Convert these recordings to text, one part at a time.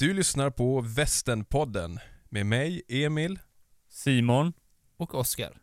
Du lyssnar på Västernpodden med mig, Emil. Simon. Och Oskar.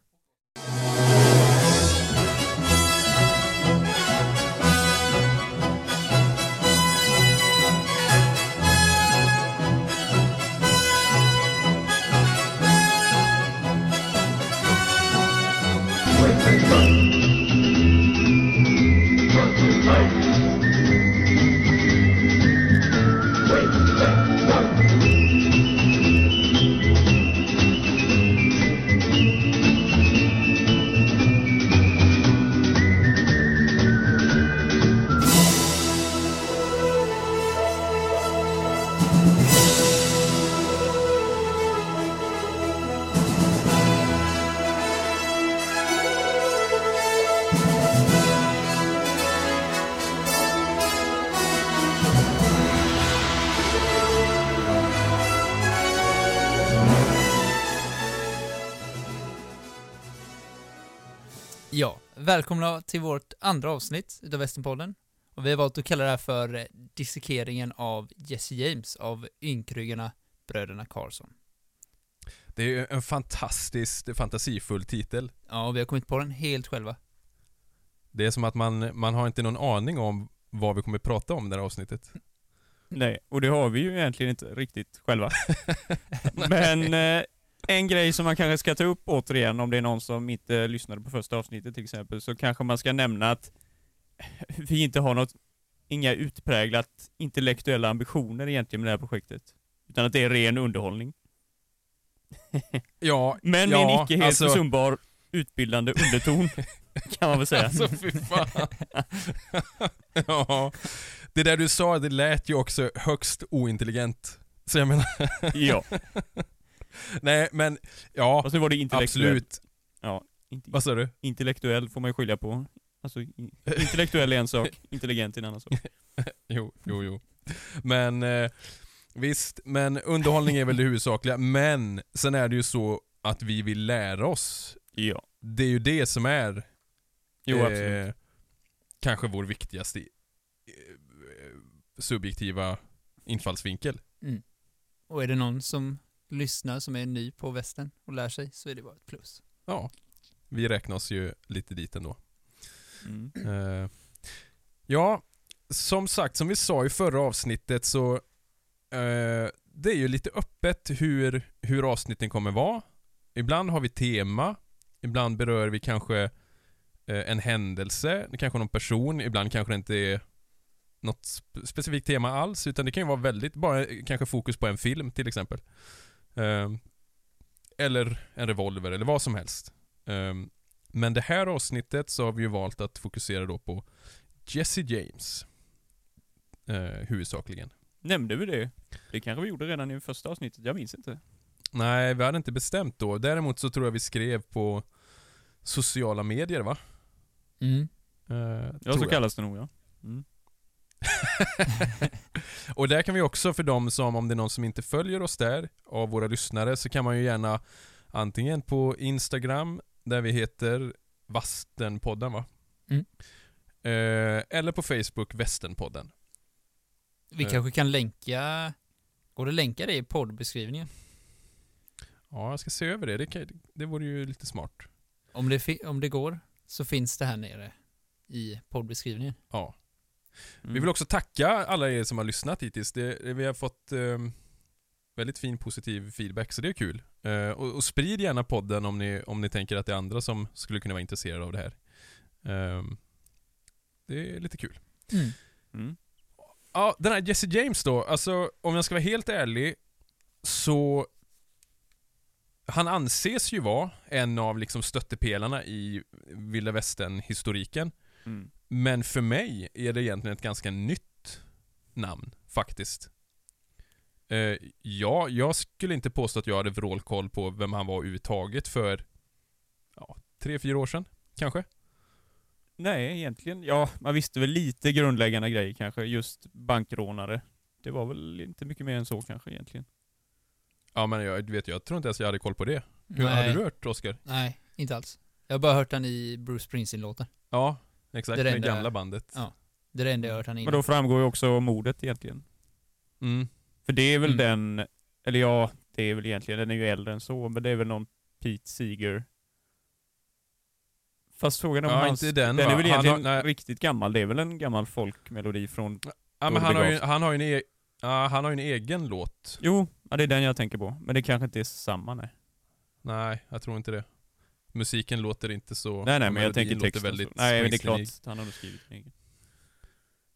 Välkomna till vårt andra avsnitt utav Västernpodden. Och vi har valt att kalla det här för eh, dissekeringen av Jesse James av ynkryggarna bröderna Carlson. Det är ju en fantastiskt fantasifull titel. Ja, och vi har kommit på den helt själva. Det är som att man, man har inte någon aning om vad vi kommer att prata om i det här avsnittet. Nej, och det har vi ju egentligen inte riktigt själva. Men eh, en grej som man kanske ska ta upp återigen, om det är någon som inte lyssnade på första avsnittet till exempel, så kanske man ska nämna att vi inte har något, inga utpräglat intellektuella ambitioner egentligen med det här projektet. Utan att det är ren underhållning. Ja, Men med ja, en icke helt alltså- försumbar utbildande underton, kan man väl säga. Alltså fy fan. ja. Det där du sa, det lät ju också högst ointelligent. Så jag menar, Ja, nej men, ja, och så var det intellektuell. absolut. Inte, Vad sa du? intellektuell får man ju skilja på. Alltså, in- intellektuell är en sak, intelligent är en annan sak. Jo, jo, jo. Men eh, visst, men underhållning är väl det huvudsakliga. Men sen är det ju så att vi vill lära oss. Ja. Det är ju det som är Jo, eh, absolut. kanske vår viktigaste eh, subjektiva infallsvinkel. Och är det någon som lyssnar som är ny på västern och lär sig så är det bara ett plus. Ja, vi räknar oss ju lite dit ändå. Mm. Eh, ja, som sagt, som vi sa i förra avsnittet så eh, det är ju lite öppet hur, hur avsnitten kommer vara. Ibland har vi tema, ibland berör vi kanske eh, en händelse, det kanske någon person, ibland kanske det inte är något spe- specifikt tema alls, utan det kan ju vara väldigt, bara kanske fokus på en film till exempel. Eh, eller en revolver eller vad som helst. Eh, men det här avsnittet så har vi ju valt att fokusera då på Jesse James. Eh, huvudsakligen. Nämnde vi det? Det kanske vi gjorde redan i första avsnittet, jag minns inte. Nej, vi hade inte bestämt då. Däremot så tror jag vi skrev på sociala medier va? Mm. Eh, Ja, så jag. kallas det nog ja. Mm. och där kan vi också för dem som, om det är någon som inte följer oss där, av våra lyssnare, så kan man ju gärna antingen på Instagram, där vi heter Vastenpodden va? Mm. Eh, eller på Facebook, Västernpodden. Vi Eh. kanske kan länka, går det att länka det i poddbeskrivningen? Ja, jag ska se över det. Det, kan, det vore ju lite smart. Om det, om det går så finns det här nere i poddbeskrivningen. Ja. Mm. Vi vill också tacka alla er som har lyssnat hittills. Det, vi har fått eh, väldigt fin positiv feedback, så det är kul. Eh, och, och sprid gärna podden om ni, om ni tänker att det är andra som skulle kunna vara intresserade av det här. Ehm, det är lite kul. Mm. Mm. Ja, den här Jesse James då, alltså om jag ska vara helt ärlig så han anses ju vara en av liksom stöttepelarna i vilda västern-historiken. Mm. Men för mig är det egentligen ett ganska nytt namn, faktiskt. Eh, ja, jag skulle inte påstå att jag hade vrålkoll på vem han var överhuvudtaget för ja, tre, fyra år sedan, kanske. Nej, egentligen. Ja, man visste väl lite grundläggande grejer kanske. Just bankrånare. Det var väl inte mycket mer än så kanske egentligen. Ja, men jag vet, jag tror inte ens jag hade koll på det. Hur Nej. hade du hört, Oskar? Nej, inte alls. Jag har bara hört den i Bruce Springsteen-låten. Ja, exakt. Det är Det, gamla bandet. Ja. Det är det enda jag har hört han Men innan. då framgår ju också mordet egentligen. Mm. För det är väl Mm. den, eller ja, det är väl egentligen, den är ju äldre än så, men det är väl någon Pete Seeger. Fast frågan är om Ja, hans, inte den, den va? är väl Han har- egentligen nej. riktigt gammal, det är väl en gammal folkmelodi från, Ja, men han har, ju, han, har ju en e- ja, han har ju en egen låt. jo, ja, det är den jag tänker på. Men det kanske inte är samma nej. Nej, jag tror inte det. Musiken låter inte så... nej nej, men jag tänker texten. väldigt. Nej men det är klart, han har nog skrivit en egen.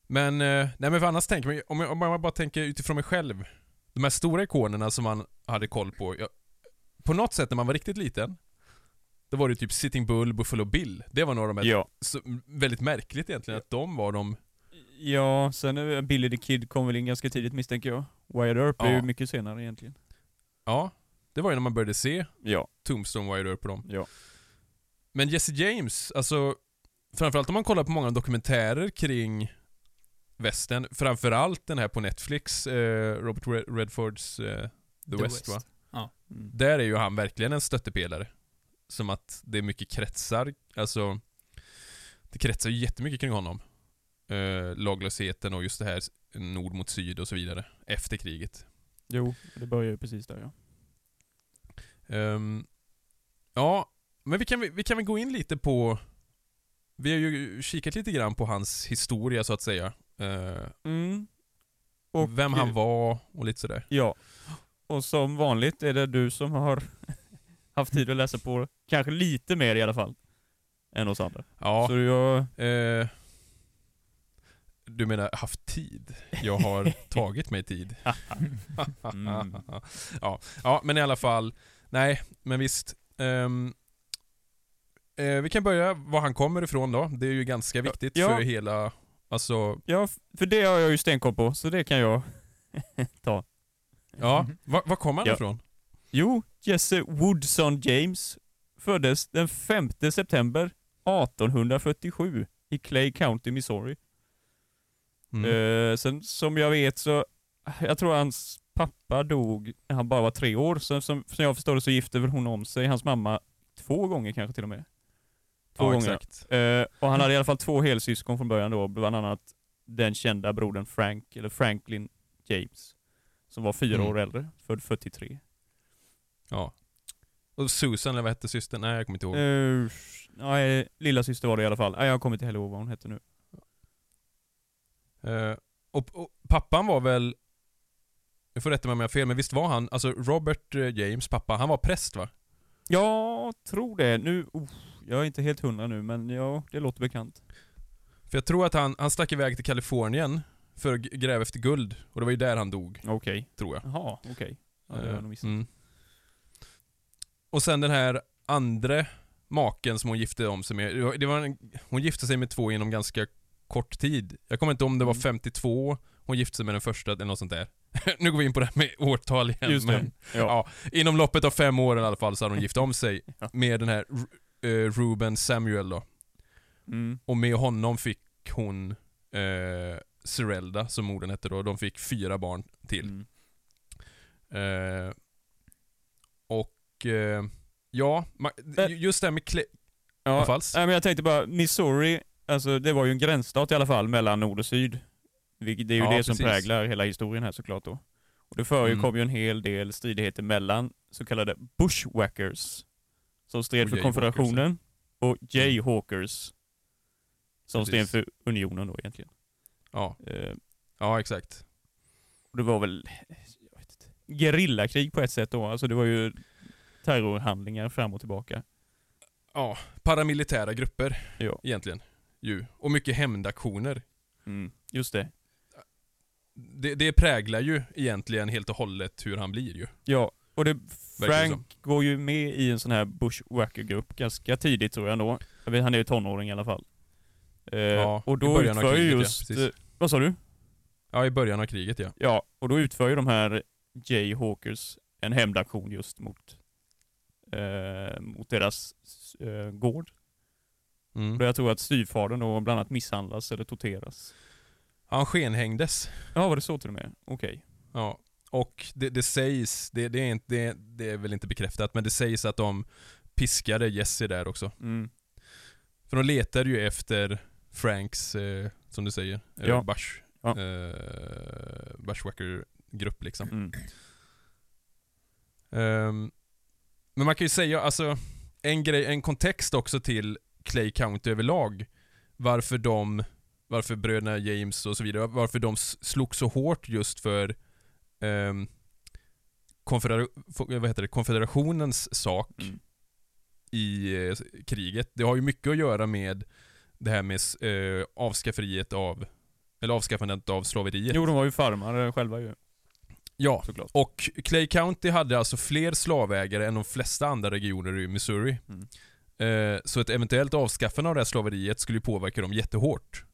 Men, eh, nej men för annars tänker man, om jag, om jag bara tänker utifrån mig själv. De här stora ikonerna som man hade koll på. Jag, på något sätt när man var riktigt liten. Då var det typ Sitting Bull, Buffalo Bill. Det var några av de här, Ja. så, väldigt märkligt egentligen att de var de... Ja, sen är Billy the Kid kom väl in ganska tidigt misstänker jag. Wyatt Earp är Ja. ju mycket senare egentligen. Ja, det var ju när man började se Ja. Tombstone Wire på dem. Ja. Men Jesse James, alltså framförallt om man kollar på många dokumentärer kring västern, framförallt den här på Netflix, eh, Robert Red- Redfords eh, The, West, va? Mm. Där är ju han verkligen en stöttepelare. Som att det är mycket kretsar, alltså det kretsar ju jättemycket kring honom. Eh, laglösheten och just det här nord mot syd och så vidare, efter kriget. Jo, det börjar ju precis där ja. Ehm, ja, men vi kan, vi kan väl gå in lite på... Vi har ju kikat lite grann på hans historia så att säga. Eh, Mm. vem han var och lite sådär. Ja. Och som vanligt är det du som har haft tid att läsa på, kanske lite mer i alla fall, än oss andra. Ja, Så jag... eh, du menar haft tid? Jag har tagit mig tid. Mm. ja, ja, men i alla fall. Nej, men visst. Ehm, eh, vi kan börja var han kommer ifrån då. Det är ju ganska viktigt Ja. för hela... Alltså, Ja, för det har jag ju stenkoll på, så det kan jag ta. ja. Var, var kom han Ja. ifrån? Jo, Jesse Woodson James föddes den 5 september 1847 i Clay County, Missouri. Mm. Eh, sen som jag vet så, jag tror hans pappa dog när han bara var tre år. Så, som, som jag förstår det så gifte väl hon om sig, hans mamma, två gånger kanske till och med. Två ja, gånger. exakt. Eh, och han hade i alla fall två helsyskon från början då, bland annat den kända brodern Frank, eller Franklin James. Som var fyra Mm. år äldre, född 43. Ja. Och Susan, eller vad hette systern? Nej, jag kommer inte ihåg. Uh, nej, lilla syster var det i alla fall. Nej, jag kommer inte heller ihåg vad hon hette nu. Eh, och, och pappan var väl... Jag får rätta mig om jag har fel, men visst var han, alltså Robert James pappa, han var präst va? Jag tror det. Nu, uh, jag är inte helt hundra nu, men ja, det låter bekant. För jag tror att han, han stack iväg till Kalifornien för att gräva efter guld. Och det var ju där han dog, Okej. tror jag. Jaha, okej. Ja, det har Eh, jag nog missat. mm. Och sen den här andra maken som hon gifte om sig med. det var- en, hon gifte sig med två inom ganska kort tid. Jag kommer inte om det var Mm. 52 hon gifte sig med den första eller något sånt där. nu går vi in på det här med årtal igen. Just det. men Ja. ja. inom loppet av fem år i alla fall så hade hon gift om sig med den här eh, Ruben Samuel då. Mm. Och med honom fick hon eh, Serelda, som modern hette då. De fick fyra barn till. Mm. Eh, och eh, ja, Men- just det här med klä... Ja, nej, men jag tänkte bara, Missouri, alltså det var ju en gränsstat i alla fall mellan nord och syd. Vilket, det är ju Ja, det som precis. präglar hela historien här såklart då. Och det förekom Mm. ju en hel del stridigheter mellan så kallade bushwhackers, som stred för konfederationen, och jayhawkers, som stred Precis. för unionen då egentligen. Ja, Eh, ja exakt. och det var väl, gerillakrig på ett sätt då, alltså det var ju terrorhandlingar fram och tillbaka. Ja, paramilitära grupper Ja. egentligen. Ju. Och mycket hämndaktioner. Mm, just det. Det, det präglar ju egentligen helt och hållet hur han blir ju. Ja, och det, Frank går ju med i en sån här bushwhacker-grupp ganska tidigt tror jag ändå. Jag vet, han är ju tonåring i alla fall. Eh, Ja, och då utför ju kriget, ja, just... precis. eh, vad sa du? Ja, i början av kriget ja. Ja, och då utför ju de här Jayhawkers en hämndaktion just mot, eh, mot deras eh, gård. Mm. Då jag tror att styvfadern då bland annat misshandlas eller torteras. Han skenhängdes. Ja, var det så till och med? Okej. Ja. Och det, det sägs, det, det, är inte, det, det är väl inte bekräftat, men det sägs att de piskade Jesse där också. Mm. För de letade ju efter Franks, eh, som du säger, Ja. Bush, Ja. eh, Bushwhacker grupp liksom. Mm. Ehm, men man kan ju säga, alltså, en grej, en kontext också till Clay County överlag. Varför de, varför bröderna James och så vidare, varför de slog så hårt just för um, vad heter det, konfederationens sak Mm. i eh, kriget. Det har ju mycket att göra med det här med eh, avskafferiet av, eller avskaffandet av slaveriet. Jo, de var ju farmare själva ju, Ja, såklart. och Clay County hade alltså fler slavägare än de flesta andra regioner i Missouri. Mm. Eh, så ett eventuellt avskaffande av det här slaveriet skulle ju påverka dem jättehårt.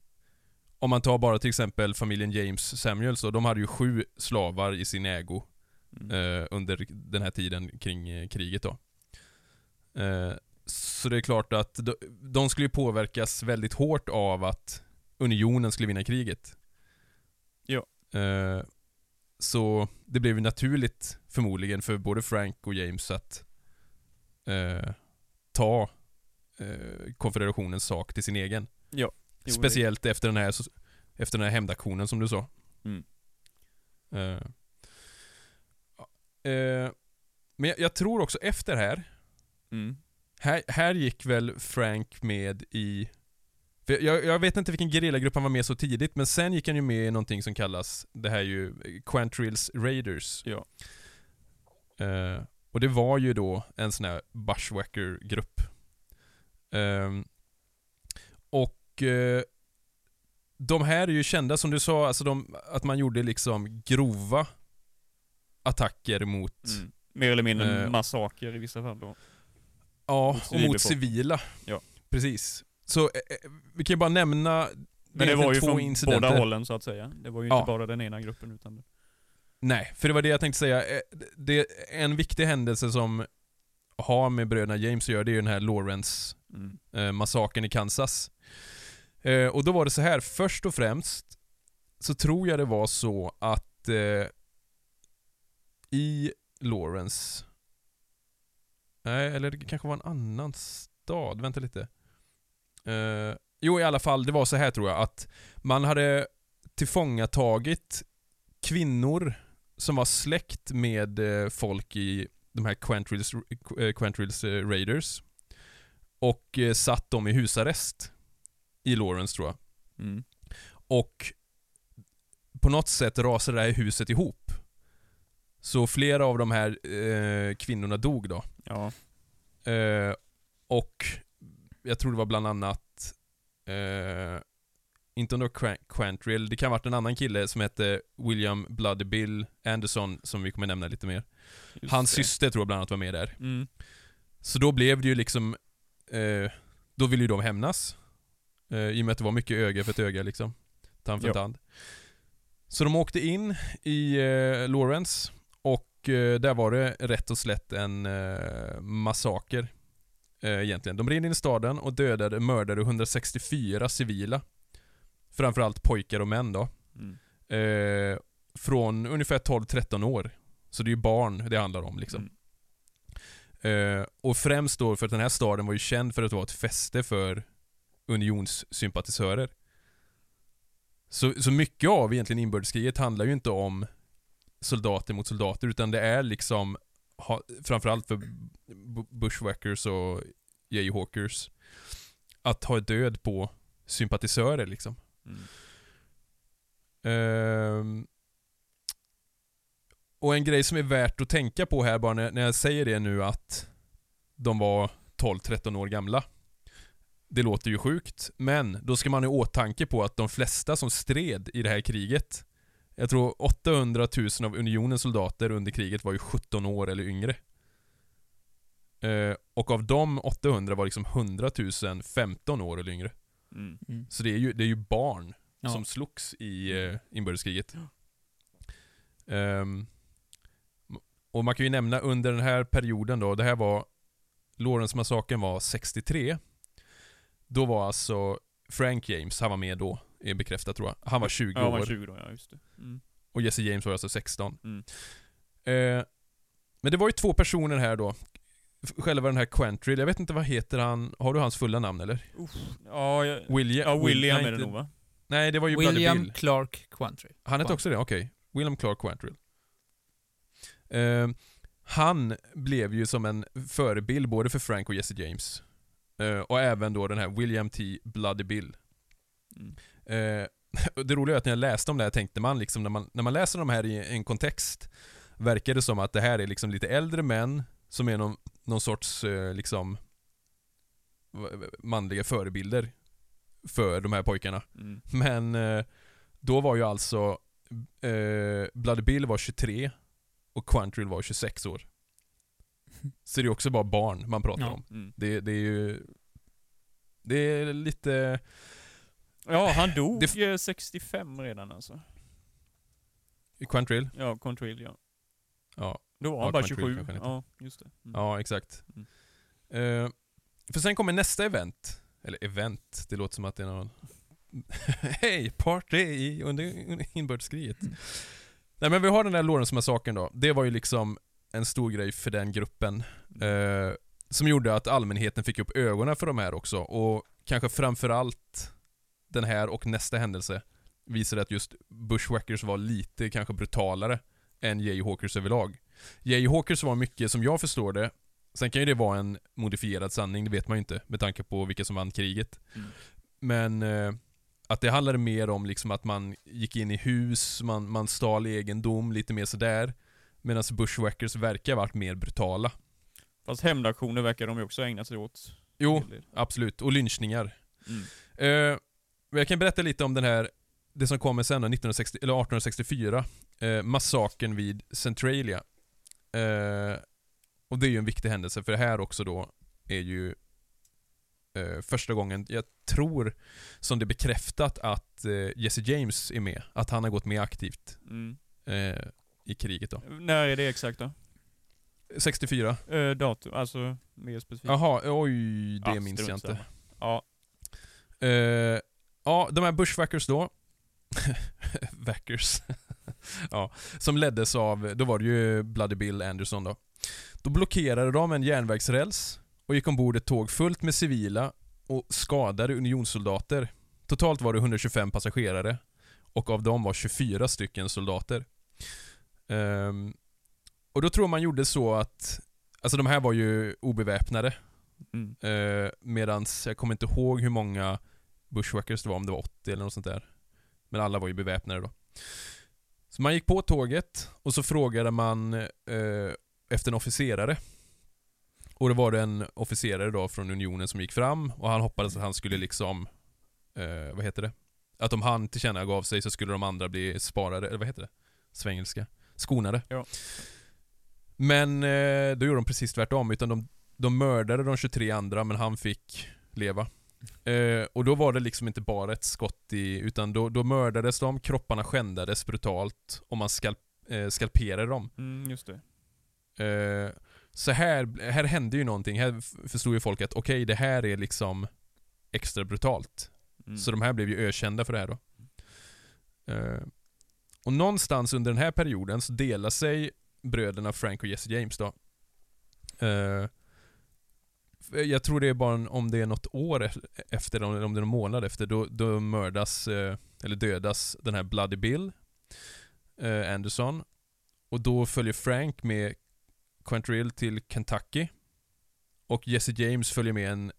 Om man tar bara till exempel familjen James Samuels, och de hade ju sju slavar i sin ägo Mm. eh, under den här tiden kring eh, kriget då. Eh, så det är klart att de, de skulle ju påverkas väldigt hårt av att unionen skulle vinna kriget. Ja. Eh, så det blev ju naturligt förmodligen för både Frank och James att eh, ta eh, konfederationens sak till sin egen. Jo, Speciellt efter den här, efter den här hämndaktionen som du sa. Mm. Ja, eh, men jag, jag tror också efter det här, Mm. här, här gick väl Frank med i jag, jag vet inte vilken gerillagrupp han var med så tidigt, men sen gick han ju med i någonting som kallas, det här är ju Quantrills Raiders. Ja. Eh, och det var ju då en sån här bushwhacker-grupp. Ehm, och eh, de här är ju kända som du sa, alltså de, att man gjorde liksom grova attacker mot, Mm. Mer eller mindre Eh, massaker i vissa fall då. ja, mot och mot civila. Ja. Precis. Så eh, eh, vi kan ju bara nämna Men det var ju två från incidenter. båda hållen så att säga. Det var ju Ja. inte bara den ena gruppen utan... Nej, för det var det jag tänkte säga. Eh, Det, en viktig händelse som har med bröderna James att göra, det är ju den här Lawrence Mm. eh, i Kansas. Eh, och då var det så här, först och främst så tror jag det var så att eh, i Lawrence, nej eller det kanske var en annan stad, vänta lite. Eh, jo i alla fall, det var så här tror jag att man hade tillfångatagit kvinnor som var släkt med eh, folk i de här Quentrills, eh, Quentrills eh, Raiders och eh, satt dem i husarrest i Lawrence tror jag. Mm. Och på något sätt rasade det här huset ihop. Så flera av de här eh, kvinnorna dog då. Ja. Eh, och jag tror det var bland annat, eh, inte under Qu- Quantrill, det kan ha varit en annan kille som hette William Bloody Bill Anderson som vi kommer nämna lite mer. just Hans det. syster tror jag bland annat var med där. Mm. Så då blev det ju liksom, eh, då ville ju de hämnas. Eh, I och med att det var mycket öga för ett öga liksom. Tand för tand. Så de åkte in i eh, Lawrence och eh, där var det rätt och slätt en eh, massaker. Eh, egentligen. De red in i staden och dödade, mördade 164 civila. Framförallt pojkar och män då. Mm. Eh, från ungefär 12-13 år. Så det är ju barn det handlar om liksom. Mm. Eh, och främst då för att den här staden var ju känd för att vara ett fäste för unionssympatisörer. Så, så mycket av egentligen inbördeskriget handlar ju inte om soldater mot soldater utan det är liksom ha, framförallt för bu- bushwhackers och jayhawkers att ha död på sympatisörer liksom. Mm. Ehm, och en grej som är värt att tänka på här bara när, när jag säger det nu att de var 12-13 år gamla. Det låter ju sjukt, men då ska man ha i åtanke på att de flesta som stred i det här kriget, jag tror 800 000 av unionens soldater under kriget var ju 17 år eller yngre. Eh, och av de 800 var liksom 100 000 15 år eller yngre. Mm. Mm. Så det är ju, det är ju barn Ja. som slogs i eh, inbördeskriget. Ehm, och man kan ju nämna under den här perioden då, det här var Lawrence-massakern var 63. Då var alltså Frank James, han var med då, är bekräftat tror jag. Han var 20 Ja, han år. var 20 då, ja just det. Mm. Och Jesse James var alltså 16. Mm. Eh, men det var ju två personer här då. Själva den här Quantrill, jag vet inte vad heter han, har du hans fulla namn eller? Ja, jag, William? ja William är det nog va? Nej, det var ju William Bill. Clark Quantry. Han hette också det? Okej. William Clark Quantrill. Eh, han blev ju som en förebild både för Frank och Jesse James. Eh, och även då den här William T. Bloody Bill. Mm. Eh, det roliga är att när jag läste om det här tänkte man liksom, när man, när man läser de här i en kontext, verkar det som att det här är liksom lite äldre män som är någon, någon sorts eh, liksom manliga förebilder för de här pojkarna. Mm. Men eh, då var ju alltså eh, Bloody Bill var 23 och Quantrill var 26 år. Så det är också bara barn man pratar Ja. om. Mm. Det, det är ju... Det är lite... Ja, han dog Det- eh, 65 redan alltså. Quantrill? Ja, Contrill ja. Ja, Då var Ja, han bara Quantrill 27. kanske han Ja, just det. Mm. ja exakt. Mm. Eh, för sen kommer nästa event. Eller event, det låter som att det är någon... Hej, party i- under inbördeskriget. Nej men vi har den där Lawrence-massakern då. Det var ju liksom en stor grej för den gruppen. Eh, som gjorde att allmänheten fick upp ögonen för de här också. Och kanske framförallt den här och nästa händelse visade att just Bushwhackers var lite kanske brutalare än Jayhawkers överlag. Jayhawkers var mycket, som jag förstår det, sen kan ju det vara en modifierad sanning, det vet man ju inte med tanke på vilka som vann kriget. Mm. Men eh, att det handlade mer om liksom att man gick in i hus, man, man stal egendom, lite mer sådär. Medan Bushwhackers verkar ha varit mer brutala. Fast hämndaktioner verkar de ju också ägna sig åt. Jo, absolut. Och lynchningar. Mm. Eh, jag kan berätta lite om den här, det som kommer sen då, 1960, eller 1864. Eh, massakern vid Centralia. Eh, och det är ju en viktig händelse, för det här också då är ju eh, första gången, jag tror, som det är bekräftat att eh, Jesse James är med. Att han har gått med aktivt Mm. I kriget då. När är det exakt då? 64. Eh, datum, alltså mer specifikt. Jaha, oj, det Ja, minns jag inte. samma. Ja. Eh, ja, de här bushwackers då. Wackers. ja, som leddes av, då var det ju Bloody Bill Anderson då. Då blockerade de en järnvägsräls och gick ombord ett tåg fullt med civila och skadade unionssoldater. Totalt var det 125 passagerare och av dem var 24 stycken soldater. Ehm, och då tror man gjorde så att, alltså de här var ju obeväpnade Mm. Eh, medans, jag kommer inte ihåg hur många bushwackers det var, om det var 80 eller något sånt där. Men alla var ju beväpnade då. Så man gick på tåget och så frågade man eh, efter en officerare. Och då var det en officerare då från unionen som gick fram och han hoppades att han skulle liksom, eh, vad heter det? Att om han tillkännagav sig så skulle de andra bli sparade, eller vad heter det? Svengelska? Skonade. Ja. Men eh, då gjorde de precis tvärtom, utan de de mördade de 23 andra men han fick leva. Eh, och då var det liksom inte bara ett skott i, utan då, då mördades de, kropparna skändades brutalt och man skalp, eh, skalperade dem. Mm, just det. Så här, här hände ju någonting. Här förstod ju folk att okej, det här är liksom extra brutalt. Mm. Så de här blev ju ökända för det här då. Och någonstans under den här perioden så delar sig bröderna Frank och Jesse James då. Uh, jag tror det är bara en, om det är något år efter, eller om det är någon månad efter, då, då mördas, uh, eller dödas den här Bloody Bill uh, Anderson. Och då följer Frank med Quantrill till Kentucky. Och Jesse James följer med en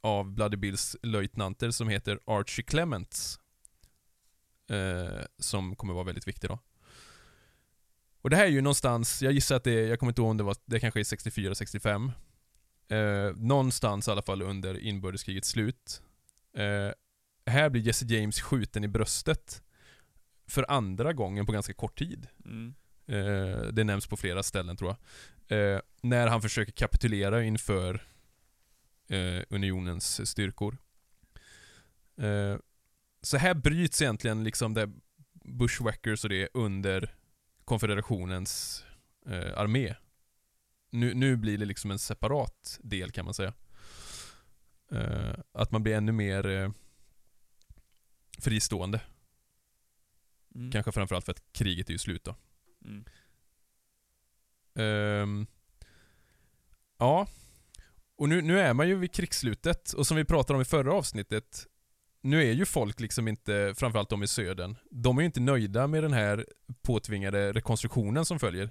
av Bloody Bills löjtnanter som heter Archie Clements. Eh, som kommer vara väldigt viktig då. Och det här är ju någonstans, jag gissar att det är, jag kommer inte ihåg om det var, det kanske är 64-65. Eh, någonstans i alla fall under inbördeskrigets slut. Eh, här blir Jesse James skjuten i bröstet för andra gången på ganska kort tid. Mm. Eh, det nämns på flera ställen tror jag. Eh, när han försöker kapitulera inför eh, unionens styrkor. Så här bryts egentligen liksom det bushwackers och det under konfederationens eh, armé. Nu, nu blir det liksom en separat del kan man säga. Eh, att man blir ännu mer eh, fristående. Mm. Kanske framförallt för att kriget är ju slut då. Mm. Ehm, ja. Och nu, nu är man ju vid krigsslutet och som vi pratade om i förra avsnittet nu är ju folk liksom inte, framförallt de i södern, de är ju inte nöjda med den här påtvingade rekonstruktionen som följer.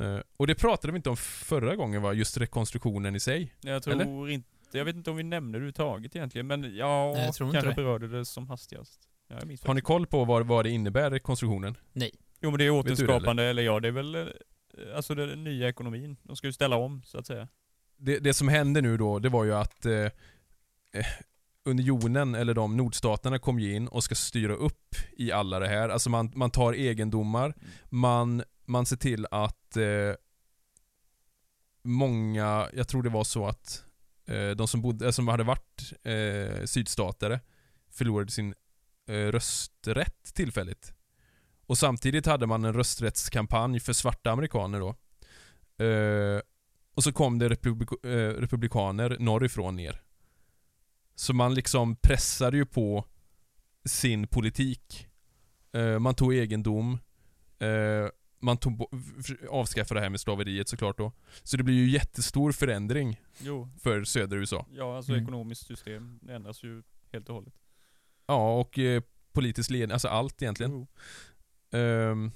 Eh, och det pratade vi inte om förra gången va? Just rekonstruktionen i sig. Jag tror inte, jag vet inte om vi nämnde det överhuvudtaget egentligen, men ja, Nej, jag tror inte kanske det. berörde det som hastigast. Ja, Har ni koll på vad, vad det innebär, rekonstruktionen? Jo men det är du det, återskapande, eller? ja det är väl, eh, alltså den nya ekonomin. De ska ju ställa om, så att säga. Det, det som hände nu då, det var ju att eh, eh, unionen, eller de nordstaterna kom ju in och ska styra upp i alla det här. Alltså man, man tar egendomar, man, man ser till att eh, många, jag tror det var så att eh, de som, bodde, som hade varit eh, sydstatare förlorade sin eh, rösträtt tillfälligt. Och samtidigt hade man en rösträttskampanj för svarta amerikaner då. Eh, och så kom det republik eh, republikaner norrifrån ner. Så man liksom pressade ju på sin politik. Eh, man tog egendom. Eh, man tog avskaffade det här med slaveriet såklart då. Så det blir ju jättestor förändring Jo, för södra USA. ja alltså Mm. ekonomiskt system, ändras ju helt och hållet. Ja, och eh, politisk ledning, alltså allt egentligen. Jo. Ehm,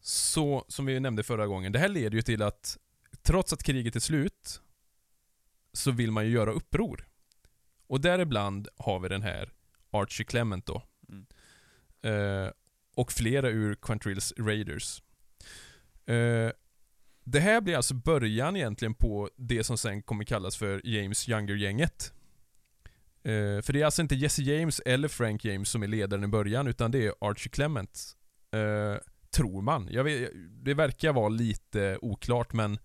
så, som vi nämnde förra gången, det här leder ju till att trots att kriget är slut så vill man ju göra uppror. Och däribland har vi den här Archie Clement då. Mm. Eh, och flera ur Quantrills Raiders. Eh, det här blir alltså början egentligen på det som sen kommer kallas för James Younger-gänget. Eh, för det är alltså inte Jesse James eller Frank James som är ledaren i början, utan det är Archie Clement. Eh, tror man. Vet, det verkar vara lite oklart, men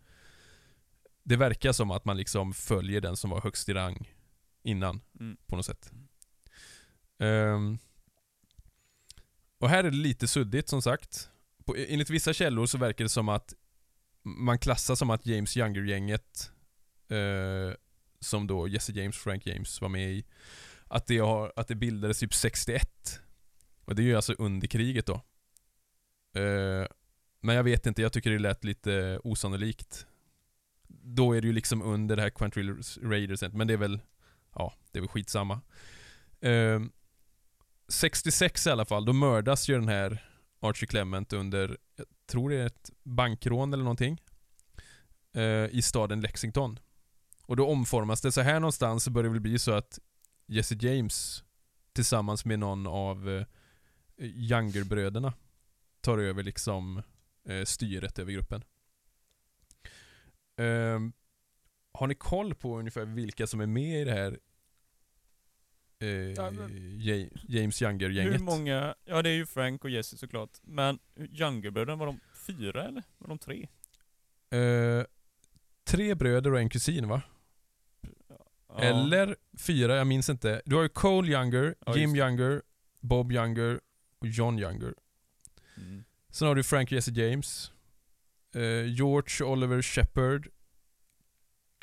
det verkar som att man liksom följer den som var högst i rang innan, Mm. på något sätt. Ehm, och här är det lite suddigt som sagt. På, enligt vissa källor så verkar det som att man klassar som att James Younger-gänget, eh, som då Jesse James, Frank James var med i, att det, har, att det bildades typ 61. Och det är ju alltså under kriget då. Eh, men jag vet inte, jag tycker det lät lite osannolikt. Då är det ju liksom under det här Quantrill Raiders, men det är väl, ja, det är väl skitsamma. Eh, 66 i alla fall, då mördas ju den här Archie Clement under, jag tror det är ett bankrån eller någonting. Eh, I staden Lexington. Och då omformas det, så här någonstans så börjar det väl bli så att Jesse James tillsammans med någon av eh, Younger-bröderna tar över liksom eh, styret över gruppen. Ehm, har ni koll på ungefär vilka som är med i det här eh, Ja, men- Ja- James Younger-gänget? Hur många, ja det är ju Frank och Jesse såklart, men Younger-bröderna, var de fyra eller? Var de tre? Eh, tre bröder och en kusin va? Ja. Eller fyra, jag minns inte. Du har ju Cole Younger, Ja, Jim Younger, Bob Younger och John Younger. Mm. Sen har du Frank Jesse James, eh, George Oliver Shepard,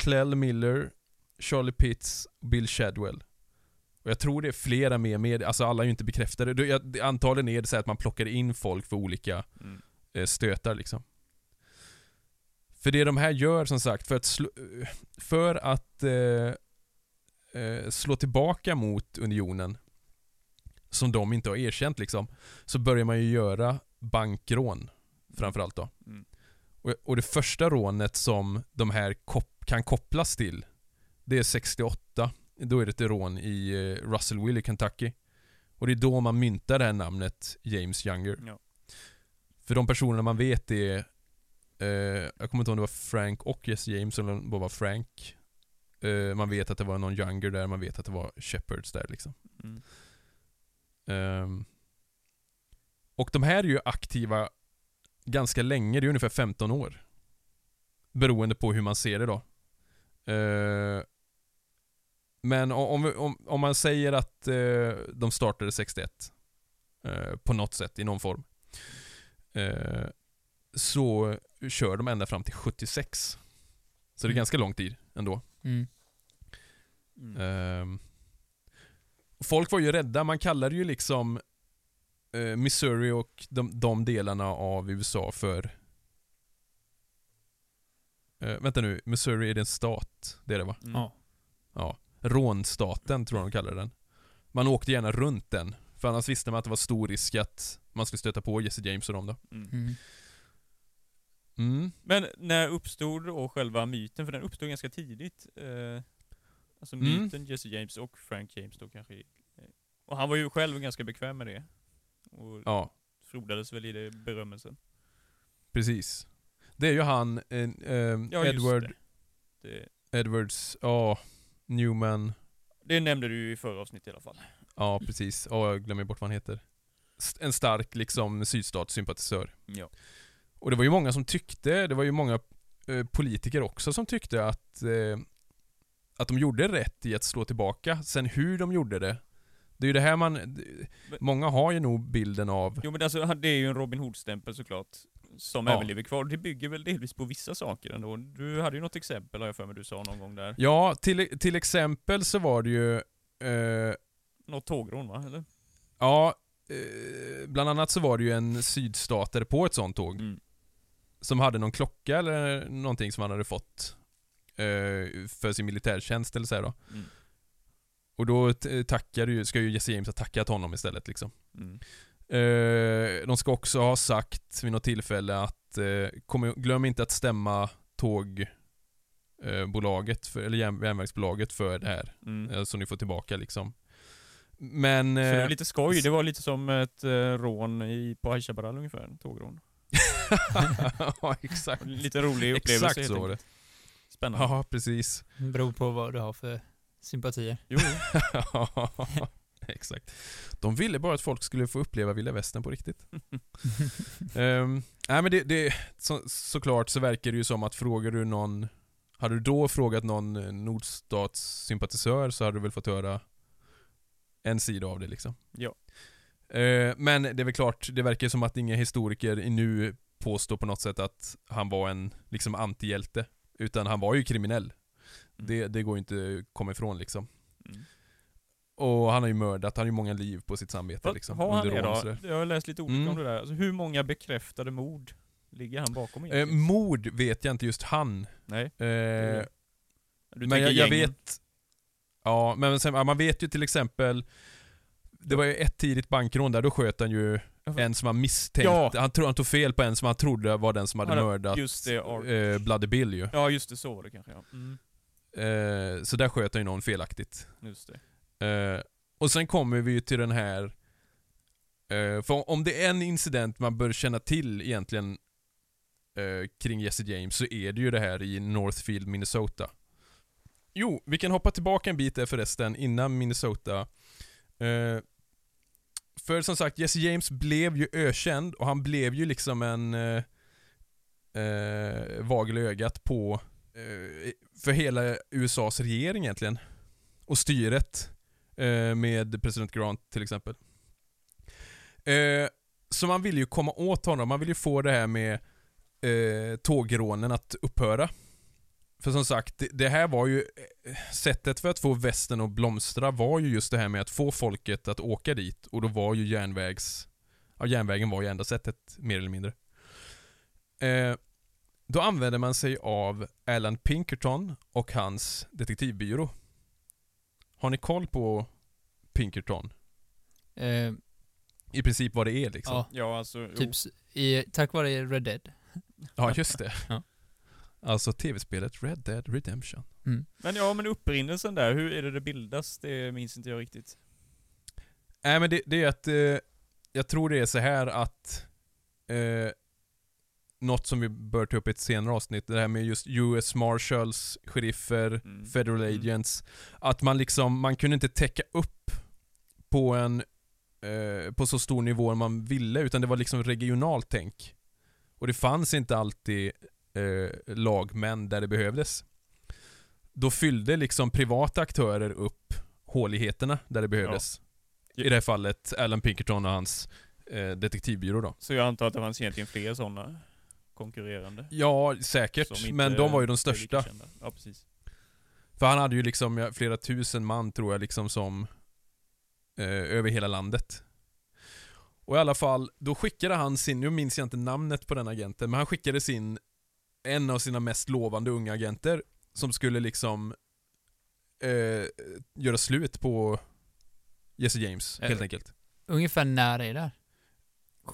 Clell Miller, Charlie Pitts och Bill Shadwell. Och jag tror det är flera med, med alltså alla är ju inte bekräftade. Jag- Antagligen är det så att man plockar in folk för olika Mm. eh, stötar liksom. För det de här gör som sagt, för att slå, för att eh, eh, slå tillbaka mot unionen, som de inte har erkänt liksom, så börjar man ju göra bankrån framförallt då. Mm. Och, och det första rånet som de här kop kan kopplas till, det är 68. Då är det ett rån i eh, Russellville i Kentucky. Och det är då man myntar det här namnet James Younger. Ja. För de personerna man vet är, eh, jag kommer inte ihåg om det var Frank och Jesse James eller om det bara var Frank. Eh, man vet att det var någon Younger där, man vet att det var Shepherds där liksom. Mm. Ehm, och de här är ju aktiva ganska länge, det är ungefär 15 år. Beroende på hur man ser det då. Ehm, men om, om, om man säger att eh, de startade 61 eh, på något sätt, i någon form. eh, så kör de ända fram till 76. Så det är Mm. ganska lång tid ändå. Mm. Mm. Ehm, folk var ju rädda, man kallade ju liksom eh, Missouri och de, de delarna av USA för eh, Vänta nu, Missouri är det en stat? Det är det va? Mm. Ja. Ja. Rånstaten tror jag de kallade den. Man åkte gärna runt den, för annars visste man att det var stor risk att man skulle stöta på Jesse James och dem då. Mm. Mm. Mm. Men när uppstod då själva myten? För den uppstod ganska tidigt. Eh, alltså Mm. myten Jesse James och Frank James då kanske. Eh, Och han var ju själv ganska bekväm med det. Och Ja, frodades väl i det berömmelsen. precis. Det är ju han, eh, eh, Ja, Edward det. det. Edwards, ja, Newman, Det nämnde du ju i förra avsnittet i alla fall. ja precis. Ja, jag glömmer bort vad han heter. En stark liksom sydstatssympatisör. Ja. Och det var ju många som tyckte, det var ju många eh, politiker också som tyckte att, eh, att de gjorde rätt i att slå tillbaka. Sen hur de gjorde det, det är ju det här man, många har ju nog bilden av, Jo men alltså det är ju en Robin Hood-stämpel såklart. Som Ja. även lever kvar. Det bygger väl delvis på vissa saker ändå. Du hade ju något exempel har jag för mig du sa någon gång där. ja till, till exempel så var det ju, eh, Något tågrån va? Eller? ja, eh, bland annat så var det ju en sydstatare på ett sånt tåg. Mm. som hade någon klocka eller någonting som han hade fått eh, för sin militärtjänst eller så här då. Mm. Och då tackar ju, ska ju Jesse James ha tackat honom istället liksom. Mm. Eh, de ska också ha sagt vid något tillfälle att eh, kom, glöm inte att stämma tågbolaget, eh, för, eller järn, järnvägsbolaget för det här. Mm. Eh, så ni får tillbaka liksom. Men... Så det var lite skoj, det var lite som ett rån i, på Chaparral ungefär, en tågrån. ja, exakt. Lite rolig upplevelse Exakt så var det. Spännande. Ja, precis. Beror på vad du har för sympatier. Jo, Exakt. De ville bara att folk skulle få uppleva vilda västern på riktigt. um, nej men det, det så, såklart så verkar det ju som att frågar du någon Hade du då frågat någon eh, nordstatssympatisör så hade du väl fått höra en sida av det liksom. ja. Eh, men det är väl klart, det verkar som att inga historiker nu påstår på något sätt att han var en liksom antihjälte. Utan han var ju kriminell. Det, det går ju inte att komma ifrån liksom. Mm. Och han har ju mördat, han har ju många liv på sitt samvete Vad liksom. har han det då? Jag har läst lite olika Mm. om det där. Alltså, hur många bekräftade mord ligger han bakom Eh, egentligen? mord vet jag inte just han. Nej, Eh, du men tänker jag, jag vet... Ja, men sen, man vet ju till exempel Det var ju ett tidigt bankrån där, då sköt han ju en som han misstänkte. Ja. Han, tro, han tog fel på en som han trodde var den som hade Ja, mördat just det, eh, Bloody Bill ju. Ja just det, så var det kanske ja. Mm, Eh, så där sköt han ju någon felaktigt. just det. Eh, och sen kommer vi ju till den här eh, För om det är en incident man bör känna till egentligen eh, kring Jesse James så är det ju det här i Northfield, Minnesota. Jo, vi kan hoppa tillbaka en bit där förresten, innan Minnesota. Eh, för som sagt, Jesse James blev ju ökänd och han blev ju liksom en eh, eh, vagel i ögat på eh, för hela USAs regering egentligen. Och styret eh, Eh, med president Grant till exempel. Eh, så man vill ju komma åt honom, man vill ju få det här med eh, tågrånen att upphöra. För som sagt, det, här var ju eh, sättet för att få västern att blomstra var ju just det här med att få folket att åka dit och då var ju järnvägs... Ja, järnvägen var ju enda sättet, mer eller mindre. Eh, då använde man sig av Alan Pinkerton och hans detektivbyrå. Har ni koll på Pinkerton? Eh, I princip vad det är liksom. ja, Ja alltså, typ i, tack vare Red Dead. Ja, just det. Ja. Alltså tv-spelet Red Dead Redemption. Men ja, men upprinnelsen där, hur är det det bildas? Det minns inte jag riktigt. Nej men det, det är att, eh, jag tror det är så här att eh, något som vi bör ta upp i ett senare avsnitt, det här med just US Marshals, sheriffer, Mm. Federal Mm. Agents. Att man liksom, man kunde inte täcka upp på en, eh, på så stor nivå man ville, utan det var liksom regionalt tänk. Och det fanns inte alltid eh, lagmän där det behövdes. Då fyllde liksom privata aktörer upp håligheterna där det behövdes. I det här fallet Alan Pinkerton och hans eh, detektivbyrå då. Så jag antar att det fanns egentligen fler sådana konkurrerande. Ja, säkert. Men de var ju de största. Ja, precis. För han hade ju liksom flera tusen man tror jag liksom som eh, över hela landet. Och i alla fall, då skickade han sin, nu minns jag inte namnet på den agenten, men han skickade sin, en av sina mest lovande unga agenter som skulle liksom eh, göra slut på Jesse James, helt Eh, enkelt. Ungefär när är det?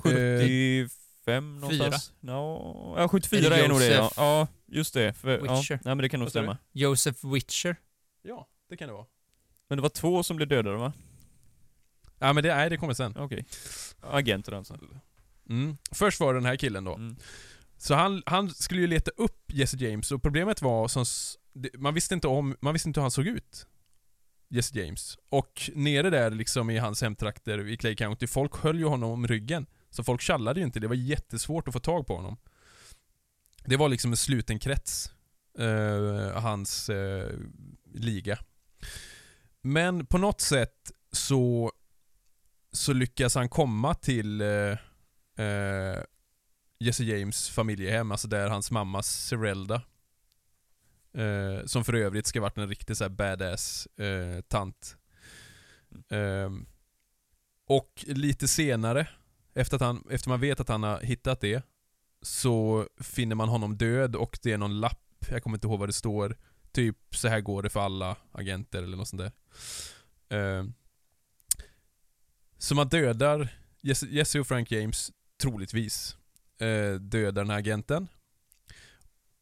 Eh, 75 någonstans. Fyra. No, ja, 74 Eller är nog det ja. Joseph Ja, just det. För, ja, Witcher. nej men det kan nog Vad sa du? stämma. Joseph Witcher. Ja, det kan det vara. Men det var två som blev dödade va? Ja men det, nej, det kommer sen. Okej. Agenter alltså. Mm. Först var det den här killen då. Mm. Så han, han skulle ju leta upp Jesse James och problemet var som s- det- man visste inte om, man visste inte hur han såg ut. Jesse James. Och nere där liksom i hans hemtrakter i Clay County, folk höll ju honom om ryggen. Så folk tjallade ju inte, det var jättesvårt att få tag på honom. Det var liksom en sluten krets, eh, hans eh, liga. Men på något sätt så, så lyckas han komma till eh, eh, Jesse James familjehem, alltså där hans mamma Serelda eh, Som för övrigt ska varit en riktig så här badass eh, tant Ehm, Och lite senare, efter, att han, efter man vet att han har hittat det Så finner man honom död och det är någon lapp, jag kommer inte ihåg vad det står Typ så här går det för alla agenter eller något sånt där Ehm, Så man dödar Jesse, Jesse och Frank James troligtvis eh, dödar den här agenten.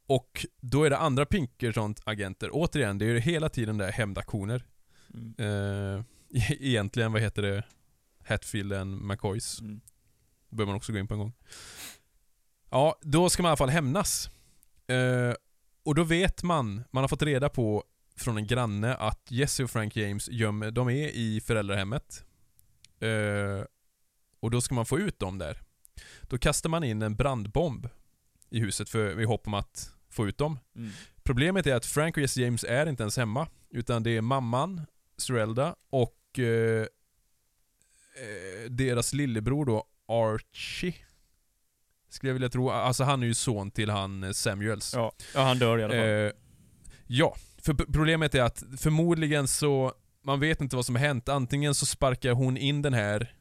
Och då är det andra Pinkerton-agenter. Återigen, det är ju hela tiden där hämndaktioner. Mm. E- egentligen, vad heter det? Hatfield and McCoys. Mm. Behöver man också gå in på en gång. Ja, då ska man i alla fall hämnas. Eh, och då vet man, man har fått reda på från en granne att Jesse och Frank James gömmer, de är i föräldrahemmet. Eh, och då ska man få ut dem där. Då kastar man in en brandbomb i huset för, i hopp om att få ut dem. Mm. Problemet är att Frank och Jesse James är inte ens hemma. Utan det är mamman, Serelda, och eh, eh, deras lillebror då, Archie. Skulle jag vilja tro. Alltså han är ju son till han eh, Samuels. Ja. ja, han dör i alla fall. Eh, ja, för problemet är att förmodligen så, man vet inte vad som har hänt. Antingen så sparkar hon in den här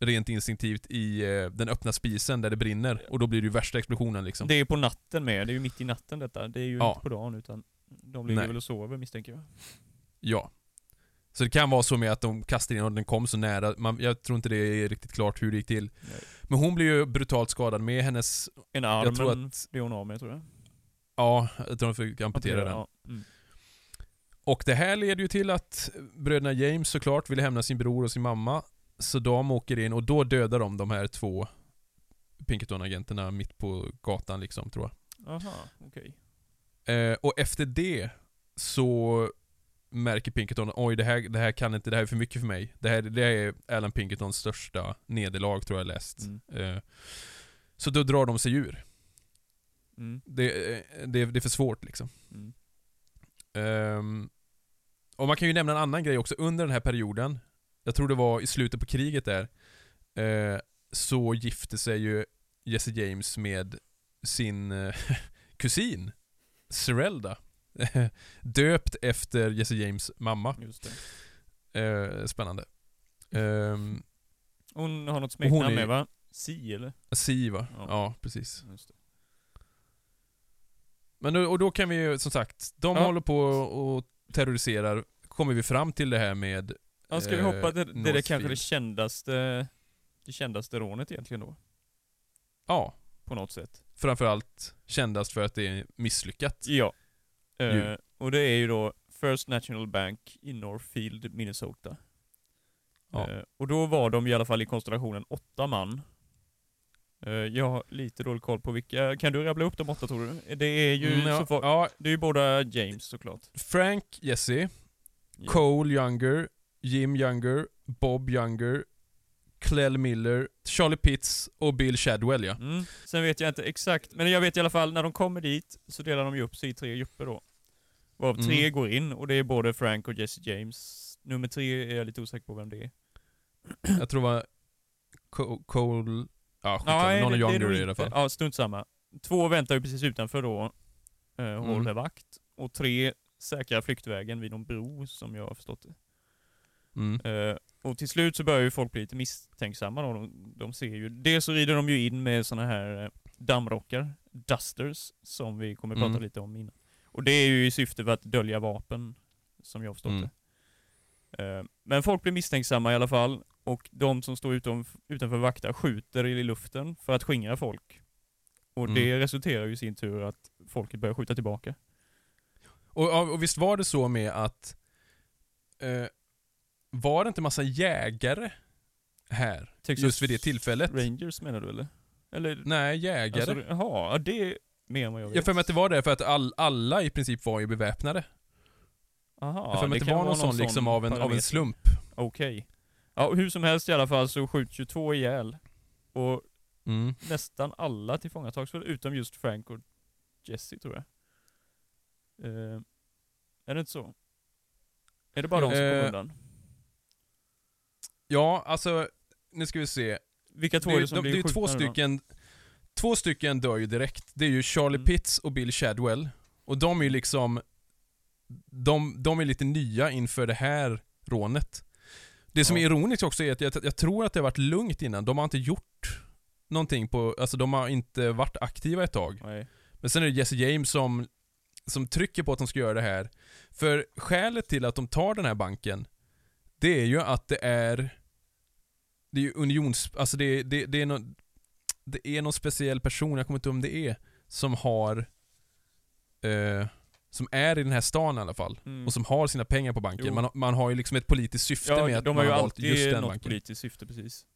rent instinktivt i eh, den öppna spisen där det brinner och då blir det ju värsta explosionen liksom. Det är ju på natten med, det är ju mitt i natten detta. Det är ju Ja. inte på dagen utan de ligger Nej. väl och sover misstänker jag. Ja. Så det kan vara så med att de kastar in och den kom så nära. Man, jag tror inte det är riktigt klart hur det gick till. Nej. Men hon blir ju brutalt skadad med hennes, En arm jag tror att, blir hon av med tror jag. ja, jag tror de fick amputera den. Ja. Mm. Och det här leder ju till att bröderna James såklart vill hämna sin bror och sin mamma. Så de åker in och då dödar de de här två Pinkerton-agenterna mitt på gatan liksom, tror jag. Aha, okej. Eh, och efter det så märker Pinkerton, oj det här, det här kan inte, det här är för mycket för mig. Det här, det här är Alan Pinkertons största nederlag tror jag läst. Mm. Eh, så då drar de sig ur. Mm. Det, eh, det, det är för svårt liksom. Mm. Ehm, och man kan ju nämna en annan grej också, under den här perioden, jag tror det var i slutet på kriget där, eh, så gifte sig ju Jesse James med sin eh, kusin, Serelda. Döpt efter Jesse James mamma. Just det. Eh, spännande. Ehm, Hon har något smeknamn är- med va? Si eller? Siva. Ja. Ja. precis. Det. Men och då kan vi ju, som sagt, de Ja. håller på och terroriserar. Kommer vi fram till det här med Ja, ska vi Eh, hoppa det, det är Northfield. kanske det kändaste, det kändaste rånet egentligen då? Ja, På något sätt. framförallt kändast för att det är misslyckat. Ja. Ju. och det är ju då First National Bank i Northfield, Minnesota. Ja. Eh, och då var de i alla fall i konstellationen åtta man. Eh, jag har lite dålig koll på vilka, kan du rabbla upp de åtta tror du? Det är ju, Mm, ja, får, ja, det är ju båda James såklart. Frank Jesse, Ja. Cole Younger, Jim Younger, Bob Younger, Clell Miller, Charlie Pitts och Bill Shadwell ja. Mm. Sen vet jag inte exakt, men jag vet i alla fall när de kommer dit så delar de ju upp sig i tre grupper då. Varav tre Mm. går in och det är både Frank och Jesse James. Nummer tre är jag lite osäker på vem det är. Jag tror det var Co- Cole... Ja, skitsamma. Nej, Någon är Younger i alla fall. Ja, strunt samma. Två väntar ju precis utanför då, eh, och Mm. håller vakt. Och tre säkrar flyktvägen vid någon bro, som jag har förstått det. Mm. Eh, och till slut så börjar ju folk bli lite misstänksamma då. De, de ser ju, dels så rider de ju in med såna här eh, dammrockar, dusters, som vi kommer prata Mm. lite om innan. Och det är ju i syfte för att dölja vapen, som jag har förstått Mm. det. Eh, men folk blir misstänksamma i alla fall, Och de som står utom, utanför vaktar skjuter i luften för att skingra folk. Och Mm. det resulterar ju i sin tur att folket börjar skjuta tillbaka. Och, och visst var det så med att eh, var det inte massa jägare här Texas just vid det tillfället? Rangers menar du eller? Eller? Nej, jägare. Alltså, jaha, ja, det är mer än vad jag vet. jag för mig att det var det för att all, alla i princip var ju beväpnade. Aha, jag för mig att det var någon sån liksom av en, av en slump. Okej. Ja, hur som helst i alla fall så skjuts 22 ihjäl. Och Mm. nästan alla tillfångatags utom just Frank och Jesse tror jag. Eh, är det inte så? Är det bara de som kommer Eh, undan? Ja, alltså, nu ska vi se. Vilka två Det, är det som de, blir det är ju två nu då? stycken, två stycken dör ju direkt. Det är ju Charlie Mm. Pitts och Bill Shadwell. Och de är ju liksom, de, de är lite nya inför det här rånet. Det som Ja. är ironiskt också är att jag, jag tror att det har varit lugnt innan. De har inte gjort någonting på, alltså de har inte varit aktiva ett tag. Nej. Men sen är det Jesse James som, som trycker på att de ska göra det här. För skälet till att de tar den här banken, det är ju att det är det är ju unions... Alltså det, det, det är någon, det är någon speciell person, jag kommer inte ihåg om det är, som har eh, som är i den här stan i alla fall. Mm. Och som har sina pengar på banken. Man, man har ju liksom ett politiskt syfte med Ja, att de man har har ju valt just alltid den något banken. politiskt syfte precis.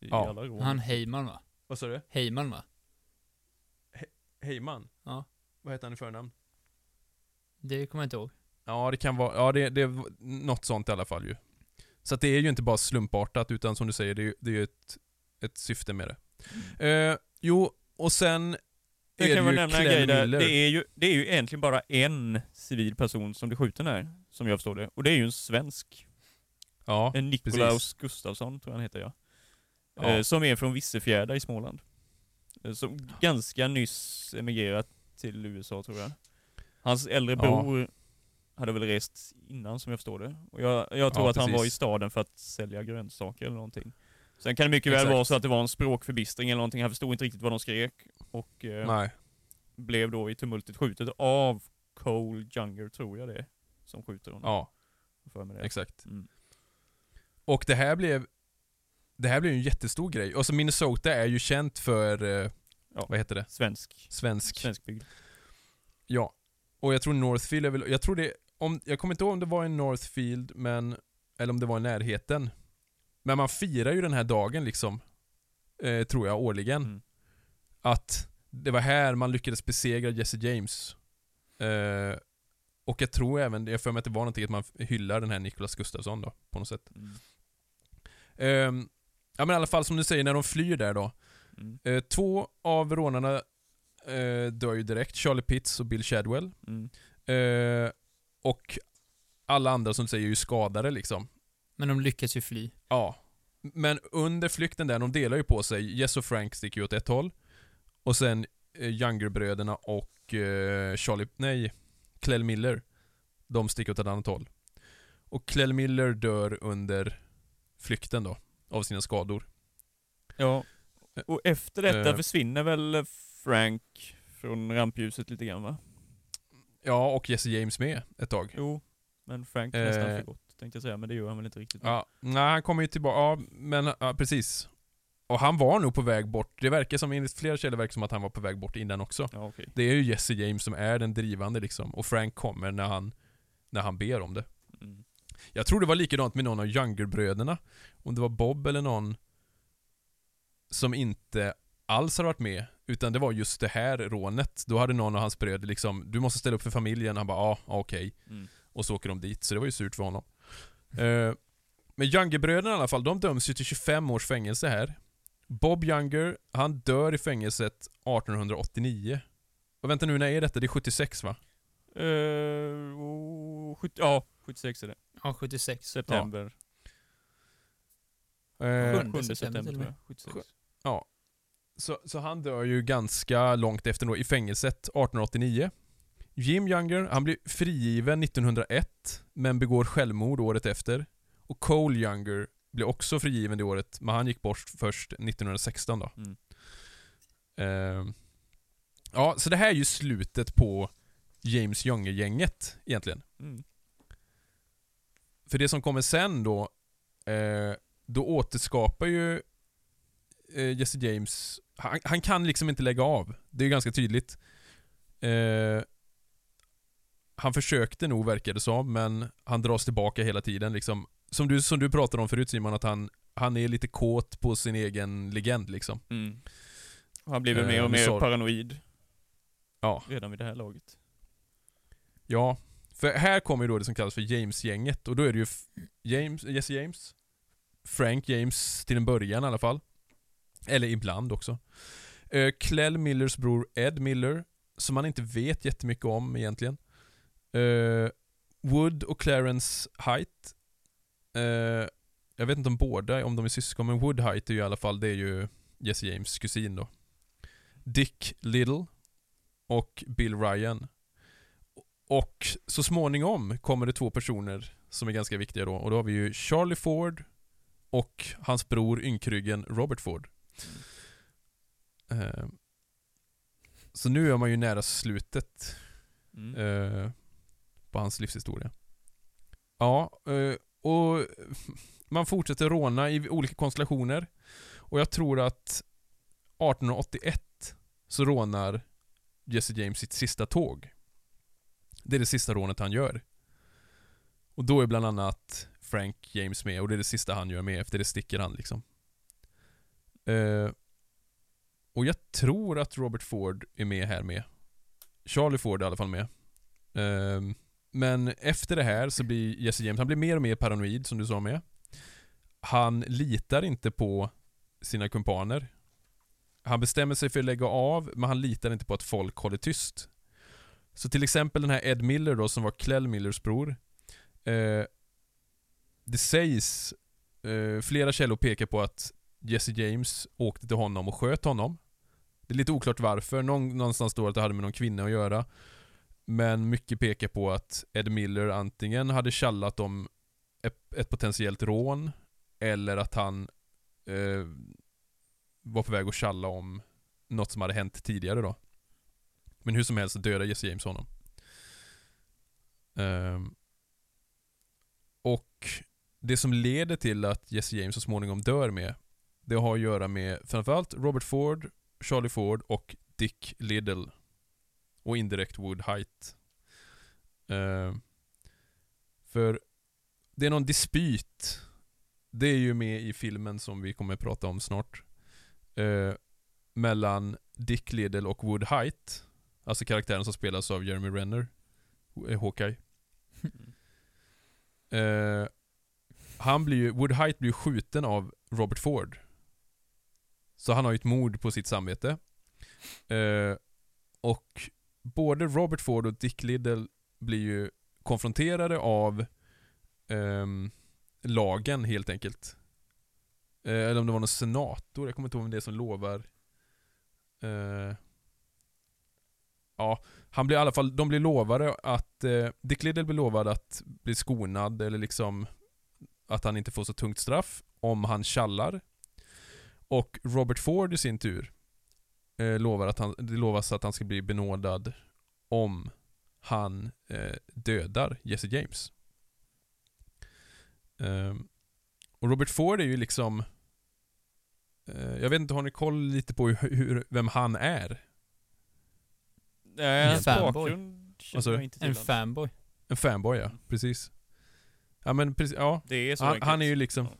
I Ja. alla rån. Han Heyman va? Vad sa du? Heyman va? Heyman? Ja. Vad heter han i förnamn? Det kommer jag inte ihåg. Ja, det kan vara, ja det, det är något sånt i alla fall ju. Så det är ju inte bara slumpartat, utan som du säger, det är ju, det är ett, ett syfte med det. Eh, jo, och sen Jag är kan det ju nämna en grej där. Det är, ju, det är ju egentligen bara en civil person som blir skjuten här, som jag förstår det. Och det är ju en svensk. Ja, En Nikolaus Gustafsson tror jag han heter ja. Ja. Eh, som är från Vissefjärda i Småland. Eh, som ganska nyss emigrerat till USA tror jag. Hans äldre Ja. Hade väl rest innan som jag förstår det. Och jag, jag tror Ja, att han var i precis. staden för att sälja grönsaker eller någonting. Sen kan det mycket väl Exakt. vara så att det var en språkförbistring eller någonting. Han förstod inte riktigt vad de skrek. Och eh, blev då i tumultet skjutet av Cole Younger, tror jag det är, som skjuter honom. Ja, För mig det. exakt. Mm. Och det här blev det här blev en jättestor grej. Och så Minnesota är ju känt för, eh, Ja. vad heter det? Svensk. Svensk. Svenskbyggd. Ja. Och jag tror Northfield är väl, jag tror det, om, jag kommer inte ihåg om det var i Northfield, men, eller om det var i närheten. Men man firar ju den här dagen liksom, eh, tror jag, årligen. Mm. Att det var här man lyckades besegra Jesse James. Eh, och jag tror även, jag för mig att det var någonting att man hyllar den här Nicholas Gustafsson då, på något sätt. Mm. Ehm, ja men i alla fall som du säger, när de flyr där då. Mm. Eh, två av rånarna eh, dör ju direkt, Charlie Pitts och Bill Shadwell. Eh, och alla andra som du säger är ju skadade liksom. Men de lyckas ju fly. Ja. Men under flykten där, de delar ju på sig. Jess och Frank sticker ju åt ett håll. Och sen eh, Younger-bröderna och eh, Charlie, nej, Clell Miller. De sticker åt ett annat håll. Och Clell Miller dör under flykten då, av sina skador. Ja. Och efter detta Eh. försvinner väl Frank från rampljuset lite grann va? Ja, och Jesse James med ett tag. Jo. Men Frank Eh. nästan för gott tänkte jag säga, men det gör han väl inte riktigt. Ja, nej han kommer ju tillbaka, ja men ja, precis. Och han var nog på väg bort. Det verkar som, enligt flera källor verkar som att han var på väg bort innan också. Ja, okej. Det är ju Jesse James som är den drivande liksom. Och Frank kommer när han, när han ber om det. Mm. Jag tror det var likadant med någon av Younger-bröderna. Om det var Bob eller någon som inte alls hade varit med. Utan det var just det här rånet. Då hade någon av hans bröder liksom, du måste ställa upp för familjen. Han bara, ja, okej. Mm. Och så åker de dit, så det var ju surt för honom. Eh, men Younger-bröderna i alla fall, de döms ju till 25 års fängelse här. Bob Younger, han dör i fängelset 1889. Och vänta nu, när är detta? Det är 76 va? Eh, oh, 70, ja, 76 är det. Ja, 76. September. Eh, Sjunde 7 september september tror jag. 76. Så, så han dör ju ganska långt efter då, i fängelset 1889. Jim Younger, han blir frigiven 1901, men begår självmord året efter. Och Cole Younger blir också frigiven det året, men han gick bort först 1916 då. Mm. Eh, ja, så det här är ju slutet på James Younger-gänget egentligen. Mm. För det som kommer sen då, eh, då återskapar ju eh, Jesse James, han, han kan liksom inte lägga av. Det är ganska tydligt. Eh, han försökte nog verkar det som, men han dras tillbaka hela tiden liksom. Som du, som du pratade om förut Simon, att han, han är lite kåt på sin egen legend liksom. Mm. Och Han blir väl Eh, mer och men mer så- paranoid Ja. redan vid det här laget. Ja, för här kommer ju då det som kallas för James-gänget och då är det ju James, Jesse James, Frank James till en början i alla fall. Eller ibland också. Eh, uh, Clell Millers bror Ed Miller, som man inte vet jättemycket om egentligen. Eh, Wood och Clarence Height. Eh, jag vet inte om båda, om de är syskon, men Wood Height är ju i alla fall, det är ju Jesse James kusin då. Dick Little och Bill Ryan. Och så småningom kommer det två personer som är ganska viktiga då. Och då har vi ju Charlie Ford och hans bror ynkryggen Robert Ford. Eh, så nu är man ju nära slutet Mm. eh, på hans livshistoria. Ja, eh, och man fortsätter råna i olika konstellationer. Och jag tror att 1881 så rånar Jesse James sitt sista tåg. Det är det sista rånet han gör. Och då är bland annat Frank James med och det är det sista han gör med, efter det sticker han liksom. Eh, och jag tror att Robert Ford är med här med. Charlie Ford är i alla fall med. Eh, men efter det här så blir Jesse James, han blir mer och mer paranoid som du sa med. Han litar inte på sina kumpaner. Han bestämmer sig för att lägga av, men han litar inte på att folk håller tyst. Så till exempel den här Ed Miller då, som var Clell Millers bror. Eh, det sägs, eh, flera källor pekar på att Jesse James åkte till honom och sköt honom. Det är lite oklart varför, Någon, någonstans står att det hade med någon kvinna att göra. Men mycket pekar på att Ed Miller antingen hade tjallat om ett, ett potentiellt rån, eller att han eh, var på väg att tjalla om något som hade hänt tidigare då. Men hur som helst dödade Jesse James honom. Eh, och det som leder till att Jesse James så småningom dör med, det har att göra med framförallt Robert Ford, Charlie Ford och Dick Liddell. Och indirekt Wood Height. Ehm, för det är någon dispyt. Det är ju med i filmen som vi kommer att prata om snart. Eh, mellan Dick Liddell och Wood Height. Alltså karaktären som spelas av Jeremy Renner. eh, Hawkeye. Eh, han blir ju, Wood Height blir ju skjuten av Robert Ford. Så han har ju ett mord på sitt samvete. Eh, och både Robert Ford och Dick Liddell blir ju konfronterade av eh, lagen helt enkelt. Eh, eller om det var någon senator, jag kommer inte ihåg vem det är som lovar. Eh, ja, han blir i alla fall, de blir lovade att, eh, Dick Liddell blir lovad att bli skonad eller liksom att han inte får så tungt straff om han tjallar. Och Robert Ford i sin tur eh, lovar att han, det lovas att han ska bli benådad om han eh, dödar Jesse James. Ehm, och Robert Ford är ju liksom eh, Jag vet inte, har ni koll lite på hur, hur, vem han är? Nej, hans fanboy. bakgrund du? jag inte till. En fanboy. En fanboy ja, precis. Ja men precis, ja. Det är så Han, enkelt. han är ju liksom, Ja.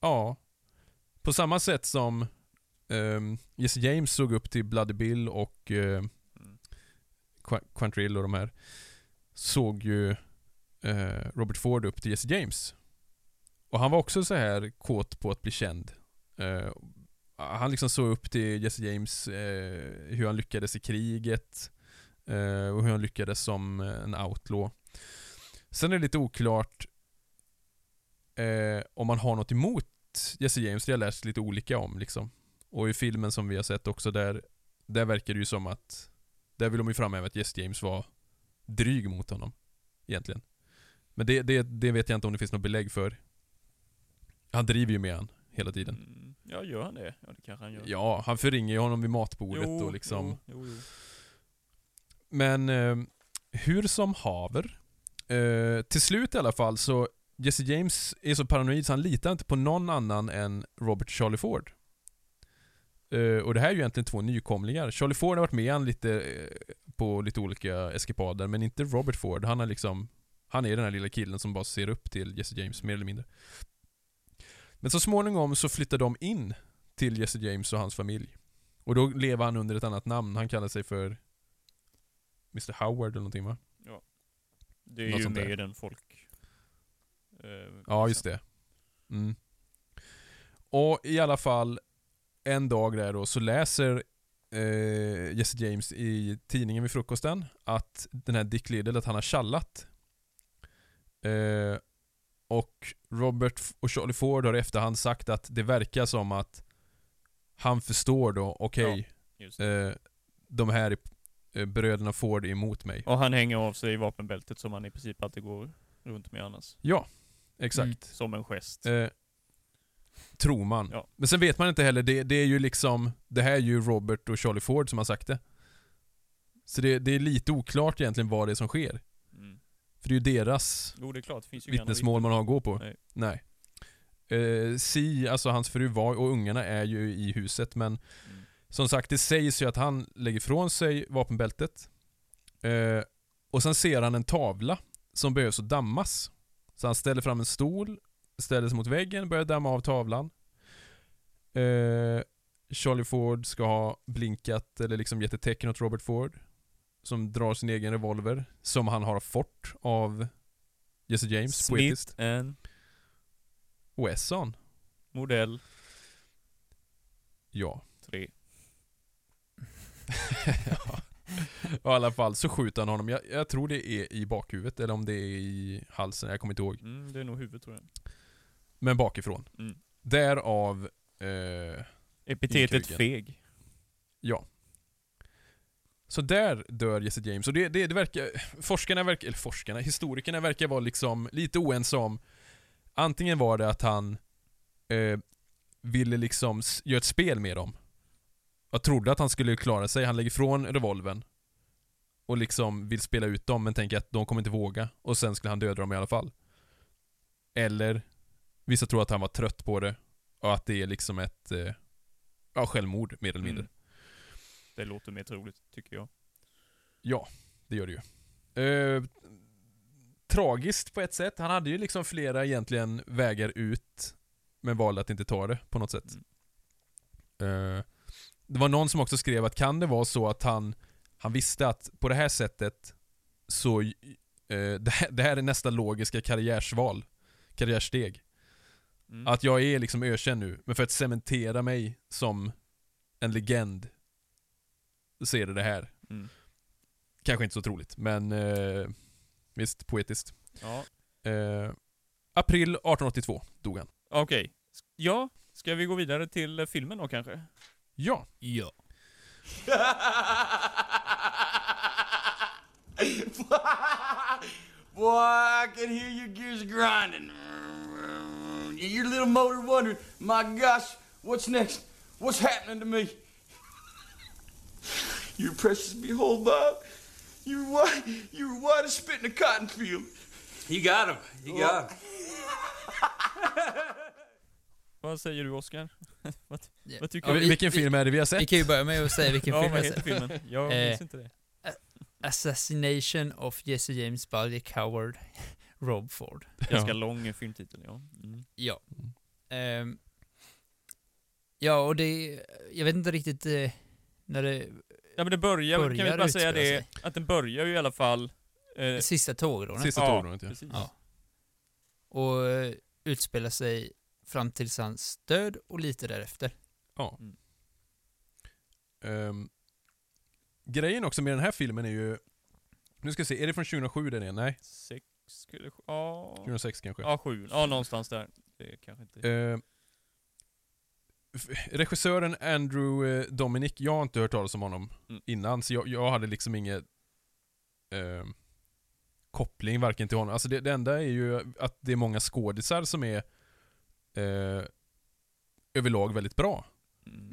ja. På samma sätt som um, Jesse James såg upp till Bloody Bill och uh, Mm. Quantrill och de här. Såg ju uh, Robert Ford upp till Jesse James. Och han var också så här kåt på att bli känd. Uh, han liksom såg upp till Jesse James, hur han lyckades i kriget. Och hur han lyckades som en outlaw. Sen är det lite oklart om man har något emot Jesse James, det har jag läst lite olika om liksom. Och i filmen som vi har sett också, där, där verkar det ju som att där vill de ju framhäva att Jesse James var dryg mot honom. Egentligen. Men det, det, det vet jag inte om det finns något belägg för. Han driver ju med han hela tiden. Mm. Ja, gör han det? Ja, det kanske han gör. Ja, han förringer ju honom vid matbordet Jo, och liksom. Jo, jo. Men eh, hur som haver. Eh, till slut i alla fall så Jesse James är så paranoid så han litar inte på någon annan än Robert Charlie Ford. Eh, och det här är ju egentligen två nykomlingar. Charlie Ford har varit med han lite eh, på lite olika eskipader, men inte Robert Ford. Han är liksom Han är den här lilla killen som bara ser upp till Jesse James, mer eller mindre. Men så småningom så flyttar de in till Jesse James och hans familj. Och då lever han under ett annat namn. Han kallar sig för Mr Howard eller någonting va? Det är Något ju i den folk... eh, Ja, just det. Mm. Och i alla fall, en dag där då så läser eh, Jesse James i tidningen vid frukosten att den här Dick Liddell, att han har tjallat. Eh, och Robert och Charlie Ford har i efterhand sagt att det verkar som att han förstår då, okej, Just det. eh, de här eh, bröderna Ford är emot mig. Och han hänger av sig vapenbältet som han i princip alltid går runt med annars. Ja, exakt. Mm. Som en gest. Eh, tror man. Ja. Men sen vet man inte heller, det, det är ju liksom, det här är ju Robert och Charlie Ford som har sagt det. Så det, det är lite oklart egentligen vad det är som sker. Mm. För det är ju deras Jo, det är klart. Det finns ju vittnesmål man har att gå på. Nej. Nej. Eh, si, alltså hans fru var, och ungarna är ju i huset men Mm. som sagt, det sägs ju att han lägger ifrån sig vapenbältet. Eh, och sen ser han en tavla som behövs att dammas. Så han ställer fram en stol, ställer sig mot väggen, börjar damma av tavlan. Eh, Charlie Ford ska ha blinkat eller liksom gett ett tecken åt Robert Ford. Som drar sin egen revolver, som han har fått av Jesse James, poetiskt. Smith en Wesson. modell Ja. 3. ja. I alla fall så skjuter han honom. Jag, jag tror det är i bakhuvudet eller om det är i halsen, jag kommer inte ihåg. Mm, det är nog huvudet tror jag. Men bakifrån. Mm. Därav, eh, Epitetet feg. ja. Så där dör Jesse James. Och det, det, det verkar, forskarna verkar, eller forskarna, historikerna verkar vara liksom lite oense om Antingen var det att han eh, ville liksom göra ett spel med dem. Jag trodde att han skulle klara sig, han lägger ifrån revolven och liksom vill spela ut dem men tänker att de kommer inte våga och sen skulle han döda dem i alla fall. Eller vissa tror att han var trött på det och att det är liksom ett eh, ja, självmord mer eller mindre. Mm. Det låter mer troligt, tycker jag. Ja, det gör det ju. Eh, tragiskt på ett sätt. Han hade ju liksom flera egentligen vägar ut, men valde att inte ta det på något sätt. Eh, det var någon som också skrev att kan det vara så att han, han visste att på det här sättet så, eh, det, här, det här är nästa logiska karriärsval, karriärsteg. Mm. Att jag är liksom ökänd nu, men för att cementera mig som en legend så är det det här. Mm. Kanske inte så troligt, men eh, visst, poetiskt. Ja, Eh, april 1882 dog han. okej. Ja, ska vi gå vidare till eh, filmen då kanske? Ja, Ja. Boy, I can hear your gears grinding. Your little motor wondering, my gosh, what's next? What's happening to me? You're precious behold, Bob. You're white, you're white as spit in a cotton field. You got him. You got oh. him. Vad säger du Oscar? Vad, Ja. vad tycker Ja, du? vi- vilken film är det vi har Vi sett? kan ju börja med att säga vilken Ja, film jag heter sett. filmen? Jag Eh, minns inte det. Assassination of Jesse James by the coward Rob Ford. Ganska lång filmtitel, ja. Mm. Ja. Ehm, ja, och det... Jag vet inte riktigt eh, när det... Ja men det börjar, kan vi Börjar bara säga det, att den börjar ju i alla fall... Eh, Sista tågrånet. Sista ja, tågrånet ja. precis. Ja. Och eh, utspelar sig fram till hans död och lite därefter. Ja. Mm. Ehm, grejen också med den här filmen är ju... Nu ska vi se, är det från 2007 den är? Nej, Sex, skulle... Ja... 2006 kanske. Ja, sju. Ja, någonstans där. Det är kanske inte... F- regissören Andrew eh, Dominic, jag har inte hört talas om honom Mm. innan, så jag, jag hade liksom inget eh, koppling varken till honom. Alltså det, det enda är ju att det är många skådisar som är eh, överlag väldigt bra.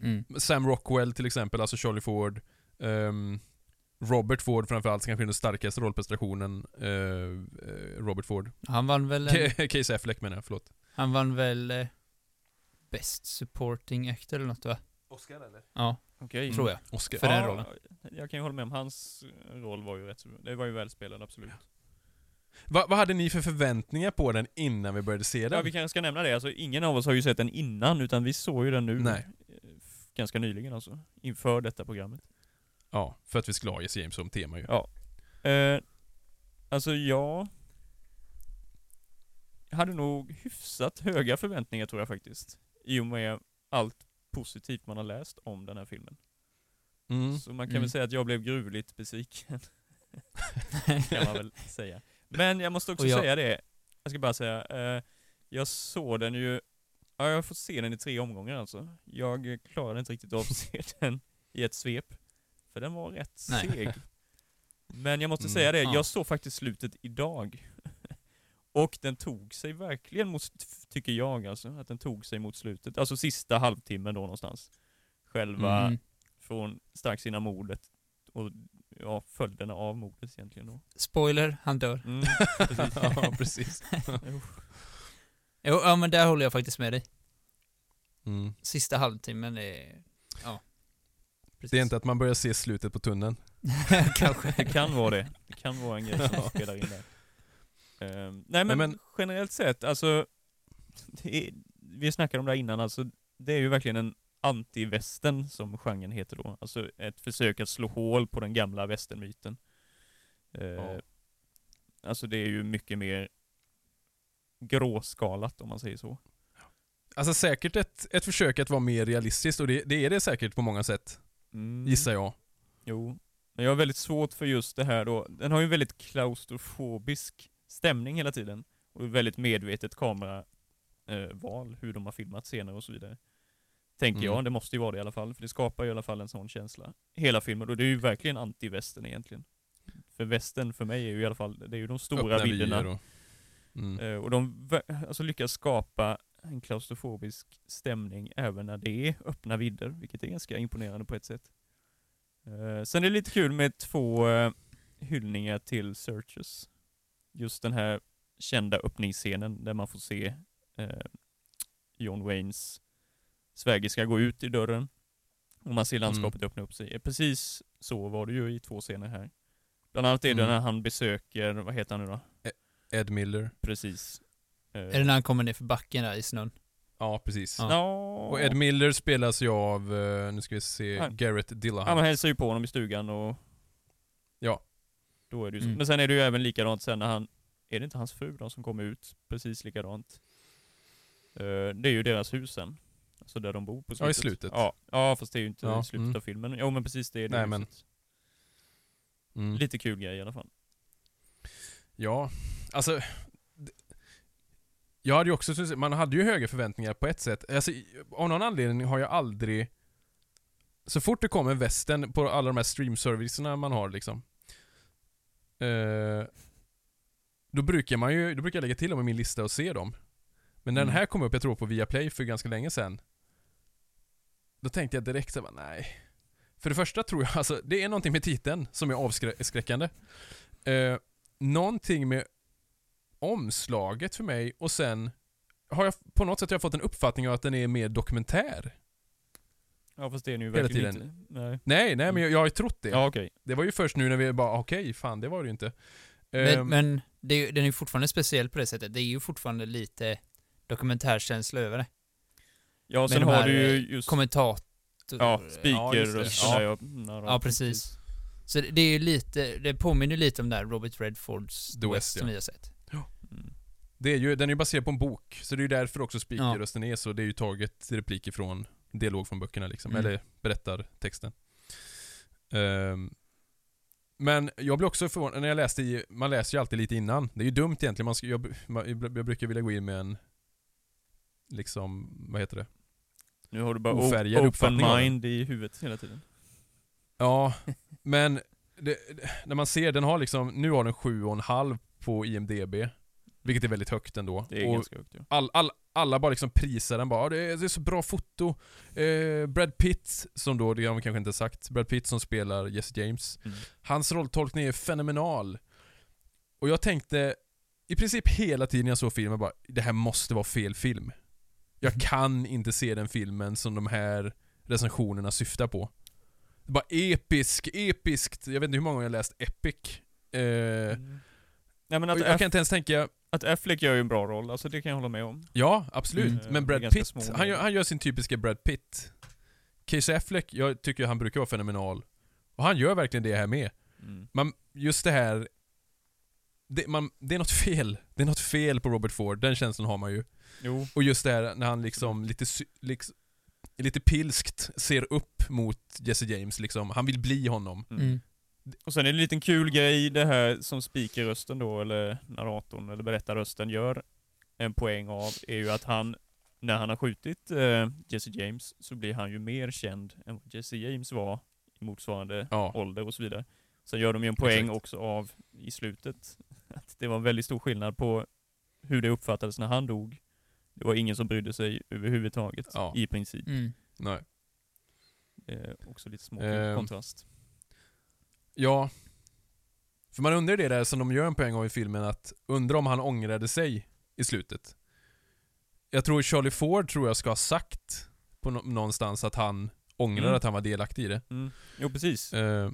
Mm. Sam Rockwell till exempel, alltså Charlie Ford. ehm, Robert Ford framförallt, kanske den starkaste rollprestationen. eh, Robert Ford. Han vann väl, en, Casey Affleck menar jag, förlåt. han vann väl eh, Best supporting actor eller något va? Oscar eller? Ja, Okej. tror jag. Oscar. För den rollen. Jag kan ju hålla med om hans roll var ju rätt så, det var ju välspelad absolut. Va, vad hade ni för förväntningar på den innan vi började se den? Ja, vi kanske ska nämna det, alltså ingen av oss har ju sett den innan, utan vi såg ju den nu. Nej. Ganska nyligen alltså, inför detta programmet. Ja, för att vi skulle ha Jesse James som tema ju. Ja. Eh, alltså jag hade nog hyfsat höga förväntningar tror jag faktiskt. I och med allt positivt man har läst om den här filmen. Mm. Så man kan Mm. väl säga att jag blev gruvligt besviken. kan man väl säga. Men jag måste också jag- säga det, jag ska bara säga, eh, jag såg den ju, ja, jag har fått se den i tre omgångar alltså. Jag klarade inte riktigt av att se den i ett svep. För den var rätt Nej. seg. Men jag måste Mm. säga det, Ja. jag såg faktiskt slutet idag. Och den tog sig verkligen mot, tycker jag alltså, att den tog sig mot slutet. Alltså sista halvtimmen då någonstans. Själva Mm. från strax innan mordet och ja, följderna av mordet egentligen då. Spoiler, han dör. Mm, precis. ja, precis. Jo, ja men där håller jag faktiskt med dig. Mm. Sista halvtimmen är... Ja. Precis. Det är inte att man börjar se slutet på tunneln. Kanske. Det kan vara det. Det kan vara en grej som spelar in där. Ehm, nej men, men- generellt sett, alltså, är, vi snackade om det här innan, alltså, det är ju verkligen en anti-västern som genren heter då. Alltså ett försök att slå hål på den gamla västernmyten. Uh, Ja. Alltså det är ju mycket mer gråskalat om man säger så. Alltså säkert ett, ett försök att vara mer realistiskt och det, det är det säkert på många sätt, Mm. gissar jag. Jo. Men jag har väldigt svårt för just det här då. Den har ju en väldigt klaustrofobisk stämning hela tiden. Och väldigt medvetet kameraval, eh, hur de har filmat scener och så vidare. Tänker Mm. jag, det måste ju vara det i alla fall, för det skapar ju i alla fall en sån känsla. Hela filmen, och det är ju verkligen anti-västern egentligen. För västern för mig är ju i alla fall, det är ju de stora Öppna vidderna. Mm. Eh, Och de alltså lyckas skapa en klaustrofobisk stämning även när det är öppna vidder, vilket är ganska imponerande på ett sätt. Eh, Sen är det lite kul med två eh, hyllningar till Searches. Just den här kända öppningsscenen där man får se John Waynes svägerska gå ut i dörren och man ser landskapet öppna upp sig. Precis så var det ju i två scener här. Bland annat är det Mm. när han besöker, vad heter han nu då? Ed Miller. Precis. Eh, Är det när han kommer ner för backen där i snön? Ja, precis. Ja. Ja. Och Ed Miller spelas ju av, eh, nu ska vi se, Han- Garrett Dillahunt. Ja, man hälsar ju på honom i stugan och... Ja. Då är det ju så. Mm. Men sen är det ju även likadant sen när han... Är det inte hans fru då som kommer ut precis likadant? Eh, det är ju deras hus sen. Alltså där de bor på slutet. Ja, i slutet. Ja, ja fast det är ju inte Ja, i slutet mm. av filmen. Jo men precis, det är det Nej, men-. Mm. Lite kul grej i alla fall. Ja, alltså... Jag hade ju också, man hade ju höga förväntningar på ett sätt. Alltså, av någon anledning har jag aldrig... Så fort det kommer västern på alla de här streamservicerna man har liksom. Eh, då brukar man ju, då brukar jag lägga till dem i min lista och se dem. Men när Mm. den här kom upp, jag tror på Viaplay för ganska länge sedan. Då tänkte jag direkt så här, bara, nej. För det första tror jag, alltså det är någonting med titeln som är avskräckande. Eh, någonting med omslaget för mig och sen har jag på något sätt har jag fått en uppfattning av att den är mer dokumentär. Ja fast det är nu verkligen inte. Nej. Nej, nej men jag, jag har ju trott det. Ja okej. Det var ju först nu när vi bara, okej, fan det var det ju inte. Men, Ehm, men det är, den är ju fortfarande speciell på det sättet. Det är ju fortfarande lite dokumentärkänsla över det. Ja Med sen de har du eh, ju just... Kommentator... Ja, Ja, speakerrösterna. Ja. Ja, Ja, precis. Så det det är ju lite, det påminner lite om där Robert Redfords The West, som ja. vi har sett. Det är ju, den är ju baserad på en bok, så det är ju därför också speakerrösten är så. Det är ju taget repliker från dialog från böckerna liksom, Mm. eller berättartexten. Ehm, men jag blev också förvånad när jag läste i, man läser ju alltid lite innan. Det är ju dumt egentligen, man ska, jag, man, jag brukar vilja gå in med en, liksom, vad heter det? Nu har du bara Ofärgad open mind i huvudet hela tiden. Ja, men det, när man ser, den har liksom, nu har den sju och en halv på IMDB. Vilket är väldigt högt ändå. Det är och ganska högt ja. all, all, alla bara liksom prisar den bara, "Ja, det är, det är så bra foto. Eh, Brad Pitt, som då, det har man kanske inte sagt, Brad Pitt som spelar Jesse James. Mm. Hans rolltolkning är fenomenal. Och jag tänkte, i princip hela tiden jag såg filmen bara, det här måste vara fel film. Jag kan inte se den filmen som de här recensionerna syftar på. Det bara episk, episkt. Jag vet inte hur många gånger jag läst epic. Eh, Mm. Nej att, jag kan inte ens tänka, att Affleck gör ju en bra roll, alltså det kan jag hålla med om. ja absolut. Mm. Men Brad Pitt, han gör, han gör sin typiska Brad Pitt. Casey Affleck, jag tycker han brukar vara fenomenal. Och han gör verkligen det här med. Mm. Man, just det här... Det, man, det är något fel. Det är något fel på Robert Ford, den känslan har man ju. Jo, Och just det här när han liksom lite, liksom, lite pilskt ser upp mot Jesse James liksom. Han vill bli honom. Mm. Och sen är det en liten kul grej det här som speakerrösten då, eller narratorn, eller berättarrösten gör en poäng av, är ju att han, när han har skjutit eh, Jesse James, så blir han ju mer känd än vad Jesse James var i motsvarande Ja. ålder och så vidare. Sen gör de ju en poäng Exakt. också av, i slutet, att det var en väldigt stor skillnad på hur det uppfattades när han dog. Det var ingen som brydde sig överhuvudtaget, Ja. i princip. Mm. Nej. Eh, också lite små Ehm. kontrast. Ja. För man undrar det där som de gör en poäng av i filmen, att undra om han ångrade sig i slutet. Jag tror Charlie Ford tror jag ska ha sagt på nå- någonstans att han ångrar Mm. att han var delaktig i det. Mm. Jo, precis. Eh,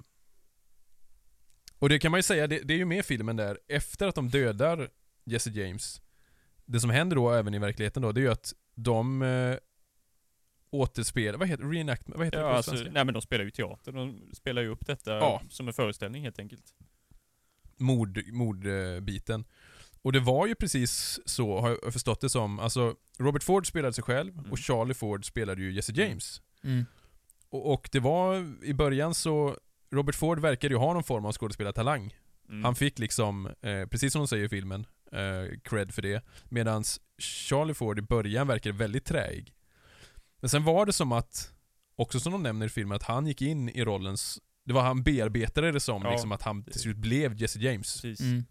och det kan man ju säga, det, det är ju med i filmen där, efter att de dödar Jesse James, det som händer då även i verkligheten då, det är ju att de återspelar, vad heter reenactment, vad heter Ja, det på alltså, svenska? nej men de spelar ju teater, de spelar ju upp detta Ja. som en föreställning helt enkelt. mord, mordbiten. Och det var ju precis så, har jag förstått det som. Alltså, Robert Ford spelade sig själv Mm. och Charlie Ford spelade ju Jesse James. Mm. Och, och det var, i början så, Robert Ford verkade ju ha någon form av skådespelartalang. Mm. Han fick liksom, eh, precis som de säger i filmen, eh, cred för det. Medan Charlie Ford i början verkade väldigt träig. Men sen var det som att, också som de nämner i filmen, att han gick in i rollens det var han bearbetade det som, Ja, liksom att han till slut blev Jesse James. Precis. Mm.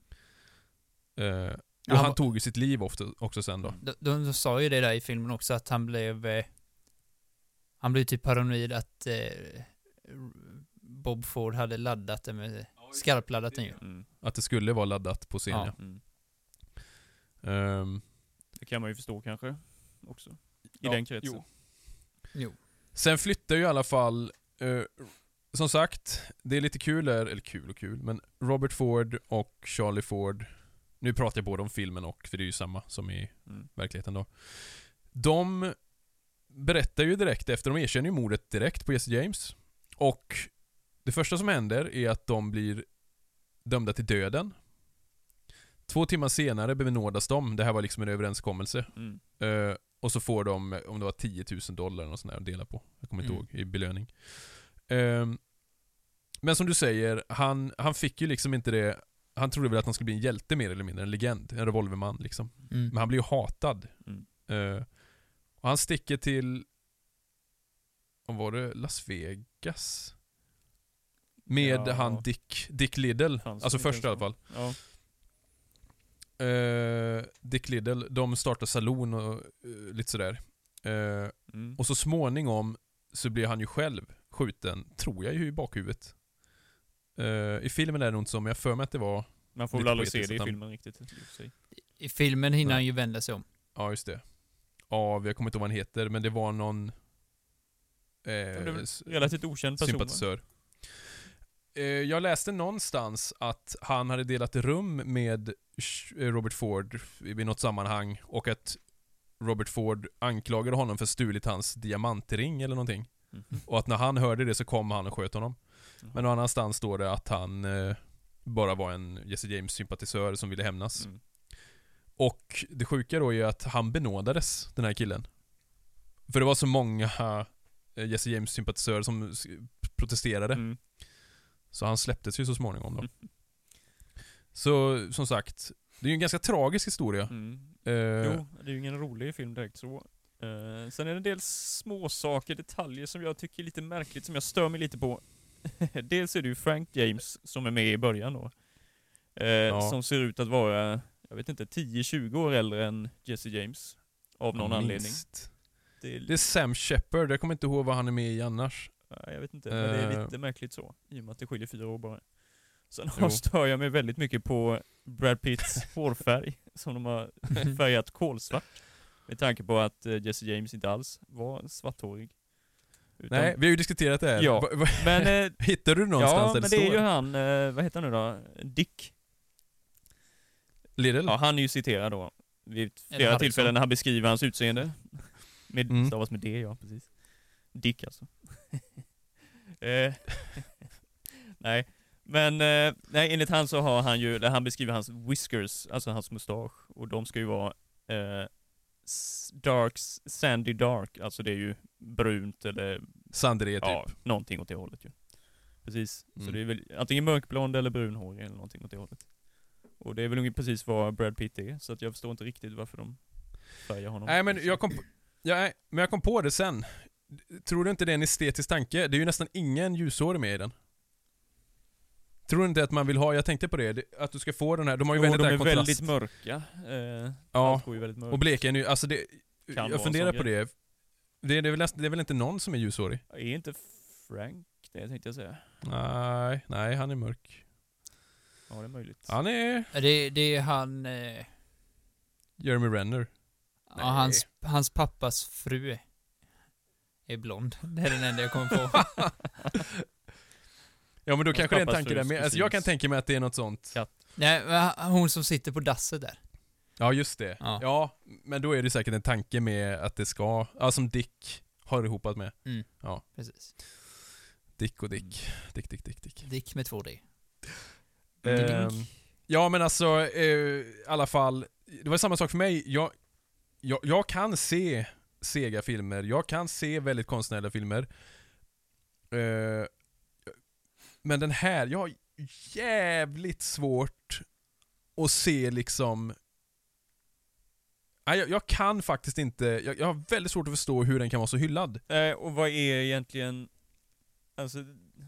Eh, och Ja, han han- tog ju sitt liv också, också sen då. Mm. De, de, de sa ju det där i filmen också, att han blev... Eh, han blev typ paranoid att eh, Bob Ford hade laddat det med... Skarpladdat den ju. Mm. Att det skulle vara laddat på scen Ja. ja. Mm. Ehm, Det kan man ju förstå kanske, också. I Ja, den kretsen. jo. Jo. sen flyttar ju i alla fall, eh, som sagt, det är lite kul där, eller kul och kul, men Robert Ford och Charlie Ford, nu pratar jag både om filmen och, för det är ju samma som i Mm. verkligheten då. De berättar ju direkt efter, de erkänner ju mordet direkt på Jesse James. Och det första som händer är att de blir dömda till döden. Två timmar senare benådas de, det här var liksom en överenskommelse. Mm. Eh, och så får de, om det var 10 000 dollar något sånt där att dela på. Jag kommer inte Mm. ihåg, i belöning. Ehm, men som du säger, han, han fick ju liksom inte det han trodde väl att han skulle bli en hjälte mer eller mindre, en legend, en revolverman liksom. Mm. Men han blir ju hatad. Mm. Eh, och han sticker till, vad var det, Las Vegas? Med Ja. han Dick, Dick som alltså först i alla fall. Ja. Eh, Dick Liddell, de startar saloon och eh, lite sådär. Eh, Mm. och så småningom så blir han ju själv skjuten, tror jag ju i bakhuvudet. Eh, I filmen är det nog inte så, men jag för mig att det var, Man får väl aldrig se det i han- filmen riktigt. i filmen hinner Nej. han ju vända sig om. ja just det. Av, jag kommer inte ihåg vad han heter, men det var någon... Eh, Relativt okänd person. va? sympatisör. Eh, jag läste någonstans att han hade delat rum med eh, Robert Ford i något sammanhang och att Robert Ford anklagade honom för stulit hans diamantring eller någonting. Mhm. Och att när han hörde det så kom han och sköt honom. Jaha. Men någon annanstans står det att han eh, bara var en Jesse James-sympatisör som ville hämnas. Mm. Och det sjuka då är att han benådades, den här killen. För det var så många eh, Jesse James-sympatisörer som protesterade. Så han släpptes ju så småningom då. Mm. Så som sagt, det är ju en ganska tragisk historia. Mm. Eh, Jo, det är ju ingen rolig film direkt så. Eh, sen är det en del små saker, detaljer som jag tycker är lite märkligt, som jag stör mig lite på. Dels är det ju Frank James som är med i början då. Eh, Som ser ut att vara jag vet inte, 10-20 år äldre än Jesse James. Av någon Ja, anledning. minst. Det är, Det är Sam Shepard, jag kommer inte ihåg vad han är med i annars. Ja, jag vet inte, men det är Eh. lite märkligt så. I och med att det skiljer fyra år bara. Sen Jo. stör jag mig väldigt mycket på Brad Pitts hårfärg, som de har färgat kolsvart. Med tanke på att eh, Jesse James inte alls var svarthårig. Utan- Nej, vi har ju diskuterat det här. Ja. Va- va- Men, eh, Hittar du någonstans ja, där men det det är står? ju han, eh, vad heter han nu då? Dick. Little? Ja, han är ju citerad då. Vid flera tillfällen när han beskriver hans utseende. Med, Mm. stavas med D, ja precis. Dick alltså. eh, nej, men eh, nej, enligt han så har han ju, där han beskriver hans whiskers, alltså hans mustasch, och de ska ju vara eh, dark, sandy dark, alltså det är ju brunt eller Sandré typ. ja, någonting åt det hållet ju. Precis. Så Mm. det är väl antingen mörkblond eller brunhårig eller någonting åt det hållet. Och det är väl ungefär precis vad Brad Pitt är, så att jag förstår inte riktigt varför de färgar honom. Nej men jag kom ja, men jag kom på det sen. Tror du inte det är en estetisk tanke? Det är ju nästan ingen ljushårig med i den. Tror du inte att man vill ha, jag tänkte på det, att du ska få den här, de har ju Jo, väldigt de är kontrast. väldigt mörka. Eh, Ja, Allt går ju väldigt mörkt. och bleken är ju, alltså det, Kan jag funderar på det. Det är, det, är väl, det är väl inte någon som är ljushårig? Är inte Frank det tänkte jag säga? Nej, nej han är mörk. Ja, det är möjligt. Han är Det, det är han... Eh, Jeremy Renner. ja, hans, hans pappas fru är- blond. Det är den enda jag kommer på. Ja men då kanske det är en tanke där med. Alltså jag kan tänka mig att det är något sånt. katt. Nej, hon som sitter på dasset där. Ja just det. Ja. Ja, men då är det säkert en tanke med att det ska, ja som Dick har ihopat med. Precis. Dick och Dick. Dick, Dick, Dick, Dick. Dick med två D. Ehm, ja men alltså, eh, i alla fall, det var samma sak för mig. Jag, jag, jag kan se sega filmer, jag kan se väldigt konstnärliga filmer. Eh, men den här, jag har jävligt svårt att se liksom Nej, jag, jag kan faktiskt inte, jag, jag har väldigt svårt att förstå hur den kan vara så hyllad. Eh, och vad är egentligen... Alltså,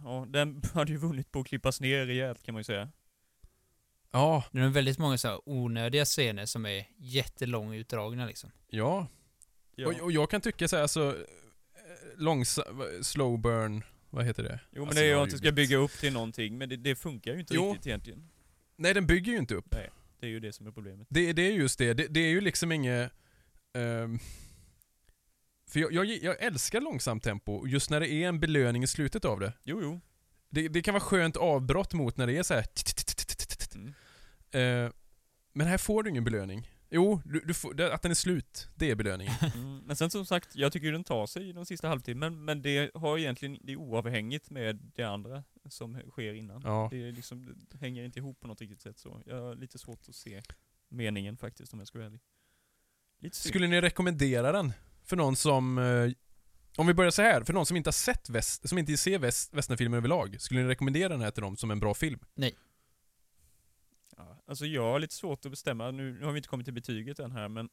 ja, den hade ju vunnit på att klippas ner rejält kan man ju säga. Ja, Det är väldigt många så här onödiga scener som är jättelångt utdragna liksom. ja. Ja. Och, och jag kan tycka så här, alltså, långsam, slow burn, vad heter det? Jo men Alltså, det är ju att ju ska vet. bygga upp till någonting, men det, det funkar ju inte Jo. riktigt egentligen. Nej, den bygger ju inte upp. Det är ju det som är problemet. Det, det är just det. det. Det är ju liksom inget... ehm, för jag, jag, jag älskar långsamt tempo, just när det är en belöning i slutet av det. Jo, jo. Det, det kan vara skönt avbrott mot när det är så här. Mm. Eh, Men här får du ingen belöning. Jo, du, du får, det, att den är slut, det är belöningen. Mm. Men sen som sagt, jag tycker den tar sig i den sista halvtimmen, men det har egentligen, det är oavhängigt med det andra som sker innan. Ja. Det, liksom, det hänger inte ihop på något riktigt sätt så. Jag har lite svårt att se meningen faktiskt om jag ska vara ärlig. Skulle ni rekommendera den? För någon som... eh, Om vi börjar så här, för någon som inte har sett väst, som inte ser väst, westernfilmer överlag, skulle ni rekommendera den här till dem som en bra film? Ja, alltså jag har lite svårt att bestämma, nu, nu har vi inte kommit till betyget än här, men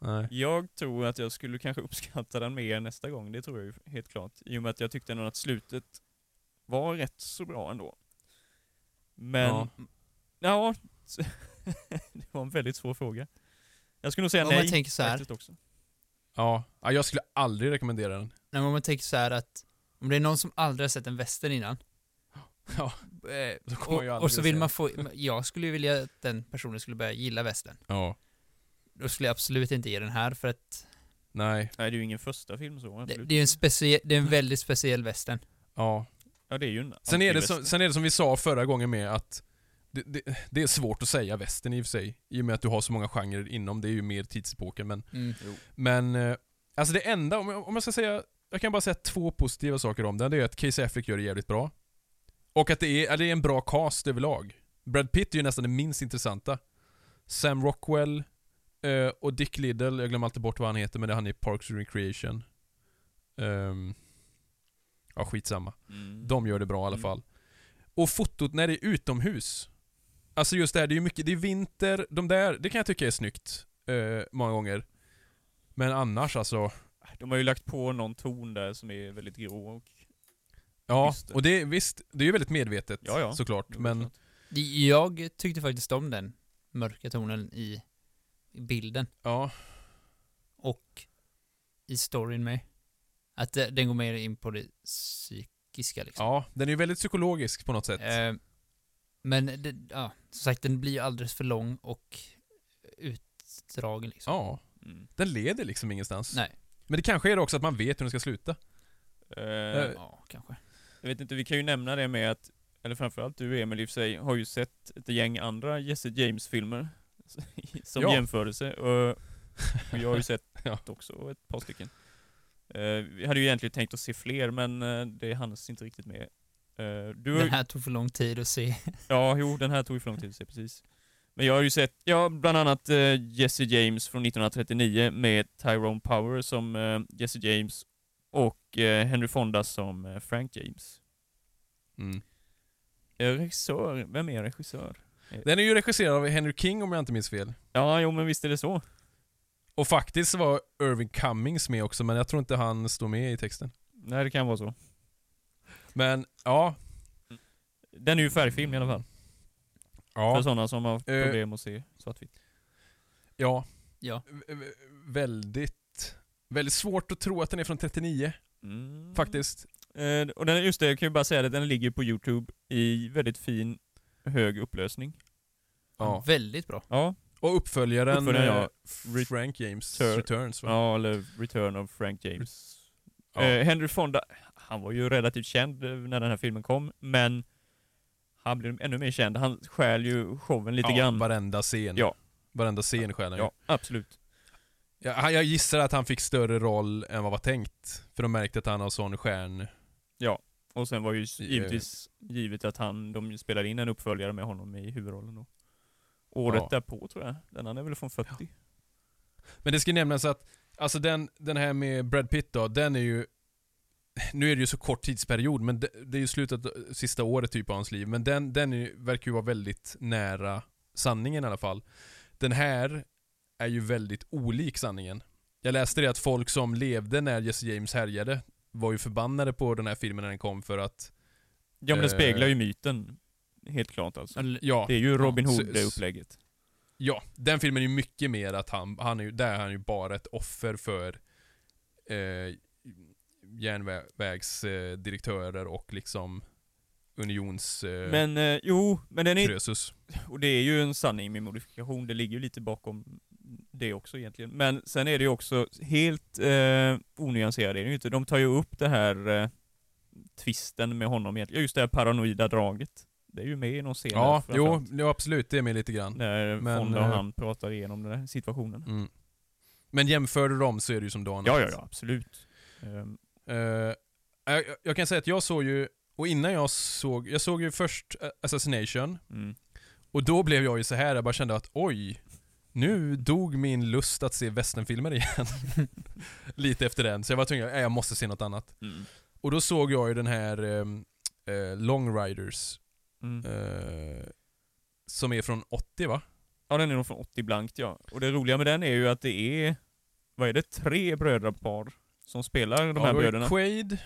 Nej. jag tror att jag skulle kanske uppskatta den mer nästa gång, det tror jag ju helt klart. I och med att jag tyckte ändå att slutet var rätt så bra ändå. Men, Ja. ja, det var en väldigt svår fråga. Jag skulle nog säga Om nej man tänker så här, också. Ja, ja, jag skulle aldrig rekommendera den. när man tänker så här att om det är någon som aldrig har sett en västern innan Ja, eh, då kommer jag och, och så vill man få, jag skulle ju vilja att den personen skulle börja gilla västern. Ja, Då skulle jag absolut inte ge den här för att nej, Nej, det är ju ingen första film så, det, det är en speciell, det är en väldigt speciell västern. ja. Ja, det är ju en Sen är, det som, sen är det som vi sa förra gången med att det, det, det är svårt att säga västern i och för sig, i och med att du har så många genrer inom, det är ju mer tidsepoken men Mm. Men, eh, alltså det enda, om jag, om jag ska säga, jag kan bara säga två positiva saker om den, det är att Casey Affleck gör det jävligt bra. Och att det är, att det är en bra cast överlag. Brad Pitt är ju nästan det minst intressanta. Sam Rockwell eh, och Dick Liddell, jag glömmer alltid bort vad han heter, men det är han i Parks and Recreation. Ehm, ja, skitsamma. Mm. De gör det bra i alla Mm. fall. Och fotot när det är utomhus. Alltså just det här, det är ju mycket, det är vinter, de där, det kan jag tycka är snyggt. Eh, många gånger. Men annars alltså, De har ju lagt på någon ton där som är väldigt grå och... ja. Just det. Och det, visst, det är ju väldigt medvetet Ja, ja. såklart. Men. Jag tyckte faktiskt om den. mörka tonen i bilden Ja, och i storyn med. Att det- den går mer in på det psykiska liksom. ja, den är ju väldigt psykologisk på något sätt. Eh, men det, ja, som sagt den blir ju alldeles för lång och utdragen liksom. Ja, Mm. den leder liksom ingenstans. Nej. Men det kanske är också att man vet hur den ska sluta. Eh, Ja, kanske. Jag vet inte, vi kan ju nämna det med att, eller framförallt du Emil i och för sig, har ju sett ett gäng andra Jesse James-filmer som Ja. jämförelse. Och, och jag har ju sett Ja. också ett par stycken. Eh, vi hade ju egentligen tänkt att se fler, men eh, det hanns inte riktigt med. Eh, du Den här tog för lång tid att se. Ja, jo, den här tog för lång tid att se, precis. Men jag har ju sett, ja, bland annat Jesse James från 1939 med Tyrone Power som Jesse James och eh, Henry Fonda som eh, Frank James. Mm. Eh, regissör, vem är regissör? Den är ju regisserad av Henry King om jag inte minns fel. Ja, jo men visst är det så. Och faktiskt var Irving Cummings med också, men jag tror inte han står med i texten. Nej, det kan vara så. Men, ja. Den är ju färgfilm i alla fall. För Ja. sådana som har problem att se svartvitt. Ja. Ja. V- Väldigt, väldigt svårt att tro att den är från 39, Mm. faktiskt. Eh, och den, just det, jag kan ju bara säga det, den ligger på Youtube i väldigt fin, hög upplösning. Ja. Väldigt bra. Ja, Och uppföljaren, Uppföljaren, ja. eh, Frank James Tur- Returns va? Ja, eller Return of Frank James. Ja. Eh, Henry Fonda, han var ju relativt känd eh, när den här filmen kom, men han blev ännu mer känd. Han stjäl ju showen lite ja, grann. varenda scen. Ja. Varenda scen stjäl han ju. Ja, absolut. Ja, jag gissar att han fick större roll än vad var tänkt. För de märkte att han har sån stjärn... Och sen var ju givetvis givet att han, de spelade in en uppföljare med honom i huvudrollen då. Året Ja. därpå tror jag. Den han är väl från 40? Men det ska nämnas att, alltså den, den här med Brad Pitt då, den är ju... Nu är det ju så kort tidsperiod, men det, det är ju slutet, sista året typ av hans liv. Men den, den är, verkar ju vara väldigt nära sanningen i alla fall. Den här är ju väldigt olik sanningen. Jag läste det att folk som levde när Jesse James härjade var ju förbannade på den här filmen när den kom för att, Ja men det Eh. speglar ju myten. Helt klart alltså. Ja, Det är ju Robin Hood det upplägget. Ja, den filmen är ju mycket mer att han, han är ju, där är han ju bara ett offer för eh, järnvägsdirektörer och liksom unions eh, Men eh, jo, men den är, krösus. och det är ju en sanning med modifikation, det ligger ju lite bakom det också egentligen. Men sen är det ju också helt eh, onyanserade är det inte. De tar ju upp det här eh, twisten med honom egentligen. Just det här paranoida draget. Det är ju med i någon scen Ja, där jo, jo, absolut, det är med lite grann. När Men, Fonda och eh, han pratar igenom den här situationen. Mm. Men jämför du dem så är det ju som Dan Ja, ja, ja, absolut. Eh, jag, jag kan säga att jag såg ju, och innan jag såg, jag såg ju först Assassination, mm. och då blev jag ju så här jag bara kände att oj, nu dog min lust att se westernfilmer igen. Lite efter den, så jag var tvungen, jag måste se något annat. Mm. Och då såg jag ju den här ehm, eh, Long Riders, Mm. eh, som är från 80 va? Ja, den är nog från 80 blankt ja. Och det roliga med den är ju att det är, vad är det, tre brödrapar som spelar de ja, här bröderna. Quaid,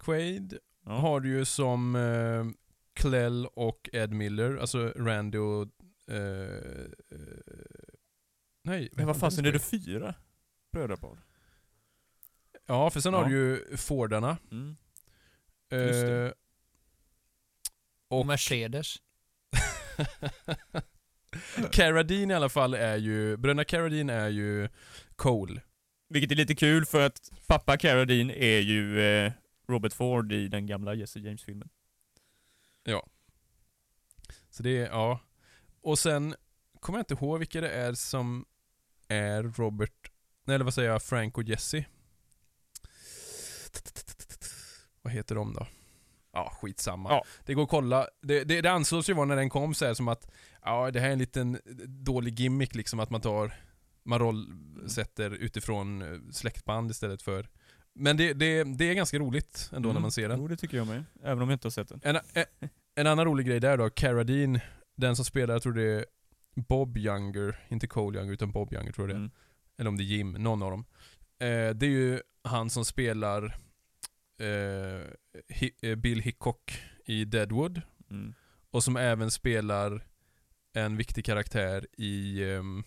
Quaid Ja. har du ju som eh, Clell och Ed Miller, alltså Randy och... Eh, eh, nej, Men vad fan fasen är det fyra brödrapar? Ja, för sen Ja. har du ju Fordarna. Mm. Eh. Och och Mercedes. Carradine i alla fall är ju, bröderna Carradine är ju Cole. Vilket är lite kul för att pappa Carradine är ju eh, Robert Ford i den gamla Jesse James-filmen. Så det är, ja. Och sen kommer jag inte ihåg vilka det är som är Robert, nej eller vad säger jag, Frank och Jesse. Vad heter de då? Ja, skitsamma. Ja. Det går att kolla. Det, det, det ansågs ju vara när den kom så här som att, ja det här är en liten dålig gimmick liksom att man tar, man rollsätter utifrån eh, släktband istället för men det, det, det är ganska roligt ändå när man ser den. Jo, det tycker jag med. Även om jag inte har sett den. En, en, en annan rolig grej där då, Carradine, den som spelar, jag tror det är Bob Younger, inte Cole Younger utan Bob Younger tror jag det är. Mm. Eller om det är Jim, någon av dem. Eh, det är ju han som spelar eh, Hi, eh, Bill Hickok i Deadwood Mm. och som även spelar en viktig karaktär i... ehm,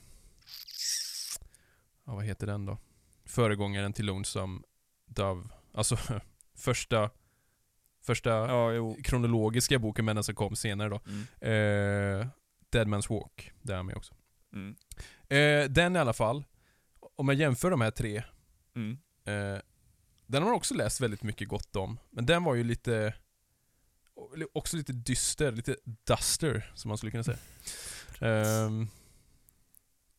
ja, vad heter den då? Föregångaren till Lonesome Dove. Alltså första... Första Ja, kronologiska boken, men den som kom senare då. Mm. Eh, Dead Man's Walk, där är han med också. Mm. Eh, den i alla fall, om jag jämför de här tre, Mm. eh, den har man också läst väldigt mycket gott om. Men den var ju lite, också lite dyster, lite duster som man skulle kunna säga. Ehm,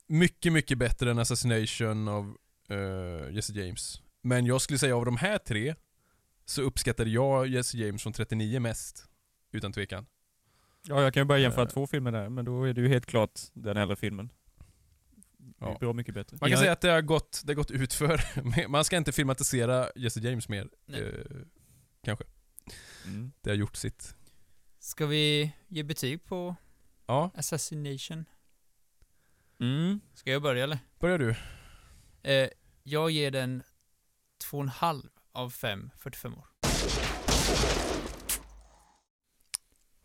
mycket, mycket bättre än Assassination av eh, Jesse James. Men jag skulle säga av de här tre, så uppskattade jag Jesse James från 39 mest. Utan tvekan. Ja, jag kan ju bara jämföra Eh. två filmer där, men då är det ju helt klart den äldre filmen. Det är Ja. bra mycket bättre. Man kan Jag- säga att det har gått, det har gått ut för Man ska inte filmatisera Jesse James mer. Eh, kanske. Mm. Det har gjort sitt. Ska vi ge betyg på Ja, Assassination? Mm. Ska jag börja eller? börjar du. Eh, jag ger den 2,5 av 5 45 år.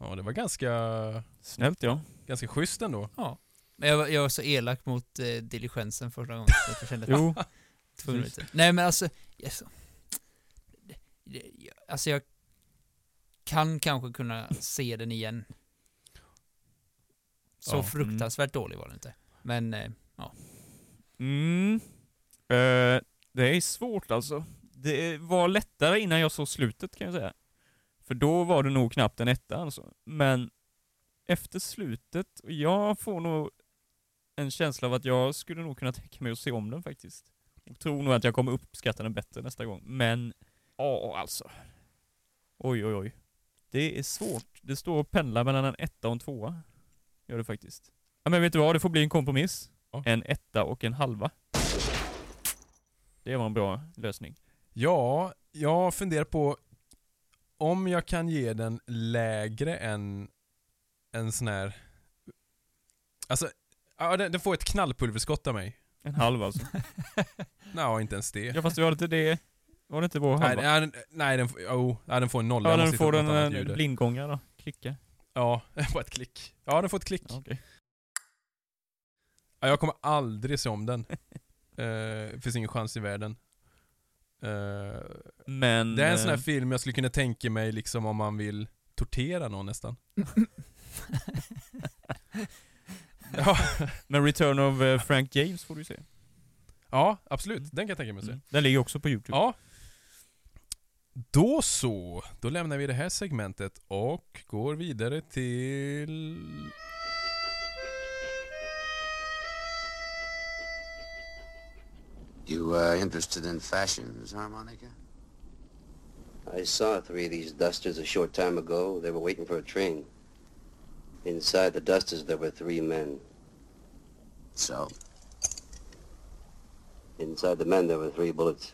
Ja, det var ganska, Snällt ja. ganska schysst ändå. Men jag, var- jag var så elak mot eh, diligensen första gången, så jag kände att Jo. två minuter. Nej men alltså, yes. alltså jag kan kanske kunna se den igen. Så Ja. fruktansvärt dålig var den inte. Men, eh, Mm. Eh, det är svårt alltså. Det var lättare innan jag såg slutet kan jag säga. För då var det nog knappt en etta alltså. Men efter slutet, jag får nog en känsla av att jag skulle nog kunna tänka mig att se om den faktiskt. Och tror nog att jag kommer uppskatta den bättre nästa gång. Men, ja alltså. Oj oj oj. Det är svårt. Det står och pendlar mellan en etta och en tvåa. Gör det faktiskt. Ja men vet du vad, det får bli en kompromiss. Ja. En etta och en halva. Det var en bra lösning. Ja, jag funderar på om jag kan ge den lägre än en sån här... Alltså, ja, den, den får ett knallpulverskott av mig. En halv alltså. Nej, inte ens det. Ja fast var det inte det, var det inte vår Nej, halva? nej, den- nej, den, får- jo, nej, den får en nolla. Ja, den får en, en där. blindgångare då. Klicka. Ja, på ett klick. Ja, den får ett klick. Ja, okej. Ja, jag kommer aldrig se om den. uh, finns ingen chans i världen. Eh, Men... det är en sån här eh, film jag skulle kunna tänka mig liksom om man vill tortera någon nästan. ja, Men Return of eh, Frank James får du se. ja, absolut. Den kan jag tänka mig att se. Mm. Den ligger också på Youtube. Ja. Då så. Då lämnar vi det här segmentet och går vidare till... You uh, interested in fashions, harmonica? I saw three of these dusters a short time ago. They were waiting for a train. Inside the dusters there were three men. So? Inside the men there were three bullets.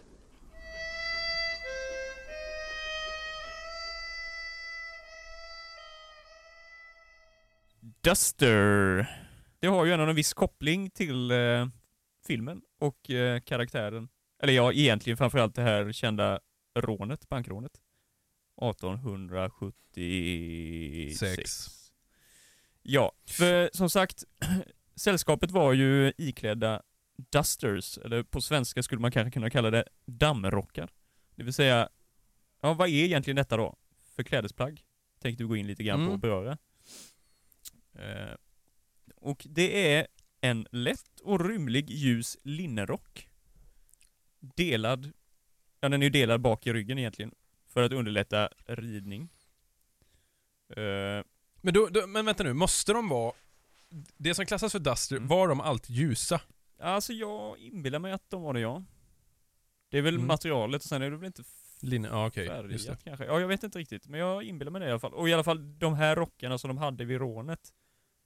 Duster. Det har ju ändå en viss koppling till eh, filmen och eh, karaktären. Eller ja, egentligen framförallt det här kända rånet, bankrånet. 1876. Sex. Ja, för som sagt, sällskapet var ju iklädda dusters, eller på svenska skulle man kanske kunna kalla det dammrockar. Det vill säga, ja vad är egentligen detta då? För klädesplagg? Tänkte vi gå in lite grann på Mm. och beröra. Eh, och det är en lätt och rymlig ljus linnerock. Delad, ja den är ju delad bak i ryggen egentligen, för att underlätta ridning. Eh, Men, då, då, men vänta nu, måste de vara... Det som klassas för Duster, Mm. var de alltid ljusa? Alltså jag inbillar mig att de var det ja. Det är väl Mm. materialet och sen är det väl inte Linne, okej, just färgat kanske. Ja jag vet inte riktigt, men jag inbillar mig det i alla fall. Och i alla fall de här rockarna som de hade vid rånet,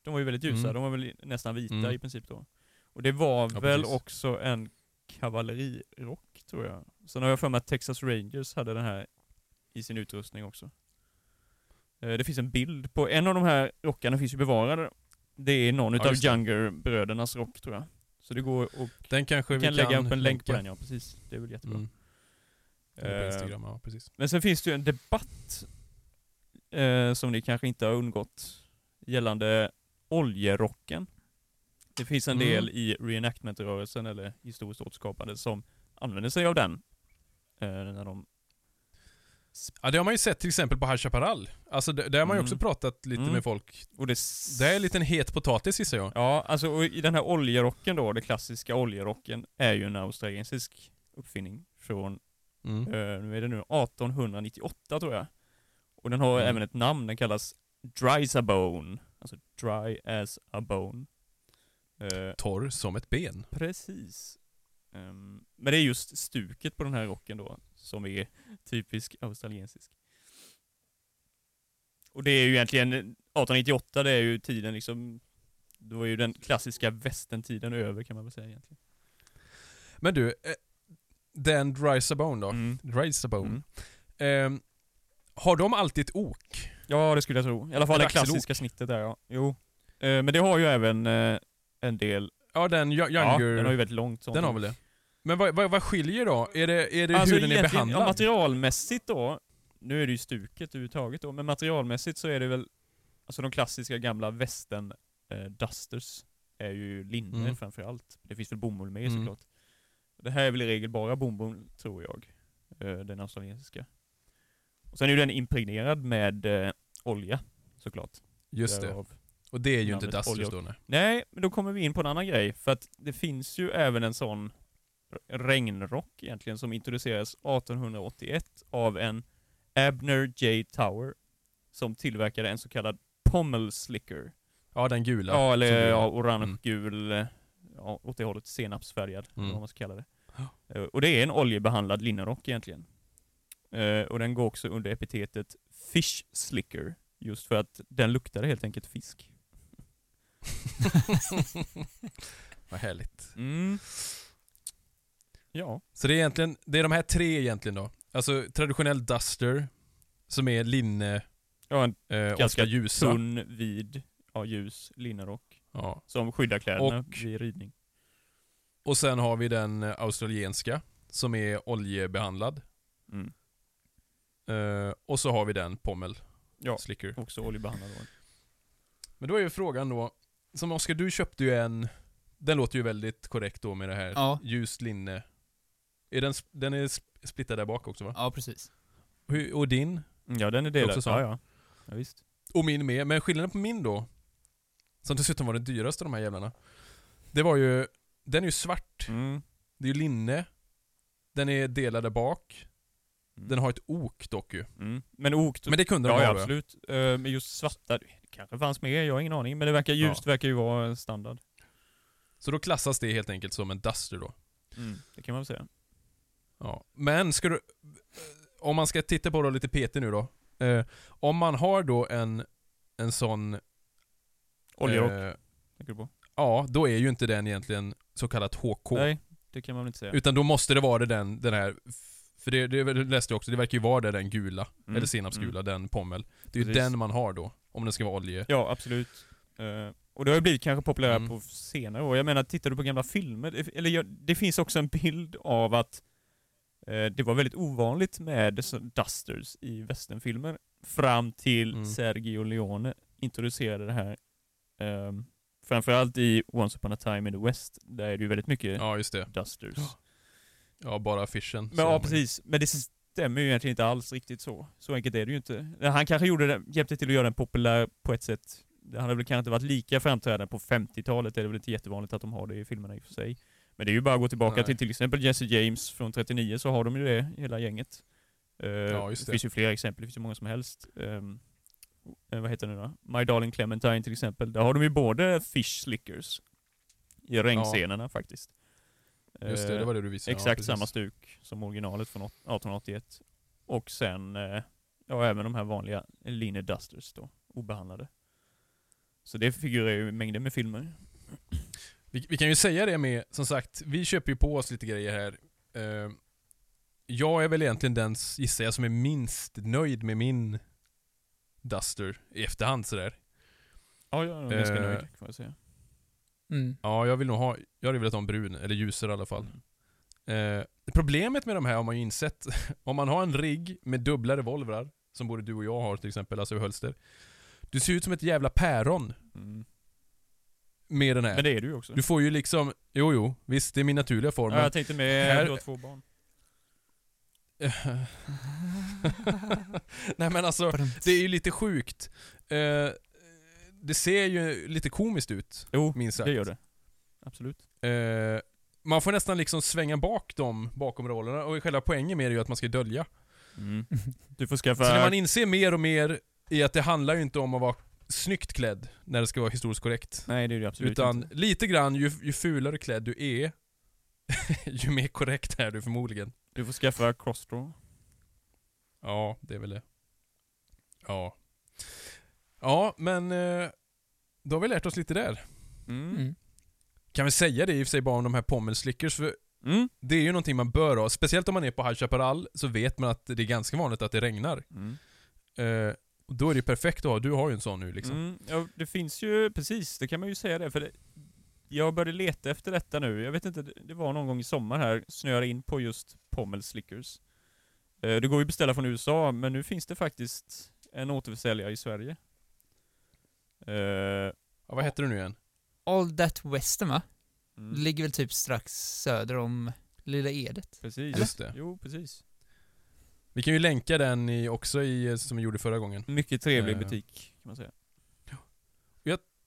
de var ju väldigt ljusa, Mm. de var väl nästan vita Mm. i princip då. Och det var Ja, väl precis. också en kavallerirock tror jag. Sen har jag för mig att Texas Rangers hade den här i sin utrustning också. Eh, Det finns en bild på, en av de här rockarna finns ju bevarade. Det är någon Ja, utav. Younger-brödernas rock tror jag. Så det går att Den kanske vi vi kan lägga upp en länk på den ja, precis. Det är väl jättebra. Mm. Eller på Eh, Instagram, ja precis. Men sen finns det ju en debatt eh, som ni kanske inte har undgått gällande oljerocken. Det finns en Mm. del i reenactment-rörelsen, eller historiskt återskapande, som använder sig av den. Eh, när de... Ja, det har man ju sett till exempel på High Chaparral. Alltså det, där har man ju Mm. också pratat lite Mm. med folk. Och det, Det är en liten het potatis gissar jag. Ja, alltså och i den här oljerocken då, den klassiska oljerocken, är ju en australiensisk uppfinning från, Mm. eh, nu är det nu 1898 tror jag. Och den har Mm. även ett namn, den kallas Dry as a bone. Alltså dry as a bone. Eh, Torr som ett ben. Precis. Ehm, men det är just stuket på den här rocken då, som är typisk australiensisk. Och det är ju egentligen, 1898 det är ju tiden liksom, då är ju den klassiska västentiden över kan man väl säga egentligen. Men du, eh, den Dry Sabone då? Mm. Dry Sabone. Mm. Ehm, har de alltid ett ok? Ja, det skulle jag tro. I alla fall det klassiska snittet där ja. Jo. Eh, men det har ju även eh, en del, Ja, den Yo- ja, Younger, den har ju väldigt långt sånt. den har väl det? Men vad, vad, vad skiljer då? Är det, är det Alltså hur den är behandlad? Ja, materialmässigt då, nu är det ju stuket överhuvudtaget då, men materialmässigt så är det väl, alltså de klassiska gamla västern eh, dusters är ju linne Mm. framförallt. Det finns väl bomull med Mm. såklart. Det här är väl i regel bara bomull, tror jag. Eh, den australiensiska. Och sen är ju den impregnerad med eh, olja, såklart. Just det. Därav. Och det är ju inte Dusters olja- då nej. Nej, men då kommer vi in på en annan grej. För att det finns ju även en sån regnrock egentligen som introducerades 1881 av en Abner J. Tower som tillverkade en så kallad pommel slicker. Ja, den gula. Ja, eller ja, orange, Mm. gul, ja, åt det hållet senapsfärgad, Mm. vad man ska kalla det. Eh, Och det är en oljebehandlad linnerock egentligen. Eh, Och den går också under epitetet fish slicker, just för att den luktade helt enkelt fisk. Vad härligt. Mm. Ja. Så det är egentligen, det är de här tre egentligen då. Alltså traditionell Duster, som är linne, Ja, en eh, Ganska ljusa. tunn, vid, ja, ljus linnerock. Ja. Som skyddar kläderna Och- vid ridning. Och sen har vi den eh, australienska, som är oljebehandlad. Mm. Eh, och så har vi den Pommel Ja, Slicker. också oljebehandlad. Men då är ju frågan då, som Oskar du köpte ju en, den låter ju väldigt korrekt då med det här Ja. ljust linne. Är den, den är sp- splittad där bak också va? Ja, precis. Hur- Och din? Mm, Ja, den är delad. också så. Ja, ja. ja, visst. Och min med, men skillnaden på min då, som dessutom var den dyraste av de här jävlarna. Det var ju, den är ju svart, Mm. det är ju linne, den är delad där bak. Den har ett ok dock ju. Mm. Men ok, Men det kunde de ja, ja, ha då, absolut. Eh, Men just svarta, det kanske fanns med, jag har ingen aning. Men det verkar ljust, verkar ju vara standard. Så då klassas det helt enkelt som en Duster då. Mm. Det kan man väl säga. Ja. Men ska du, om man ska titta på det lite PT nu då. Eh, om man har då en, en sån... Oljerock, eh, tänker du på? ja, då är ju inte den egentligen så kallat HK. Nej, det kan man väl inte säga. Utan då måste det vara den, den här, för det, det läste jag också, det verkar ju vara det den gula, Mm. eller senapsgula, den pommel. Det är ju den man har då, om den ska vara olje. Ja, absolut. Eh, och det har ju blivit kanske populära Mm. på senare år. Jag menar, tittar du på gamla filmer, eller ja, det finns också en bild av att eh, det var väldigt ovanligt med dusters i westernfilmer fram till Mm. Sergio Leone introducerade det här. Um, framförallt i Once upon a time in the West, där är det ju väldigt mycket Ja, just det. Ja, bara affischen. Men, ja, precis. Men det stämmer ju egentligen inte alls riktigt så. Så enkelt är det ju inte. Han kanske gjorde det, hjälpte till att göra den populär på ett sätt. Det hade väl kanske inte varit lika framträdande på 50-talet, det är väl inte jättevanligt att de har det i filmerna i och för sig. Men det är ju bara att gå tillbaka Nej. till till exempel Jesse James från 39 så har de ju det, hela gänget. Eh, Ja, just det. det. finns ju fler exempel, det finns ju många som helst. Um, vad heter det nu då? My Darling Clementine till exempel. Där har de ju både fish slickers i regnscenerna faktiskt. Just det, det var det du visade. ja, Exakt precis. samma stuk som originalet från åt- 1881. Och sen, eh, ja även de här vanliga Line Dusters då, obehandlade. Så det figurerar ju i mängder med filmer. Vi, vi kan ju säga det med, som sagt, vi köper ju på oss lite grejer här. Eh, jag är väl egentligen den, gissar jag, som är minst nöjd med min Duster i efterhand sådär. Ja, jag är ganska Eh, nöjd får jag säga. Mm. Ja, jag vill nog ha, jag hade velat ha en brun, eller ljusare i alla fall. Mm. Eh, problemet med de här har man ju insett, om man har en rigg med dubbla revolvrar, som både du och jag har till exempel, alltså hölster. Du ser ut som ett jävla päron. Mm. med den här. Men det är du ju också. Du får ju liksom, jo jo, visst det är min naturliga form. ja, jag tänkte med här- du har två barn. Nej men alltså, det är ju lite sjukt. Eh, det ser ju lite komiskt ut, Jo, minst sagt. det gör det. Absolut. Eh, man får nästan liksom svänga bak dem bakom rollerna och själva poängen med det är ju att man ska dölja. Mm. Du får Så när skaffa... man inser mer och mer i att det handlar ju inte om att vara snyggt klädd när det ska vara historiskt korrekt. Nej, det är det absolut Utan inte. lite grann, ju, ju fulare klädd du är, ju mer korrekt är du förmodligen. Du får skaffa crossdraw. Ja, det är väl det. Ja. Ja, men eh, då har vi lärt oss lite där. Mm. Mm. Kan vi säga det i och för sig bara om de här pommelslickers, för Mm. det är ju någonting man bör ha. Speciellt om man är på High Chaparral så vet man att det är ganska vanligt att det regnar. Mm. Eh, och då är det ju perfekt att ha, du har ju en sån nu liksom. Mm. Ja, det finns ju, precis, det kan man ju säga det. För det, jag började leta efter detta nu. Jag vet inte, det- var någon gång i sommar här, snöade in på just Pommel Slickers. Eh, Det går ju att beställa från USA, men nu finns det faktiskt en återförsäljare i Sverige. Eh, Ja, vad heter du nu igen? All That Western va? mm, Det ligger väl typ strax söder om Lilla Edet? Precis. Just det. Jo, precis. Vi kan ju länka den i, också i, som vi gjorde förra gången. Mycket trevlig Eh. butik, kan man säga.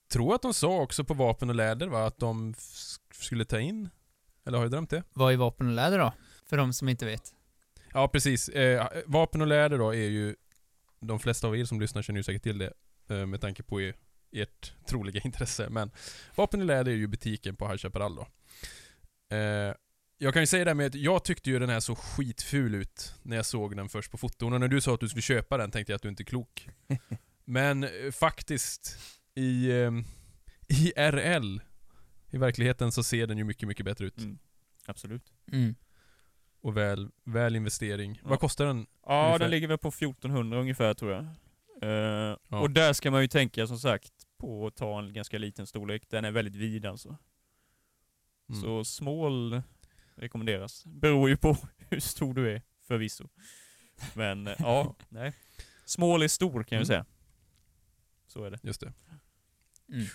Tror att de sa också på vapen och läder va, att de skulle ta in? Eller har jag drömt det? Vad är vapen och läder då? För de som inte vet. Ja, precis. Eh, vapen och läder då är ju, de flesta av er som lyssnar känner ju säkert till det, eh, med tanke på er, ert troliga intresse. Men vapen och läder är ju butiken på High Chaparral då. Eh, jag kan ju säga det här med att jag tyckte ju den här så skitful ut när jag såg den först på foton. Och när du sa att du skulle köpa den tänkte jag att du inte är klok. Men eh, faktiskt, i, eh, i RL, i verkligheten så ser den ju mycket, mycket bättre ut. Mm. Absolut. Mm. Och väl, väl investering. Ja. Vad kostar den? Ja, Ungefär. den ligger väl på 1400 ungefär tror jag. Eh, Ja. Och där ska man ju tänka som sagt på att ta en ganska liten storlek. Den är väldigt vid alltså. Mm. Så small rekommenderas. Beror ju på hur stor du är förvisso. Men eh, ja, nej. Small är stor kan jag Mm. säga. Så är det. Just det. Mm.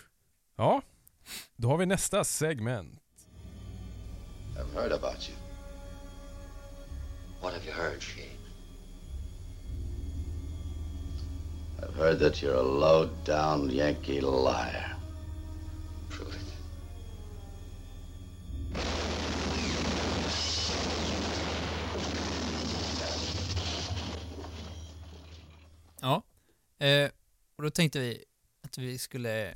Ja, då har vi nästa segment. I've heard about you. What have you heard, Shane? I've heard that you're a low-down Yankee liar. Prove it. Ja. Eh, och då tänkte vi att vi skulle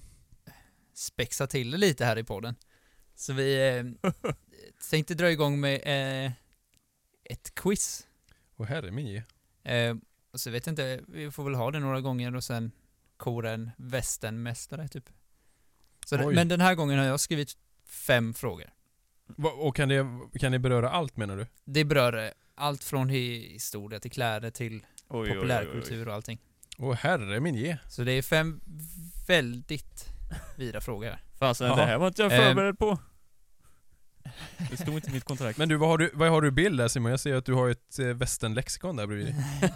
spexa till det lite här i podden. Så vi eh, tänkte dra igång med eh, ett quiz. Och herre min Eh, och så vet jag inte, vi får väl ha det några gånger och sen kora en västernmästare typ. Så det, Oj. men den här gången har jag skrivit fem frågor. Va- Och kan det, kan det beröra allt menar du? Det berör allt från hi- historia till kläder till Oj, populärkultur och allting. Åh herre min ge. Så det är fem väldigt vida frågor här. Fasen, det här var inte jag Ehm. förberedd på. Det stod inte i mitt kontrakt. Men du, vad har du, vad har du bild där Simon? Jag ser att du har ett eh, västernlexikon där bredvid dig.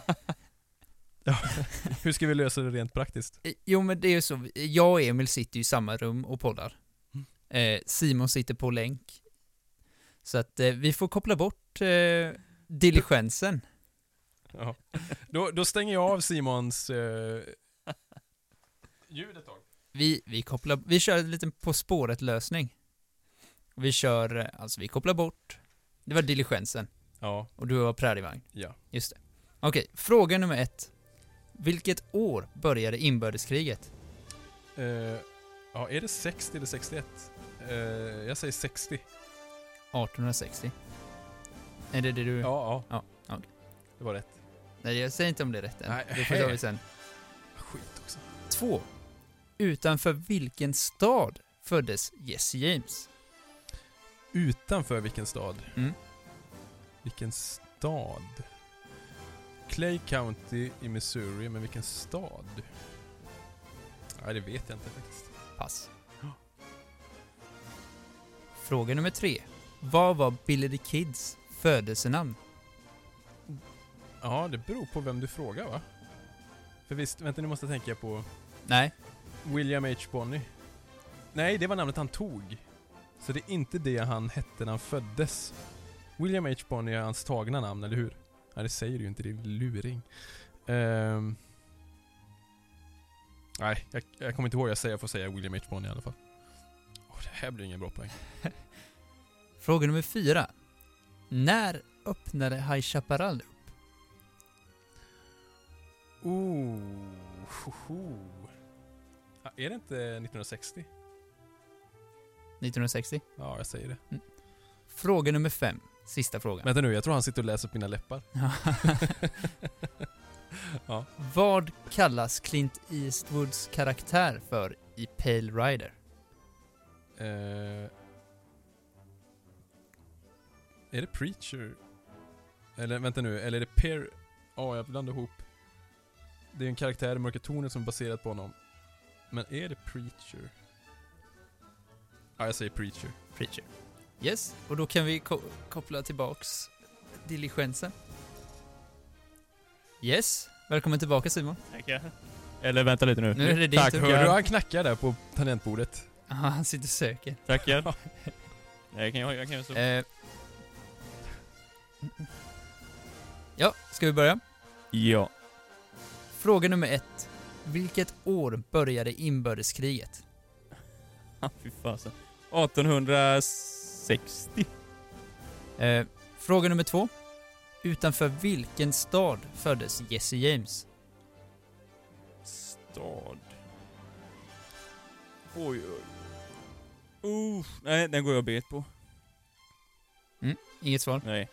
ja. Hur ska vi lösa det rent praktiskt? Eh, Jo men det är ju så, jag och Emil sitter ju i samma rum och poddar. Mm. Eh, Simon sitter på länk. Så att eh, vi får koppla bort eh, diligensen. Ja. Då, då stänger jag av Simons eh, ljud ett tag. Vi, vi kopplar, vi kör en liten På spåret-lösning. Vi kör, eh, alltså vi kopplar bort, det var diligensen, Ja, och du var prärievagn. ja. Just det. Okej, fråga nummer ett. Vilket år började inbördeskriget? Eh, ja, är det 60 eller 61? Eh, jag säger 60. 1860. Är det det du... Ja, ja. Ja, okej. Det var rätt. Nej, jag säger inte om det är rätt än. Nej. Det får vi sen. Skit också. Två. Utanför vilken stad föddes Jesse James? Utanför vilken stad? Mm. Vilken stad? Clay County i Missouri, men vilken stad? Nej, det vet jag inte faktiskt. Pass. Fråga nummer tre. Vad var Billy the Kids födelsenamn? Ja, det beror på vem du frågar va? För visst, vänta nu måste jag tänka på Nej, William H. Bonney. Nej, det var namnet han tog. Så det är inte det han hette när han föddes. William H. Bonney är hans tagna namn, eller hur? Nej, det säger du ju inte, det är luring. Ehm. nej, jag, jag kommer inte ihåg, jag säger jag får säga William H. Bonney i alla fall. Åh, det här blir ingen bra poäng. Fråga nummer fyra. När öppnade High Chaparral upp? Hoho. Ah, Är det inte 1960? 1960. Ja, jag säger det. Fråga nummer fem. Sista frågan. Vänta nu, jag tror han sitter och läser upp mina läppar. Ja. Vad kallas Clint Eastwoods karaktär för i Pale Rider? Eh, är det Preacher? Eller vänta nu, eller är det Per... Ja, jag blandar ihop. Det är en karaktär i Mörka Tornet som är baserat på honom. Men är det Preacher? Ja, jag säger Preacher. Preacher. Yes, och då kan vi ko- koppla tillbaks diligensen. Yes, välkommen tillbaka Simon. Tackar. Eller vänta lite nu. Nu är det din Tack, tur. Hör du han knackar där på tangentbordet? Ja, han sitter och söker. Tackar. jag kan, jag kan så. Eh. Ja, ska vi börja? Ja. Fråga nummer ett. Vilket år började inbördeskriget? Fy fasen. 1860. Eh, fråga nummer två. Utanför vilken stad föddes Jesse James? Stad. Oj, oj. Uh, nej, den går jag bet på. Inget svar. Nej.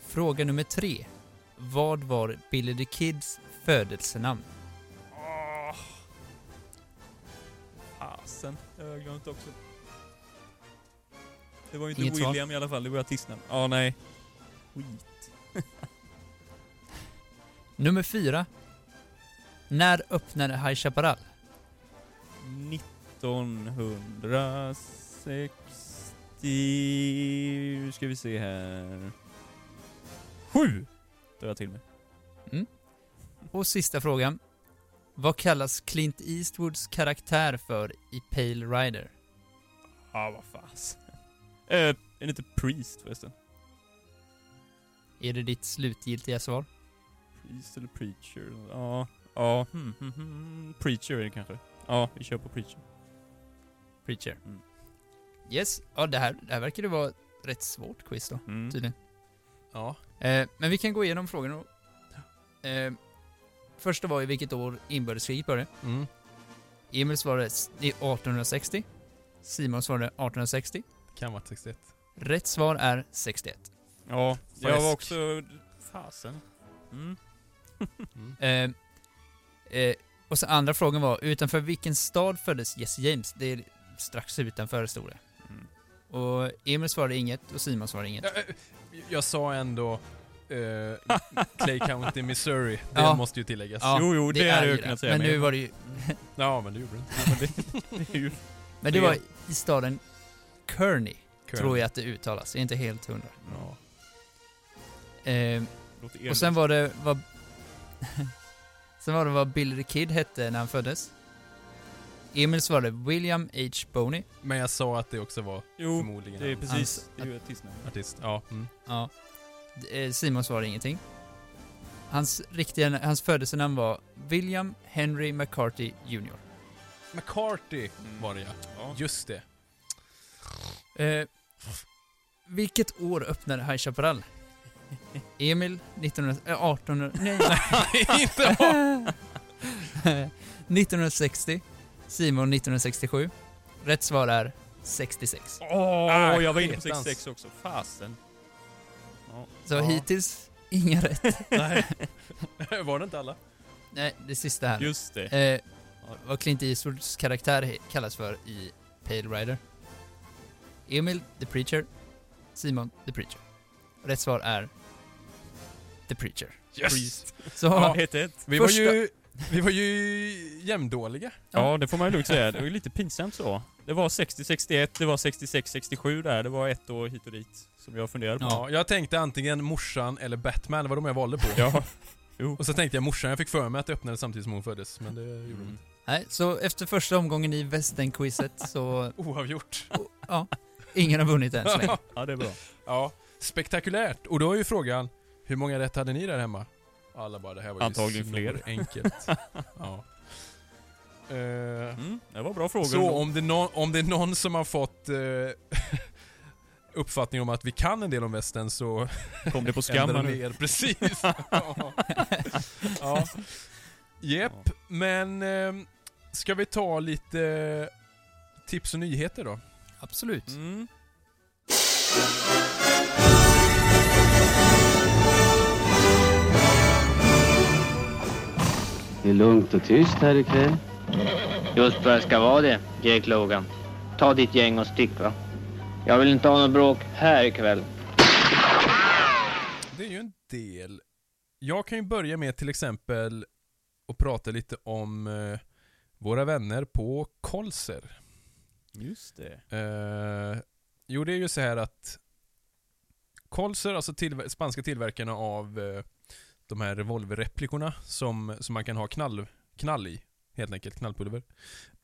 Fråga nummer tre. Vad var Billy the Kids födelsenamn? Åh. Fasen, det har jag glömt också. Det var ju inte Inget svar. William i alla fall, det var artistnamn. Ja, nej. Skit. Nummer fyra. När öppnade High Chaparral? 1960... Nu ska vi se här. Sju! Drar jag till med. Och sista frågan. Vad kallas Clint Eastwoods karaktär för i Pale Rider? Ja, vad fas. Eh, är det inte Priest förresten? Är det ditt slutgiltiga svar? Priest eller Preacher? Ja. Ja. Hmm, hmm, hmm. Preacher är det kanske. Ja, vi kör på Preacher. Preacher. Mm. Yes. Ja, det här, det här verkar det vara rätt svårt quiz då, Mm. tydligen. Ja. Eh, men vi kan gå igenom frågorna. Eh, första var ju vilket år inbördeskriget började. Mm. Emil svarade s- i 1860. Simon svarade 1860. Kan vara 61. Rätt svar är 61. Ja, jag var också... Fasen. Mm. Mm. Eh, eh, och så andra frågan var, utanför vilken stad föddes Jesse James? Det är strax utanför stod det. Mm. Och Emil svarade inget och Simon svarade inget. Jag, jag, jag sa ändå eh, Clay County, Missouri. Det Ja. måste ju tilläggas. Ja, jo, jo, det, hade är jag kunnat det. säga. Men nu var det ju... Ja, men det gjorde du inte. men det, det är ju... Men det var i staden Kearney, Kul. tror jag att det uttalas. Jag är inte helt hundra. Ja. Eh, och sen var det vad... sen var det vad Billy the Kid hette när han föddes. Emil svarade William H. Boney. Men jag sa att det också var Jo, förmodligen det är hans precis. Det är artistnamn. artist. Ja. Mm. Ja. Eh, Simon svarade ingenting. Hans riktiga, hans födelsenamn var William Henry McCarthy Jr. McCarthy var det ja. Ja. Just det. Eh, vilket år öppnade High Chaparral? Emil 1918... Nej. inte 1960. Simon 1967. Rätt svar är 66. Åh, Ah, jag var inne på sketans. 66 också. Fasen. Så Ja. hittills, inga rätt. Nej. var det inte alla? Nej, det sista här. Just det. Eh, vad Clint Eastwoods karaktär kallas för i Pale Rider. Emil, The Preacher. Simon, The Preacher. Rätt svar är The Preacher. Priest. Så, Ja, 1-1. Vi, Första- var ju, vi var ju jämndåliga. Ja, det får man ju lugnt säga. Det var ju lite pinsamt så. Det var 60-61, det var 66-67 där. Det var ett år hit och dit som jag funderade på. Ja, jag tänkte antingen morsan eller Batman, det var de jag valde på. Ja. Och så tänkte jag morsan, jag fick för mig att det öppnade samtidigt som hon föddes, men det gjorde hon Mm. inte. Nej, så efter första omgången i västernquizet så, Oavgjort. ja, ingen har vunnit än så länge. Ja, det är bra. Ja, spektakulärt. Och då är ju frågan, hur många rätt hade ni där hemma? Alla bara, det här var ju Antagligen fler. enkelt. ja. Eh, Mm, det var bra frågor. så ändå. om det, nå- om det är någon som har fått eh, uppfattning om att vi kan en del om västern så kom det på skam nu. ner. Precis. ja. ja. Jepp, men eh, ska vi ta lite tips och nyheter då? Absolut. Mm. Det är lugnt och tyst här ikväll. Just vad det ska vara det, Jake Logan. Ta ditt gäng och stick va. Jag vill inte ha något bråk här ikväll. Det är ju en del. Jag kan ju börja med till exempel att prata lite om eh, våra vänner på Kolser. Just det. Eh, jo, det är ju så här att Colser, alltså tillver- spanska tillverkarna av eh, de här revolverreplikorna som, som man kan ha knall, knall i, helt enkelt, knallpulver.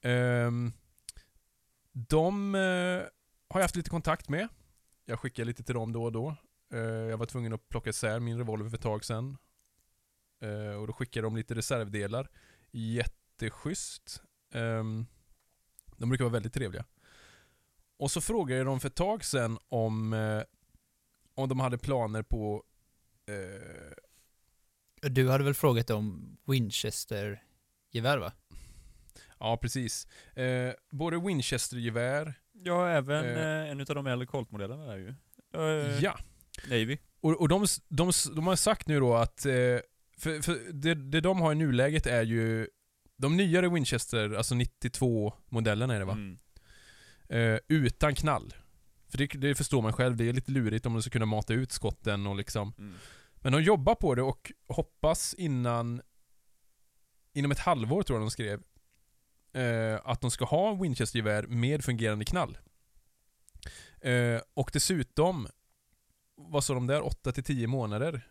Eh, de eh, har jag haft lite kontakt med. Jag skickar lite till dem då och då. Eh, jag var tvungen att plocka isär min revolver för ett tag sedan. Eh, och då skickade de lite reservdelar. Jätteschysst. Ehm, de brukar vara väldigt trevliga. Och så frågade jag dem för ett tag sedan om, eh, om de hade planer på eh, Du hade väl frågat om Winchester-gevär va? Ja, precis. Eh, både Winchester-gevär, Ja, även Eh. eh, en av de äldre Colt-modellerna där ju. Eh, ja. Navy. Och, och de, de, de har sagt nu då att, eh, för, för det, det de har i nuläget är ju de nyare Winchester, alltså 92-modellerna är det va? Mm. Eh, utan knall. För det, det förstår man själv, det är lite lurigt om man ska kunna mata ut skotten och liksom Mm. Men de jobbar på det och hoppas innan Inom ett halvår tror jag de skrev eh, Att de ska ha Winchester-gevär med fungerande knall eh, Och dessutom Vad sa de där? 8-10 månader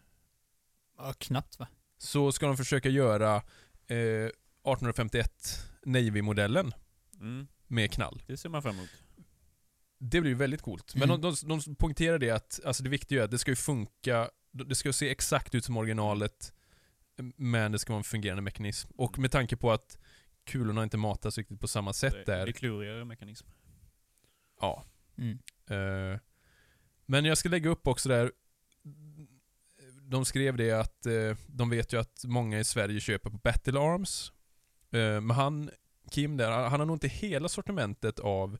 Ja, knappt va? Så ska de försöka göra eh, 1851 Navy-modellen Mm. med knall Det ser man fram emot. Det blir ju väldigt coolt. Men Mm. de, de, de poängterar det att, alltså det viktiga är att det ska ju funka, det ska se exakt ut som originalet, men det ska vara en fungerande mekanism. Och med tanke på att kulorna inte matas riktigt på samma sätt det, där, det är klurigare mekanism. ja. Mm. Eh, men jag ska lägga upp också där, de skrev det att eh, de vet ju att många i Sverige köper på Battle Arms. Eh, men han, Kim där, han har nog inte hela sortimentet av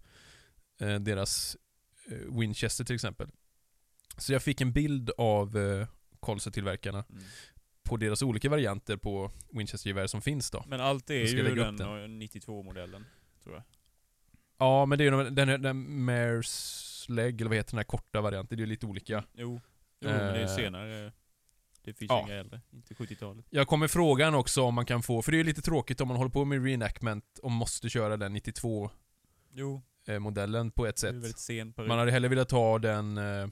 eh, deras eh, Winchester till exempel. Så jag fick en bild av Kolsa-tillverkarna Mm. på deras olika varianter på Winchester-gevär som finns då. Men allt är ju den, den. och 92-modellen, tror jag. Ja, men det är ju den, den, den Mares Leg, eller vad heter den här korta varianten, det är ju lite olika. Jo, jo men det är senare. Det finns ja. inga äldre, inte 70-talet. Jag kommer frågan också om man kan få, för det är lite tråkigt om man håller på med reenactment och måste köra den 92-modellen Jo, på ett det är sätt. väldigt sen period. Man hade hellre velat ha den, eh,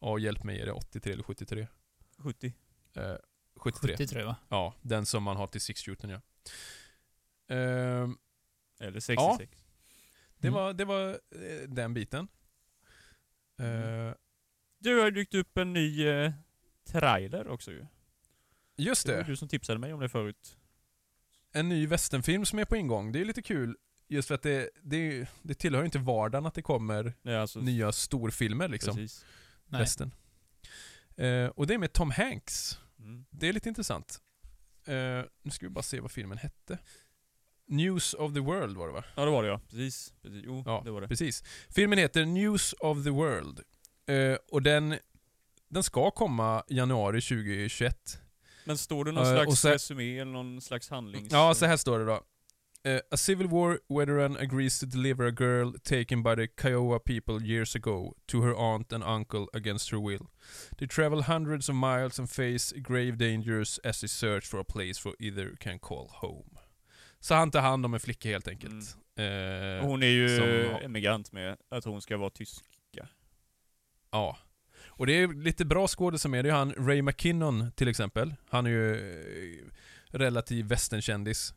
ja hjälp mig, är det 83 eller 73? 70. Eh, 73. 70 tror jag va? Ja, den som man har till six shooten ja. Ehm, Eller 66. det, Mm. var, det var eh, den biten. Eh, Du har dykt upp en ny eh, trailer också ju. just Det var det, du som tipsade mig om det förut. en ny westernfilm som är på ingång. Det är lite kul, just för att det, det, det tillhör ju inte vardagen att det kommer är alltså... nya storfilmer liksom. Precis. Nej. Western. Eh, och det är med Tom Hanks. Mm. Det är lite intressant. Eh, nu ska vi bara se vad filmen hette. News of the World var det va? Ja det var det ja. Precis. Precis. Jo, Ja, det var det. precis. Filmen heter News of the World. Eh, och den, den ska komma januari 2021. Men står det någon Eh, slags så- resumé eller någon slags handlings... Ja, så här står det då. Eh, a civil war veteran agrees to deliver a girl taken by the Kiowa people years ago to her aunt and uncle against her will. They travel hundreds of miles and face grave dangers as they search for a place for either can call home. Så han tar hand om en flicka helt enkelt. Eh, Och hon är ju som- emigrant med att hon ska vara tyska. Ja. Och det är lite bra skådespelare med. Det är han Ray McKinnon till exempel. Han är ju eh, relativ westernkändis.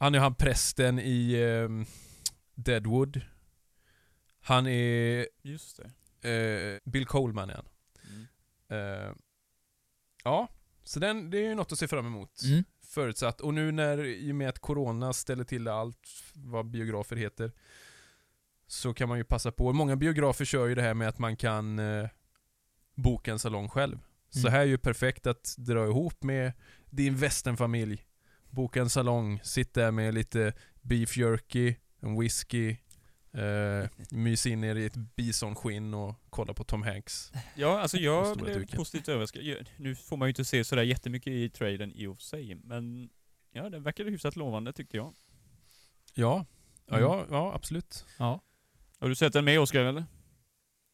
Han är han prästen i ehm, Deadwood. Han är... Just det. eh, Bill Coleman är han. Mm. Eh, ja, så den, det är ju något att se fram emot. Mm. Förutsatt. Och nu när, i och med att Corona ställer till allt vad biografer heter, så kan man ju passa på. Många biografer kör ju det här med att man kan eh, boka en salong själv. Så Mm. här är ju perfekt att dra ihop med din västernfamilj. Boka en salong, sitt där med lite beef jerky, en whisky, eh, mys in er i ett bisonskinn och kolla på Tom Hanks. Ja, alltså Den jag blev duken. positivt överraskad. Nu får man ju inte se sådär jättemycket i traden i och för sig, men ja, det verkade hyfsat lovande tyckte jag. Ja, ja, Mm. ja, ja absolut. Ja. Har du sett den med Oskar eller?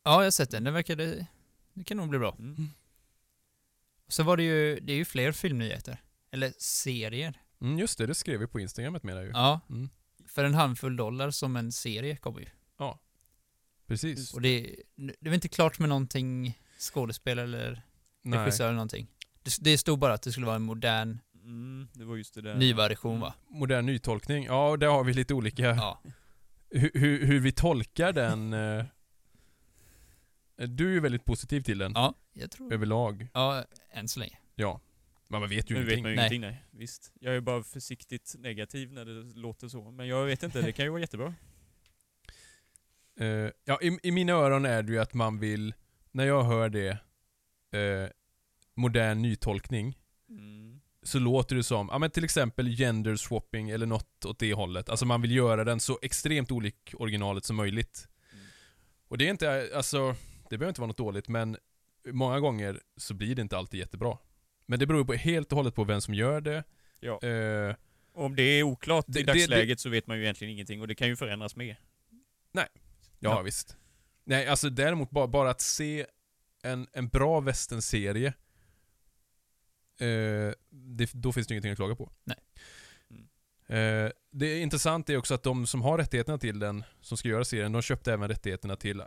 ja, jag har sett den. Den verkade... Det kan nog bli bra. Mm. Så var det ju... Det är ju fler filmnyheter. Eller serier. Mm, just det, det skrev vi på Instagramet med dig ju. Ja. Mm. För en handfull dollar som en serie kommer ju. Precis. Och det, det är väl inte klart med någonting skådespel eller Nej. regissör eller någonting. Det, det stod bara att det skulle vara en modern, Mm, det var just det där. ny version va? Modern nytolkning, ja och där har vi lite olika, Ja. hur, hur, hur vi tolkar den. Eh, Du är ju väldigt positiv till den, Ja, jag tror... överlag. Ja, än så länge. Ja. Men man vet ju Nu vet ingenting. man ju Nej. ingenting, nej. Visst. Jag är bara försiktigt negativ när det låter så. Men jag vet inte, det kan ju vara jättebra. Eh, ja, i, i mina öron är det ju att man vill, när jag hör det, eh, modern nytolkning, Mm. så låter det som, ja men till exempel gender swapping eller något åt det hållet. Alltså man vill göra den så extremt olik originalet som möjligt. Mm. Och det är inte, alltså, det behöver inte vara något dåligt men många gånger så blir det inte alltid jättebra. Men det beror på, helt och hållet på vem som gör det. Ja. Eh, Om det är oklart Det- i det- dagsläget så vet man ju egentligen ingenting och det kan ju förändras med. ja, Ja. visst. Nej, alltså däremot bara, bara att se en, en bra västernserie eh, det, då finns det ingenting att klaga på. Nej. Mm. Eh, det är intressant är också att de som har rättigheterna till den, som ska göra serien, de köpte även rättigheterna till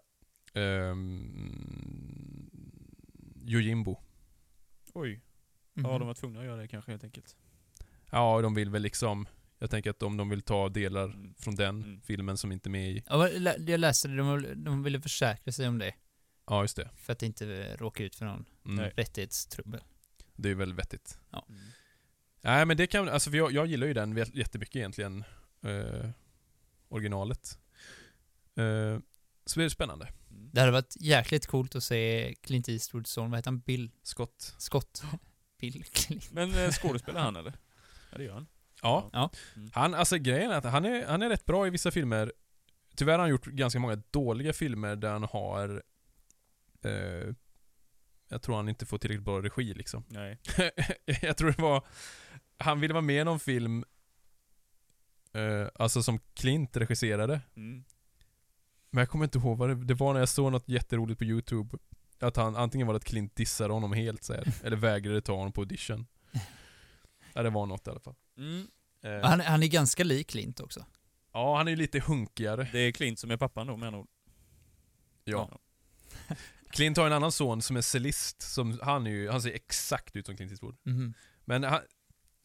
ehm, Yojimbo. Oj. Mhm. Ja, de var tvungna att göra det kanske helt enkelt. Ja, de vill väl liksom, jag tänker att om de vill ta delar Mm. från den Mm. filmen som inte är med i, Ja, jag lä- jag läste det, de, de ville försäkra sig om det. ja just det. För att inte råka ut för någon Mm. Rättighetstrubbel. Det är väl vettigt. Mm. Nej men det kan, alltså för jag, jag gillar ju den jättemycket egentligen. Eh, originalet. Eh, så det är spännande. Det hade varit jäkligt coolt att se Clint Eastwoods son, vad heter han? Bill Scott. Scott? Bill Clint. Men eh, skådespelar han eller? Ja, det gör han. Ja. Ja. Mm. Han, alltså grejen är att han är, han är rätt bra i vissa filmer. Tyvärr har han gjort ganska många dåliga filmer där han har eh, jag tror han inte får tillräckligt bra regi liksom. Nej. jag tror det var, han ville vara med i någon film, eh, alltså som Clint regisserade. Mm. Men jag kommer inte ihåg vad det, det var när jag såg något jätteroligt på youtube. Att han, antingen var det att Clint dissade honom helt så här, eller vägrade ta honom på audition. Ja det var något i alla fall. Mm. Eh, Han, han är ganska lik Clint också. ja han är ju lite hunkigare. Det är Clint som är pappan då med ord. Ja. Clint har en annan son som är cellist, som han är ju, han ser exakt ut som Clint Eastwood. Mhm. Men han,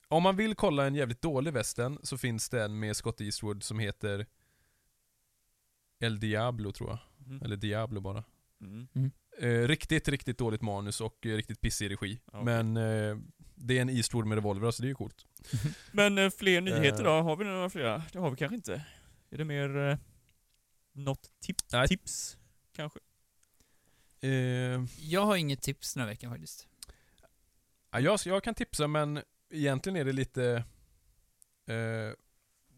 om man vill kolla en jävligt dålig western så finns det en med Scott Eastwood som heter El Diablo tror jag. Mhm. Eller Diablo bara. Mm. Eh, riktigt, riktigt dåligt manus och eh, riktigt pissig regi. Okej. Men eh, det är en Eastwood med revolver, så det är ju coolt. Men eh, fler nyheter Eh. då? Har vi några flera? Det har vi kanske inte. Är det mer eh, något tip Nej. tips? Kanske? Eh, Jag har inget tips den här veckan faktiskt. ja, jag, jag kan tipsa men egentligen är det lite... Eh,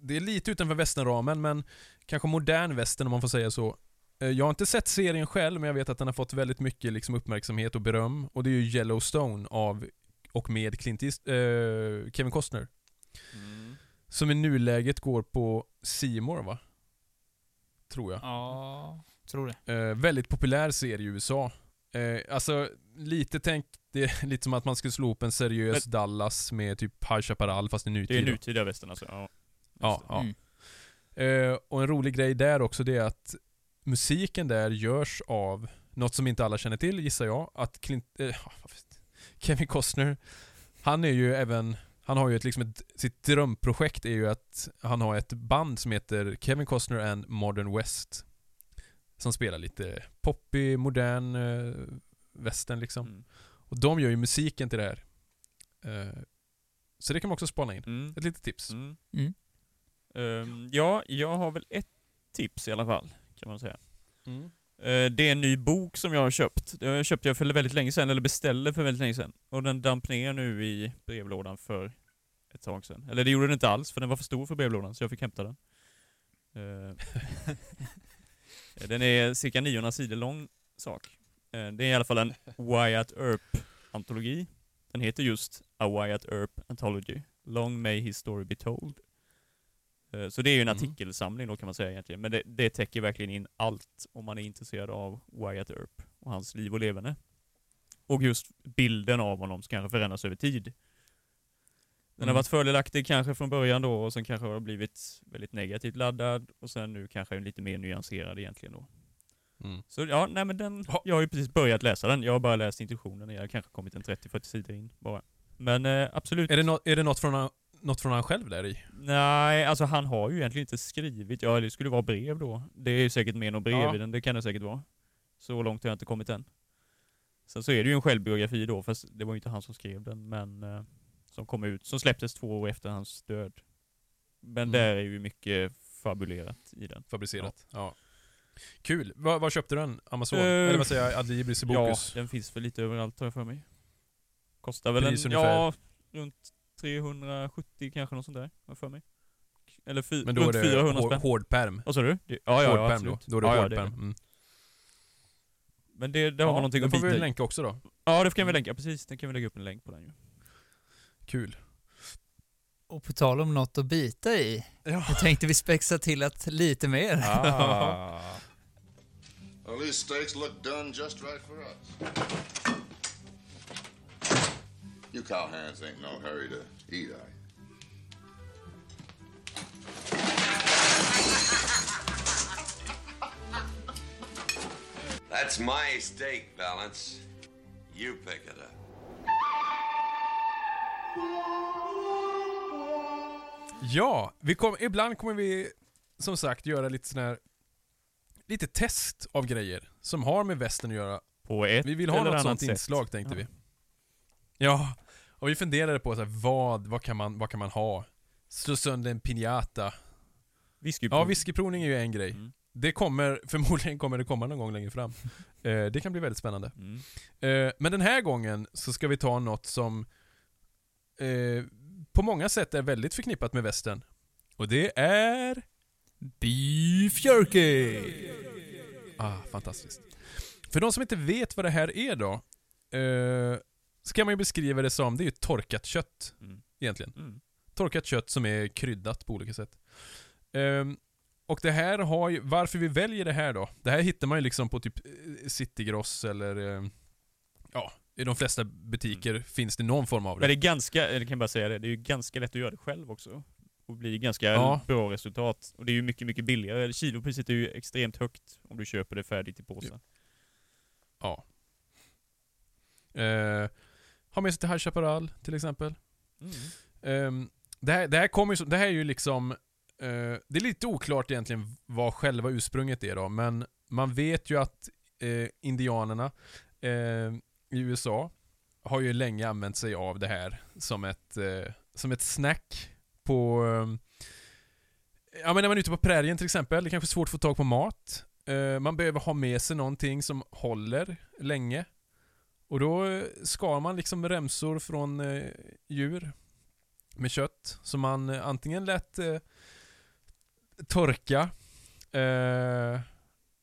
det är lite utanför västernramen men kanske modern västern om man får säga så. Eh, jag har inte sett serien själv men jag vet att den har fått väldigt mycket liksom, uppmärksamhet och beröm. Och det är ju Yellowstone av och med Clint East, eh, Kevin Costner. Mm. Som i nuläget går på Seymour va? Tror jag. Ja, tror det. Eh, väldigt populär serie i USA. Eh, alltså, lite tänk, det är lite som att man skulle slå upp en seriös Dallas med typ High Chaparral fast i Det nutid. är då. nutida västern alltså? Ja. Ja, det. ja. Mm. Eh, och en rolig grej där också det är att musiken där görs av något som inte alla känner till gissar jag. Att Clint, eh, Kevin Costner, han är ju även Han har ju ett, liksom ett, sitt drömprojekt är ju att han har ett band som heter Kevin Costner and Modern West. Som spelar lite poppig, modern eh, western liksom. Mm. Och de gör ju musiken till det här. Eh, så det kan man också spana in. Mm. Ett litet tips. Mm. Ehm, ja, jag har väl ett tips i alla fall, kan man säga. Mm. Eh, det är en ny bok som jag har köpt. Det köpte jag för väldigt länge sedan, eller beställde för väldigt länge sedan. Och den damp ner nu i brevlådan för ett tag sedan. Eller det gjorde den inte alls, för den var för stor för brevlådan, så jag fick hämta den. Eh, den är cirka 900 sidor lång sak. Eh, det är i alla fall en Wyatt Earp-antologi. Den heter just A Wyatt Earp Anthology. Long may his story be told. Eh, Så det är ju en Mhm. artikelsamling då kan man säga egentligen, men det, det täcker verkligen in allt om man är intresserad av Wyatt Earp och hans liv och levande. Och just bilden av honom som kanske förändras över tid. Den har Mm. varit fördelaktig kanske från början då och sen kanske har blivit väldigt negativt laddad och sen nu kanske lite mer nyanserad egentligen då. Mm. Så ja, nej men den, jag har ju precis börjat läsa den. Jag har bara läst introduktionen, jag har kanske kommit en 30-40 sidor in bara. Men eh, absolut. Är det, nå- är det något, från, något från han själv där i? Nej, alltså han har ju egentligen inte skrivit, ja det skulle vara brev då. Det är ju säkert mer något brev Ja. i den, det kan det säkert vara. Så långt har jag inte kommit än. Sen så är det ju en självbiografi då, fast det var ju inte han som skrev den, men eh, som kom ut, som släpptes två år efter hans död. Men Mm. där är ju mycket fabulerat i den. Fabricerat? Ja. Kul. Var, var köpte du den? Amazon? Eh, Eller vad säger jag? Adlibris i Bokus? Ja, den finns väl lite överallt har jag för mig. Kostar väl Pris en, ungefär? ja, runt 370 kanske något sånt där, har jag för mig. Eller fy, Men då är runt det 400 hår, spänn. hård perm. Vad sa du? Det- Ja, ja, ja, hård perm då. absolut. Då är det ja, hård ja, det är det. Mm. Men det, det har man någonting att får bita vi i. länka också då. Ja, det kan vi länka, precis. Den kan vi lägga upp en länk på den ju. Kul. Och på tal om något att bita i, Ja. då tänkte vi spexa till att lite mer. Ah. Well, these steaks look done just right for us. You cowhands ain't no hurry to eat, are you? That's my steak, Balance. You pick it up. Ja, vi kom, ibland kommer vi som sagt göra lite sån här lite test av grejer som har med västern att göra. På ett Vi vill ha eller något annat sånt sätt. inslag tänkte Ja. vi. Ja, och vi funderade på så här, vad, vad, kan man, vad kan man ha? Slå sönder en piñata. Whiskyprovning. Ja, whiskyprovning är ju en grej. Mm. Det kommer, förmodligen kommer det komma någon gång längre fram. Eh, det kan bli väldigt spännande. Mm. Eh, men den här gången så ska vi ta något som eh, på många sätt är väldigt förknippat med västern. Och det är... Beef jerky! Ah, fantastiskt. För de som inte vet vad det här är då, eh, ska man ju beskriva det som, det är ju torkat kött Mm. egentligen. Mm. Torkat kött som är kryddat på olika sätt. Ehm, och det här har ju, varför vi väljer det här då? Det här hittar man ju liksom på typ eh, Citygross eller eh, ja, i de flesta butiker finns det någon form av Men det. det är ganska, eller kan jag bara säga det, det är ju ganska lätt att göra det själv också. Och blir ganska Ja. bra resultat. Och det är ju mycket, mycket billigare. Kilopriset är ju extremt högt om du köper det färdigt i påsen. Ja. Eh, ha med sig till High Chaparral till exempel. Mm. Ehm, det, här, det, här kommer ju, det här är ju liksom, eh, det är lite oklart egentligen vad själva ursprunget är då, men man vet ju att eh, indianerna eh, i USA har ju länge använt sig av det här som ett, som ett snack på Ja men när man är ute på prärien till exempel, det är kanske är svårt att få tag på mat. Man behöver ha med sig någonting som håller länge. Och då eh, skar man liksom remsor från eh, djur med kött som man eh, antingen lät eh, torka eh,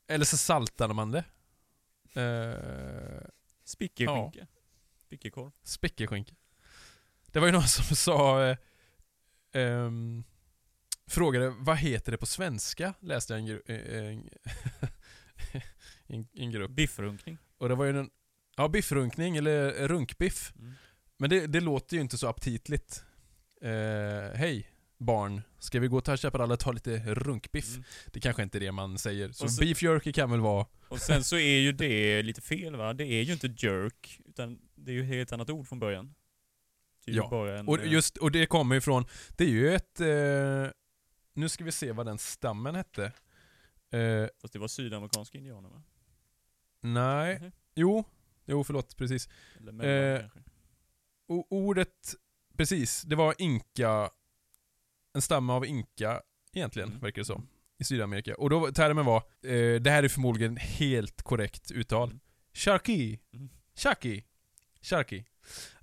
eller så saltade man det. Eh, Spickeskinka. Spickekorv. Späckeskinka. Det var ju någon som sa eh, ehm, Frågade vad heter det på svenska? Läste jag en, gru- en, en, en grupp. Biffrunkning. Och det var ju en Ja, biffrunkning eller runkbiff. Mm. Men det, det låter ju inte så aptitligt. Eh, Hej barn, ska vi gå till Chaparral och ta lite runkbiff? Mm. Det kanske inte är det man säger. Så, så- beef jerky kan väl vara... Och sen så är ju det lite fel va? Det är ju inte jerk, utan det är ju ett helt annat ord från början. Ju Ja, en, Och eh, just, och det kommer ifrån, det är ju ett, eh, nu ska vi se vad den stammen hette. Eh, Fast det var sydamerikanska indianer va? nej, Mhm. jo, jo förlåt, precis. Eller mellan Eh, ordet, precis, det var inka, en stam av inka egentligen, Mm. verkar det som. I Sydamerika. Och då, termen var, eh, det här är förmodligen helt korrekt uttal. Mm. Sharky. Mm. Sharky. Sharky.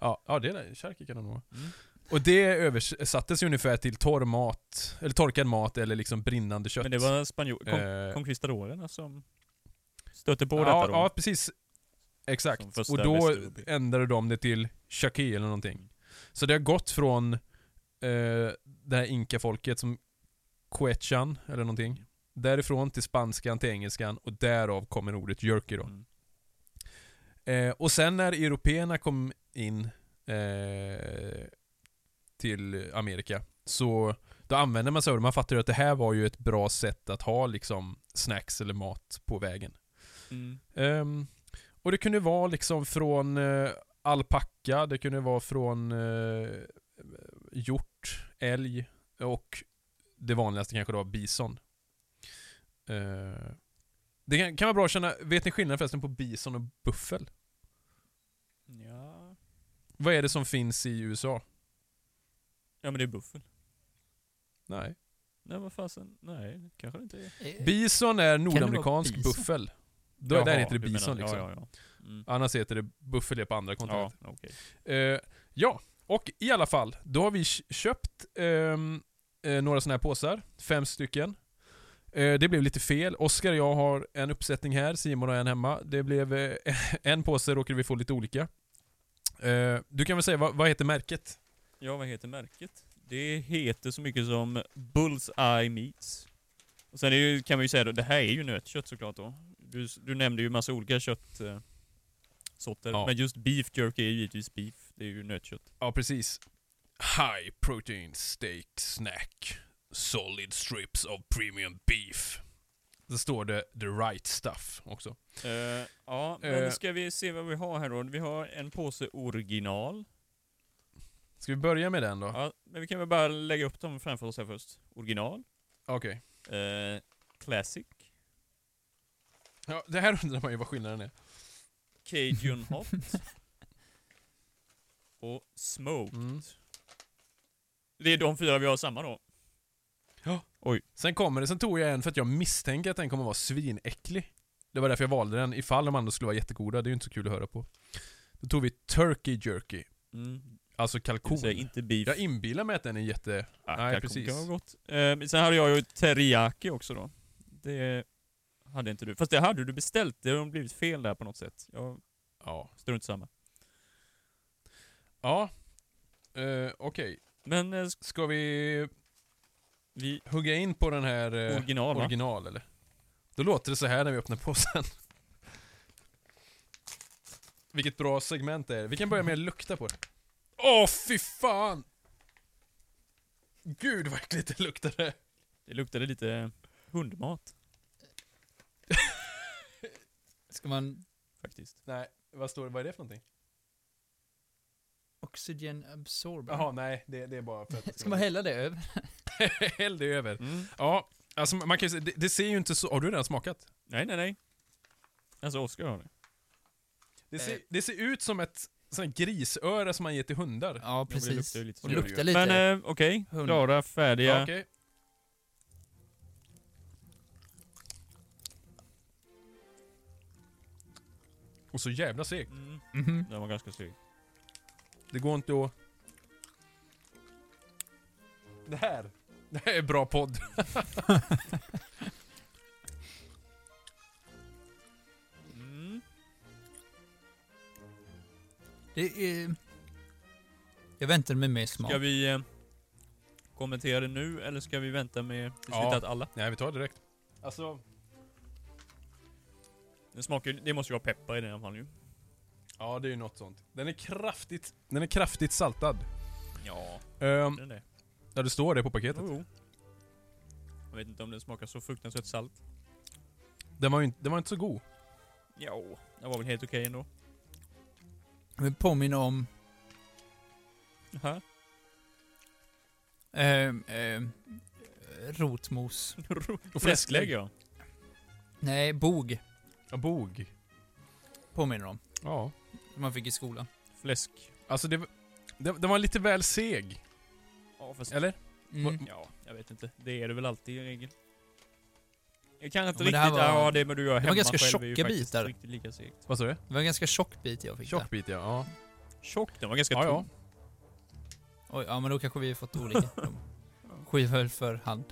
Ja, ja det är. Sharky kan det nog vara. Mm. Och det översattes ju ungefär till torr mat, eller torkad mat eller liksom brinnande kött. Men det var spanjor, Eh, conquistadorerna som stötte på ja, detta då? Ja, precis. Exakt. Och då ändrade de det till Shaki eller någonting. Så det har gått från eh, det här inka-folket som Quechan eller någonting. Därifrån till spanskan till engelskan och därav kommer ordet jerky då. Mm. Eh, och sen när européerna kom in eh, till Amerika så då använde man sig av det. Man fattade att det här var ju ett bra sätt att ha liksom snacks eller mat på vägen. Mm. Ehm, och det kunde vara liksom från uh, alpacka, det kunde vara från uh, hjort, älg och det vanligaste kanske då var bison. Eh, det kan, kan vara bra att känna, vet ni skillnaden förresten på bison och buffel? Ja. Vad är det som finns i USA? ja, men det är buffel. Nej. Nej, vad fasen, nej, det kanske det inte är. Eh, Bison är nordamerikansk bison? buffel. Då, Jaha, där heter det du menar- bison liksom. Ja, ja, ja. Mm. Annars heter det buffel på andra kontinenter. Ja, okej. Eh, ja, och i alla fall, då har vi köpt ehm, eh, några sådana här påsar. Fem stycken. Eh, det blev lite fel. Oskar och jag har en uppsättning här, Simon har en hemma. Det blev eh, en påse råkade vi få lite olika. Eh, du kan väl säga, vad, vad heter märket? Ja, vad heter märket? Det heter så mycket som Bullseye Meats. Och sen är det, ju- kan man ju säga då, det här är ju nötkött såklart då. Du, du nämnde ju massa olika köttsorter. Eh. Ja. Men just beef jerky är ju givetvis beef. Det är ju nötkött. Ja, precis. High protein steak snack. Solid strips of premium beef. Så står det the right stuff också. Eh, ja, men Eh. ska vi se vad vi har här då? Vi har en påse original. Ska vi börja med den då? Ja, men vi kan väl bara lägga upp dem framför oss här först. Original. Okej. Eh, classic. Ja, det här undrar man ju vad skillnaden är. Cajun hot. och smoked. Mm. Det är de fyra vi har samma då. Sen kommer det, sen tog jag en för att jag misstänker att den kommer vara svinäcklig. Det var därför jag valde den, ifall de andra skulle vara jättegoda. Det är ju inte så kul att höra på. Då tog vi Turkey Jerky. Mm. Alltså kalkon. säga inte beef. Jag inbillar mig att den är jätte... Ja, Nej, precis. kan vara gott. Eh, sen hade jag ju teriyaki också då. Det hade inte du. Fast det hade du beställt. Det har blivit fel där på något sätt. Jag Ja. strunt samma. Ja. Uh, Okej. Men eh, Ska vi vi... hugga in på den här... eh, Original, va? Original eller? Då låter det så här när vi öppnar påsen. Vilket bra segment det är. Vi kan börja med att lukta på det. Åh fy fan! Gud vad äckligt det luktade. Det luktade lite hundmat Ska man faktiskt. Nej, vad står det? Vad är det för någonting? oxygen absorber? Jaha, nej. Det, det är bara för att... Ska man hälla det över? Häll det över. Mm. Ja, alltså man kan ju säga, det, det ser ju inte så... Har du redan smakat? Nej, nej, nej. Alltså Oskar har det. Det ser, Eh. det ser ut som ett sånt grisöra som man ger till hundar. Ja, Ja, precis. Det luktar ju lite Och luktar lite... Men eh, okej, hund. klara, färdiga. Ja, okej. Och så jävla seg. Mm. Mhm. Den var ganska seg. Det går inte att... Det här. Det här är bra podd. Mm. Det är... Jag väntar med mer smak. Ska vi eh, kommentera det nu eller ska vi vänta med tills Ja. vi tagit alla? Nej, vi tar det direkt. Alltså... Den smakar det måste ju vara peppar i den i alla fall ju. Ja, det är ju något sånt. Den är kraftigt... Den är kraftigt saltad. Ja, Um, den är det. ja, det står det på paketet. Jo, jo. Jag vet inte om den smakar så fruktansvärt salt. Den var ju inte, den var inte så god. Jo, den var väl helt okej ändå. Vill påminna om Jaha. Ehm, ehm, rotmos. Fläsklägg ja. Nej, bog Ja, bog. påminner om. Ja. Man fick i skolan. Fläsk. Alltså det, det, det var lite väl seg. Ja, fast... Eller? Mm. Ja, jag vet inte. Det är det väl alltid i regel. Jag kan inte Ja, men det riktigt, var- ja det men du gör det var hemma ganska själv är ju tjocka faktiskt bitar. riktigt lika segt. Vad sa du? Det var en ganska tjock bit jag fick där. Tjock bit ja. ja. Tjock, den var ganska Ja, ja. tunn. Oj, ja men då kanske vi har fått olika. Skivhöll för hand.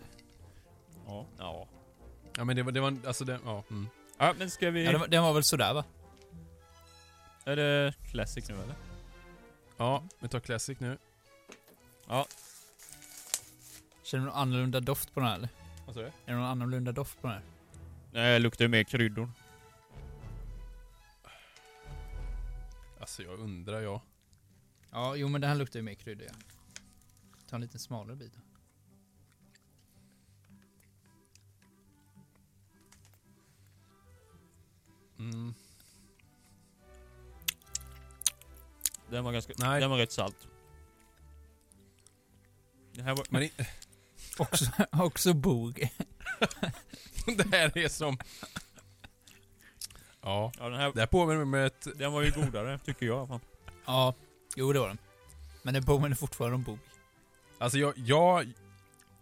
Ja. Ja. Ja men det var, det var alltså det, ja. Mm. Ja, men ska vi... Ja, den, var, den var väl sådär va? Är det classic nu eller? Ja, vi tar classic nu. Känner du någon annorlunda doft på den här eller? Vad sa du? Är det någon annorlunda doft på den här? Nej, det luktar ju mer kryddor. Alltså jag undrar jag. Ja, jo men den här luktar ju mer krydda ja. Ta en lite smalare bit. då. Mm. Den var ganska... Nej. Den var rätt salt. Det här var... Men i, Också, också bog. det här är som... Ja. Ja, den här... Det här påminner mig med ett... Den var ju godare, tycker jag. Fan. Ja, jo det var den. Men den påminner fortfarande om bog. Alltså jag, jag...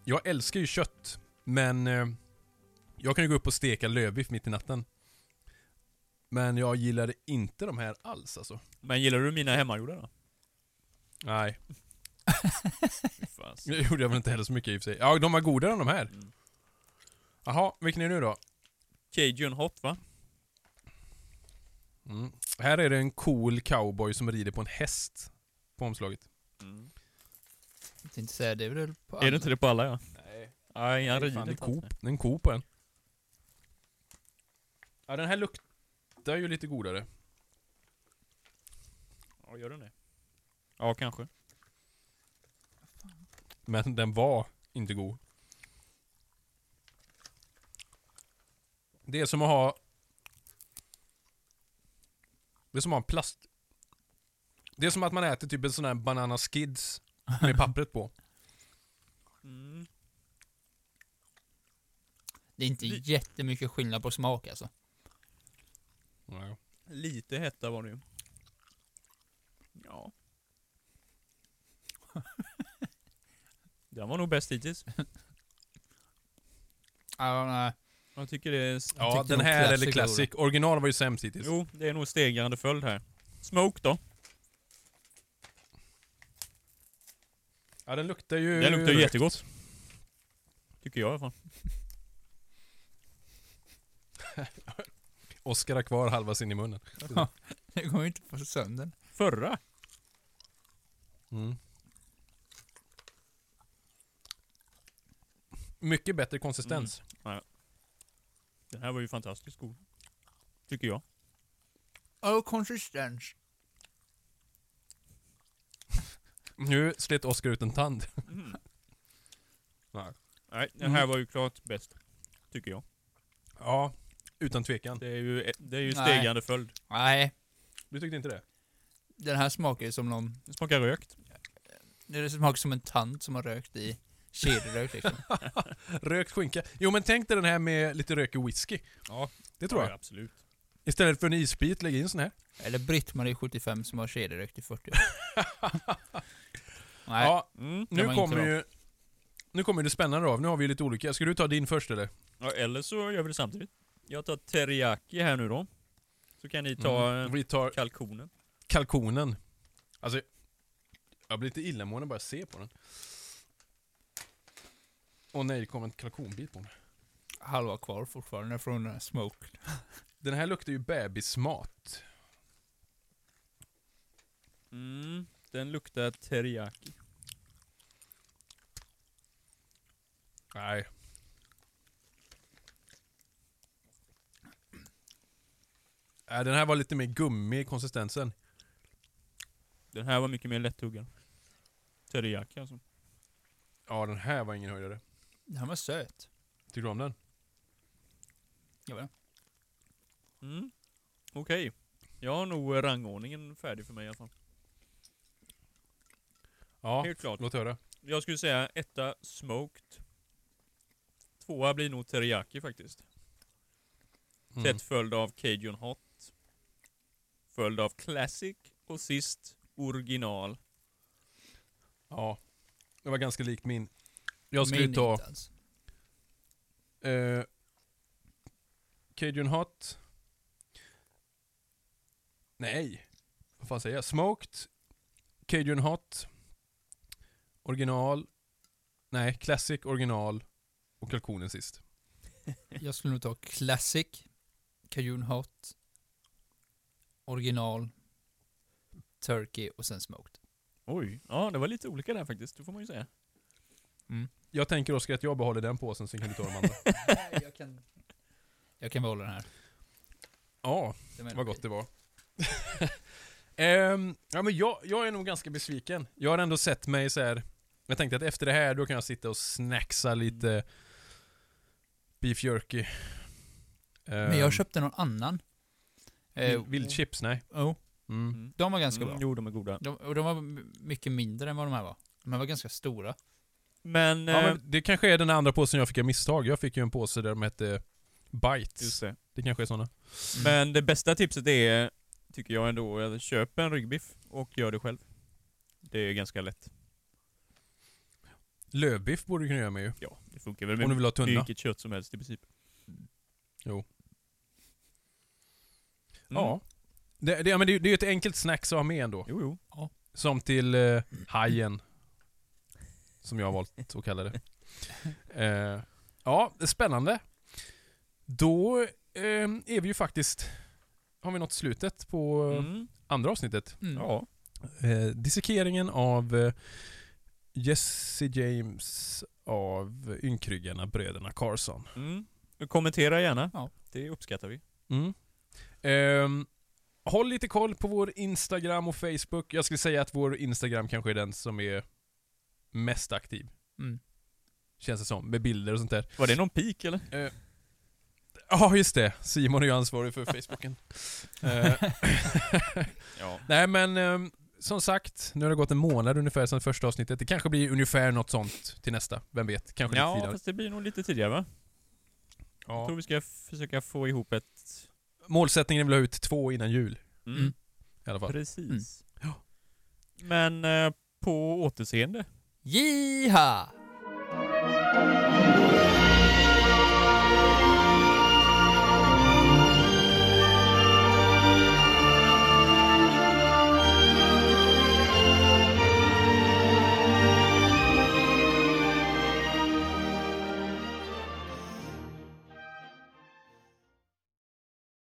Jag älskar ju kött. Men... Eh, jag kan ju gå upp och steka lövbiff mitt i natten. Men jag gillade inte de här alls alltså. Men gillar du mina hemmagjorda då? Nej, det gjorde jag väl inte heller så mycket i och för sig. Ja, de var godare än de här. Mm. Jaha, vilken är det nu då? Cajun hot va? Mm. Här är det en cool cowboy som rider på en häst. På omslaget. Mm. Jag tänkte säga det är väl på Är det inte det på alla ja? Nej. Nej, han rider det är inte. Coop. Det är en ko på en. Ja, den här luktar ju lite godare. Ja, gör den det? Ja, kanske. Men den var inte god. Det är som att ha... Det är som att ha en plast... Det är som att man äter typ en sån här banana skids med pappret på. Mm. Det är inte Det- jättemycket skillnad på smak alltså. Ja. Lite hetta var det ju. Ja. Den var nog bäst hittills. Ja, nej. Jag tycker det är... Ja, den nog här Classic eller Classic. Original var ju sämst hittills. Jo, det är nog stegrande följd här. Smoke då? Ja, den luktar ju... Den luktar ju jättegott. Tycker jag i alla fall. Oskar har kvar halva sin i munnen. Det går ju inte på sönder. Förra? Mm. Mycket bättre konsistens. Den här var ju fantastiskt god. Tycker jag. Ja, konsistens. Nu slet Oskar ut en tand. Mm. Nej. Nej, den här var ju klart bäst. Tycker jag. Ja, utan tvekan. Det är ju, det är ju Nej. stegrande följd. Nej, Du tyckte inte det? den här smakar ju som någon... Det smakar rökt. Det smakar som en tant som har rökt i kedjerök liksom. Rökt skinka. Jo men tänk dig den här med lite rökig whisky. Ja, Det tror ja, jag. absolut. Istället för en isbit, lägg in sån här. Eller Britt-Marie 75 som har kedjerökt i 40 år. Nej, Ja, Mm. Det nu var inte kommer ju... Nu kommer det spännande av. Nu har vi lite olika. Ska du ta din först eller? Ja, eller så gör vi det samtidigt. Jag tar teriyaki här nu då. Så kan ni ta Mm. eh, Vi tar kalkonen. kalkonen. Alltså, jag blir lite illamående bara jag ser på den. Åh nej, det kom en kalkonbit på mig. halva kvar fortfarande från den här smoke. Den här luktar ju bebismat. Mm. Den luktar teriyaki. Nej. Nej, den här var lite mer gummi i konsistensen. Den här var mycket mer lätthuggad. Teriyaki alltså. Ja, den här var ingen höjdare. Den här var söt. Tycker du om den? Vet. Mm. Okej. Jag har nog rangordningen färdig för mig i alla fall. Ja, Helt klart. låt höra. Jag skulle säga etta smoked. Tvåa blir nog teriyaki faktiskt. Mm. Tätt följd av cajun hot. Följd av classic och sist original. Ja, det var ganska likt min. Jag skulle Min ta eh, Cajun Hot. Nej, vad fan säger jag? Smoked, Cajun Hot, original, nej, classic, original och kalkonen sist. Jag skulle nog ta Classic, Cajun Hot, Original, Turkey och sen Smoked. Oj, ja det var lite olika där faktiskt, det får man ju säga. Jag tänker Oskar att jag behåller den påsen, sen kan du ta de andra. jag, kan, jag kan behålla den här. Ja, vad gott det var. Ehm, ja, men jag, jag är nog ganska besviken. Jag har ändå sett mig så här. Jag tänkte att efter det här, då kan jag sitta och snacksa lite beef jerky. Men Ehm, jag köpte någon annan. Eh, vild, vildchips, nej. oh, Mm. de var ganska Mm, bra. Jo, de är goda. De, och de var mycket mindre än vad de här var. De här var ganska stora. Men, Ja, eh, men det kanske är den andra påsen jag fick av misstag. Jag fick ju en påse där de hette Bites. just det. Det kanske är såna. Men det bästa tipset är, tycker jag ändå, att köpa en ryggbiff och gör det själv. Det är ganska lätt. Lövbiff borde du kunna göra med ju. Ja, det funkar väl Om du med vill ha tunna. vilket kött som helst i princip. Jo. Mm. Ja. Det, det, ja, men det, det är ju ett enkelt snacks att ha med ändå. Jo, jo. Som till eh, hajen. Som jag har valt att kalla det. Eh, ja, det är spännande. Då eh, är vi ju faktiskt... Har vi nått slutet på Mm. andra avsnittet. Mm. Ja. Eh, dissekeringen av eh, Jesse James av ynkryggarna bröderna Carson. Mm. Kommentera gärna. Ja. Det uppskattar vi. Mm. Ehm, håll lite koll på vår Instagram och Facebook. Jag skulle säga att vår Instagram kanske är den som är mest aktiv. Mm. Känns det som. Med bilder och sånt där. Var det någon pik eller? Eh, Ja, just det. Simon är ju ansvarig för Facebooken. Eh, Ja. Nej men, ehm, som sagt, nu har det gått en månad ungefär sedan första avsnittet. Det kanske blir ungefär något sånt till nästa. Vem vet? Kanske lite Ja, tidigare. fast det blir nog lite tidigare va? Jag Ja. tror vi ska försöka få ihop ett... Målsättningen är väl att ha ut två innan jul. Mm. Mm. I alla fall. Precis. Men eh, på återseende. Jiha!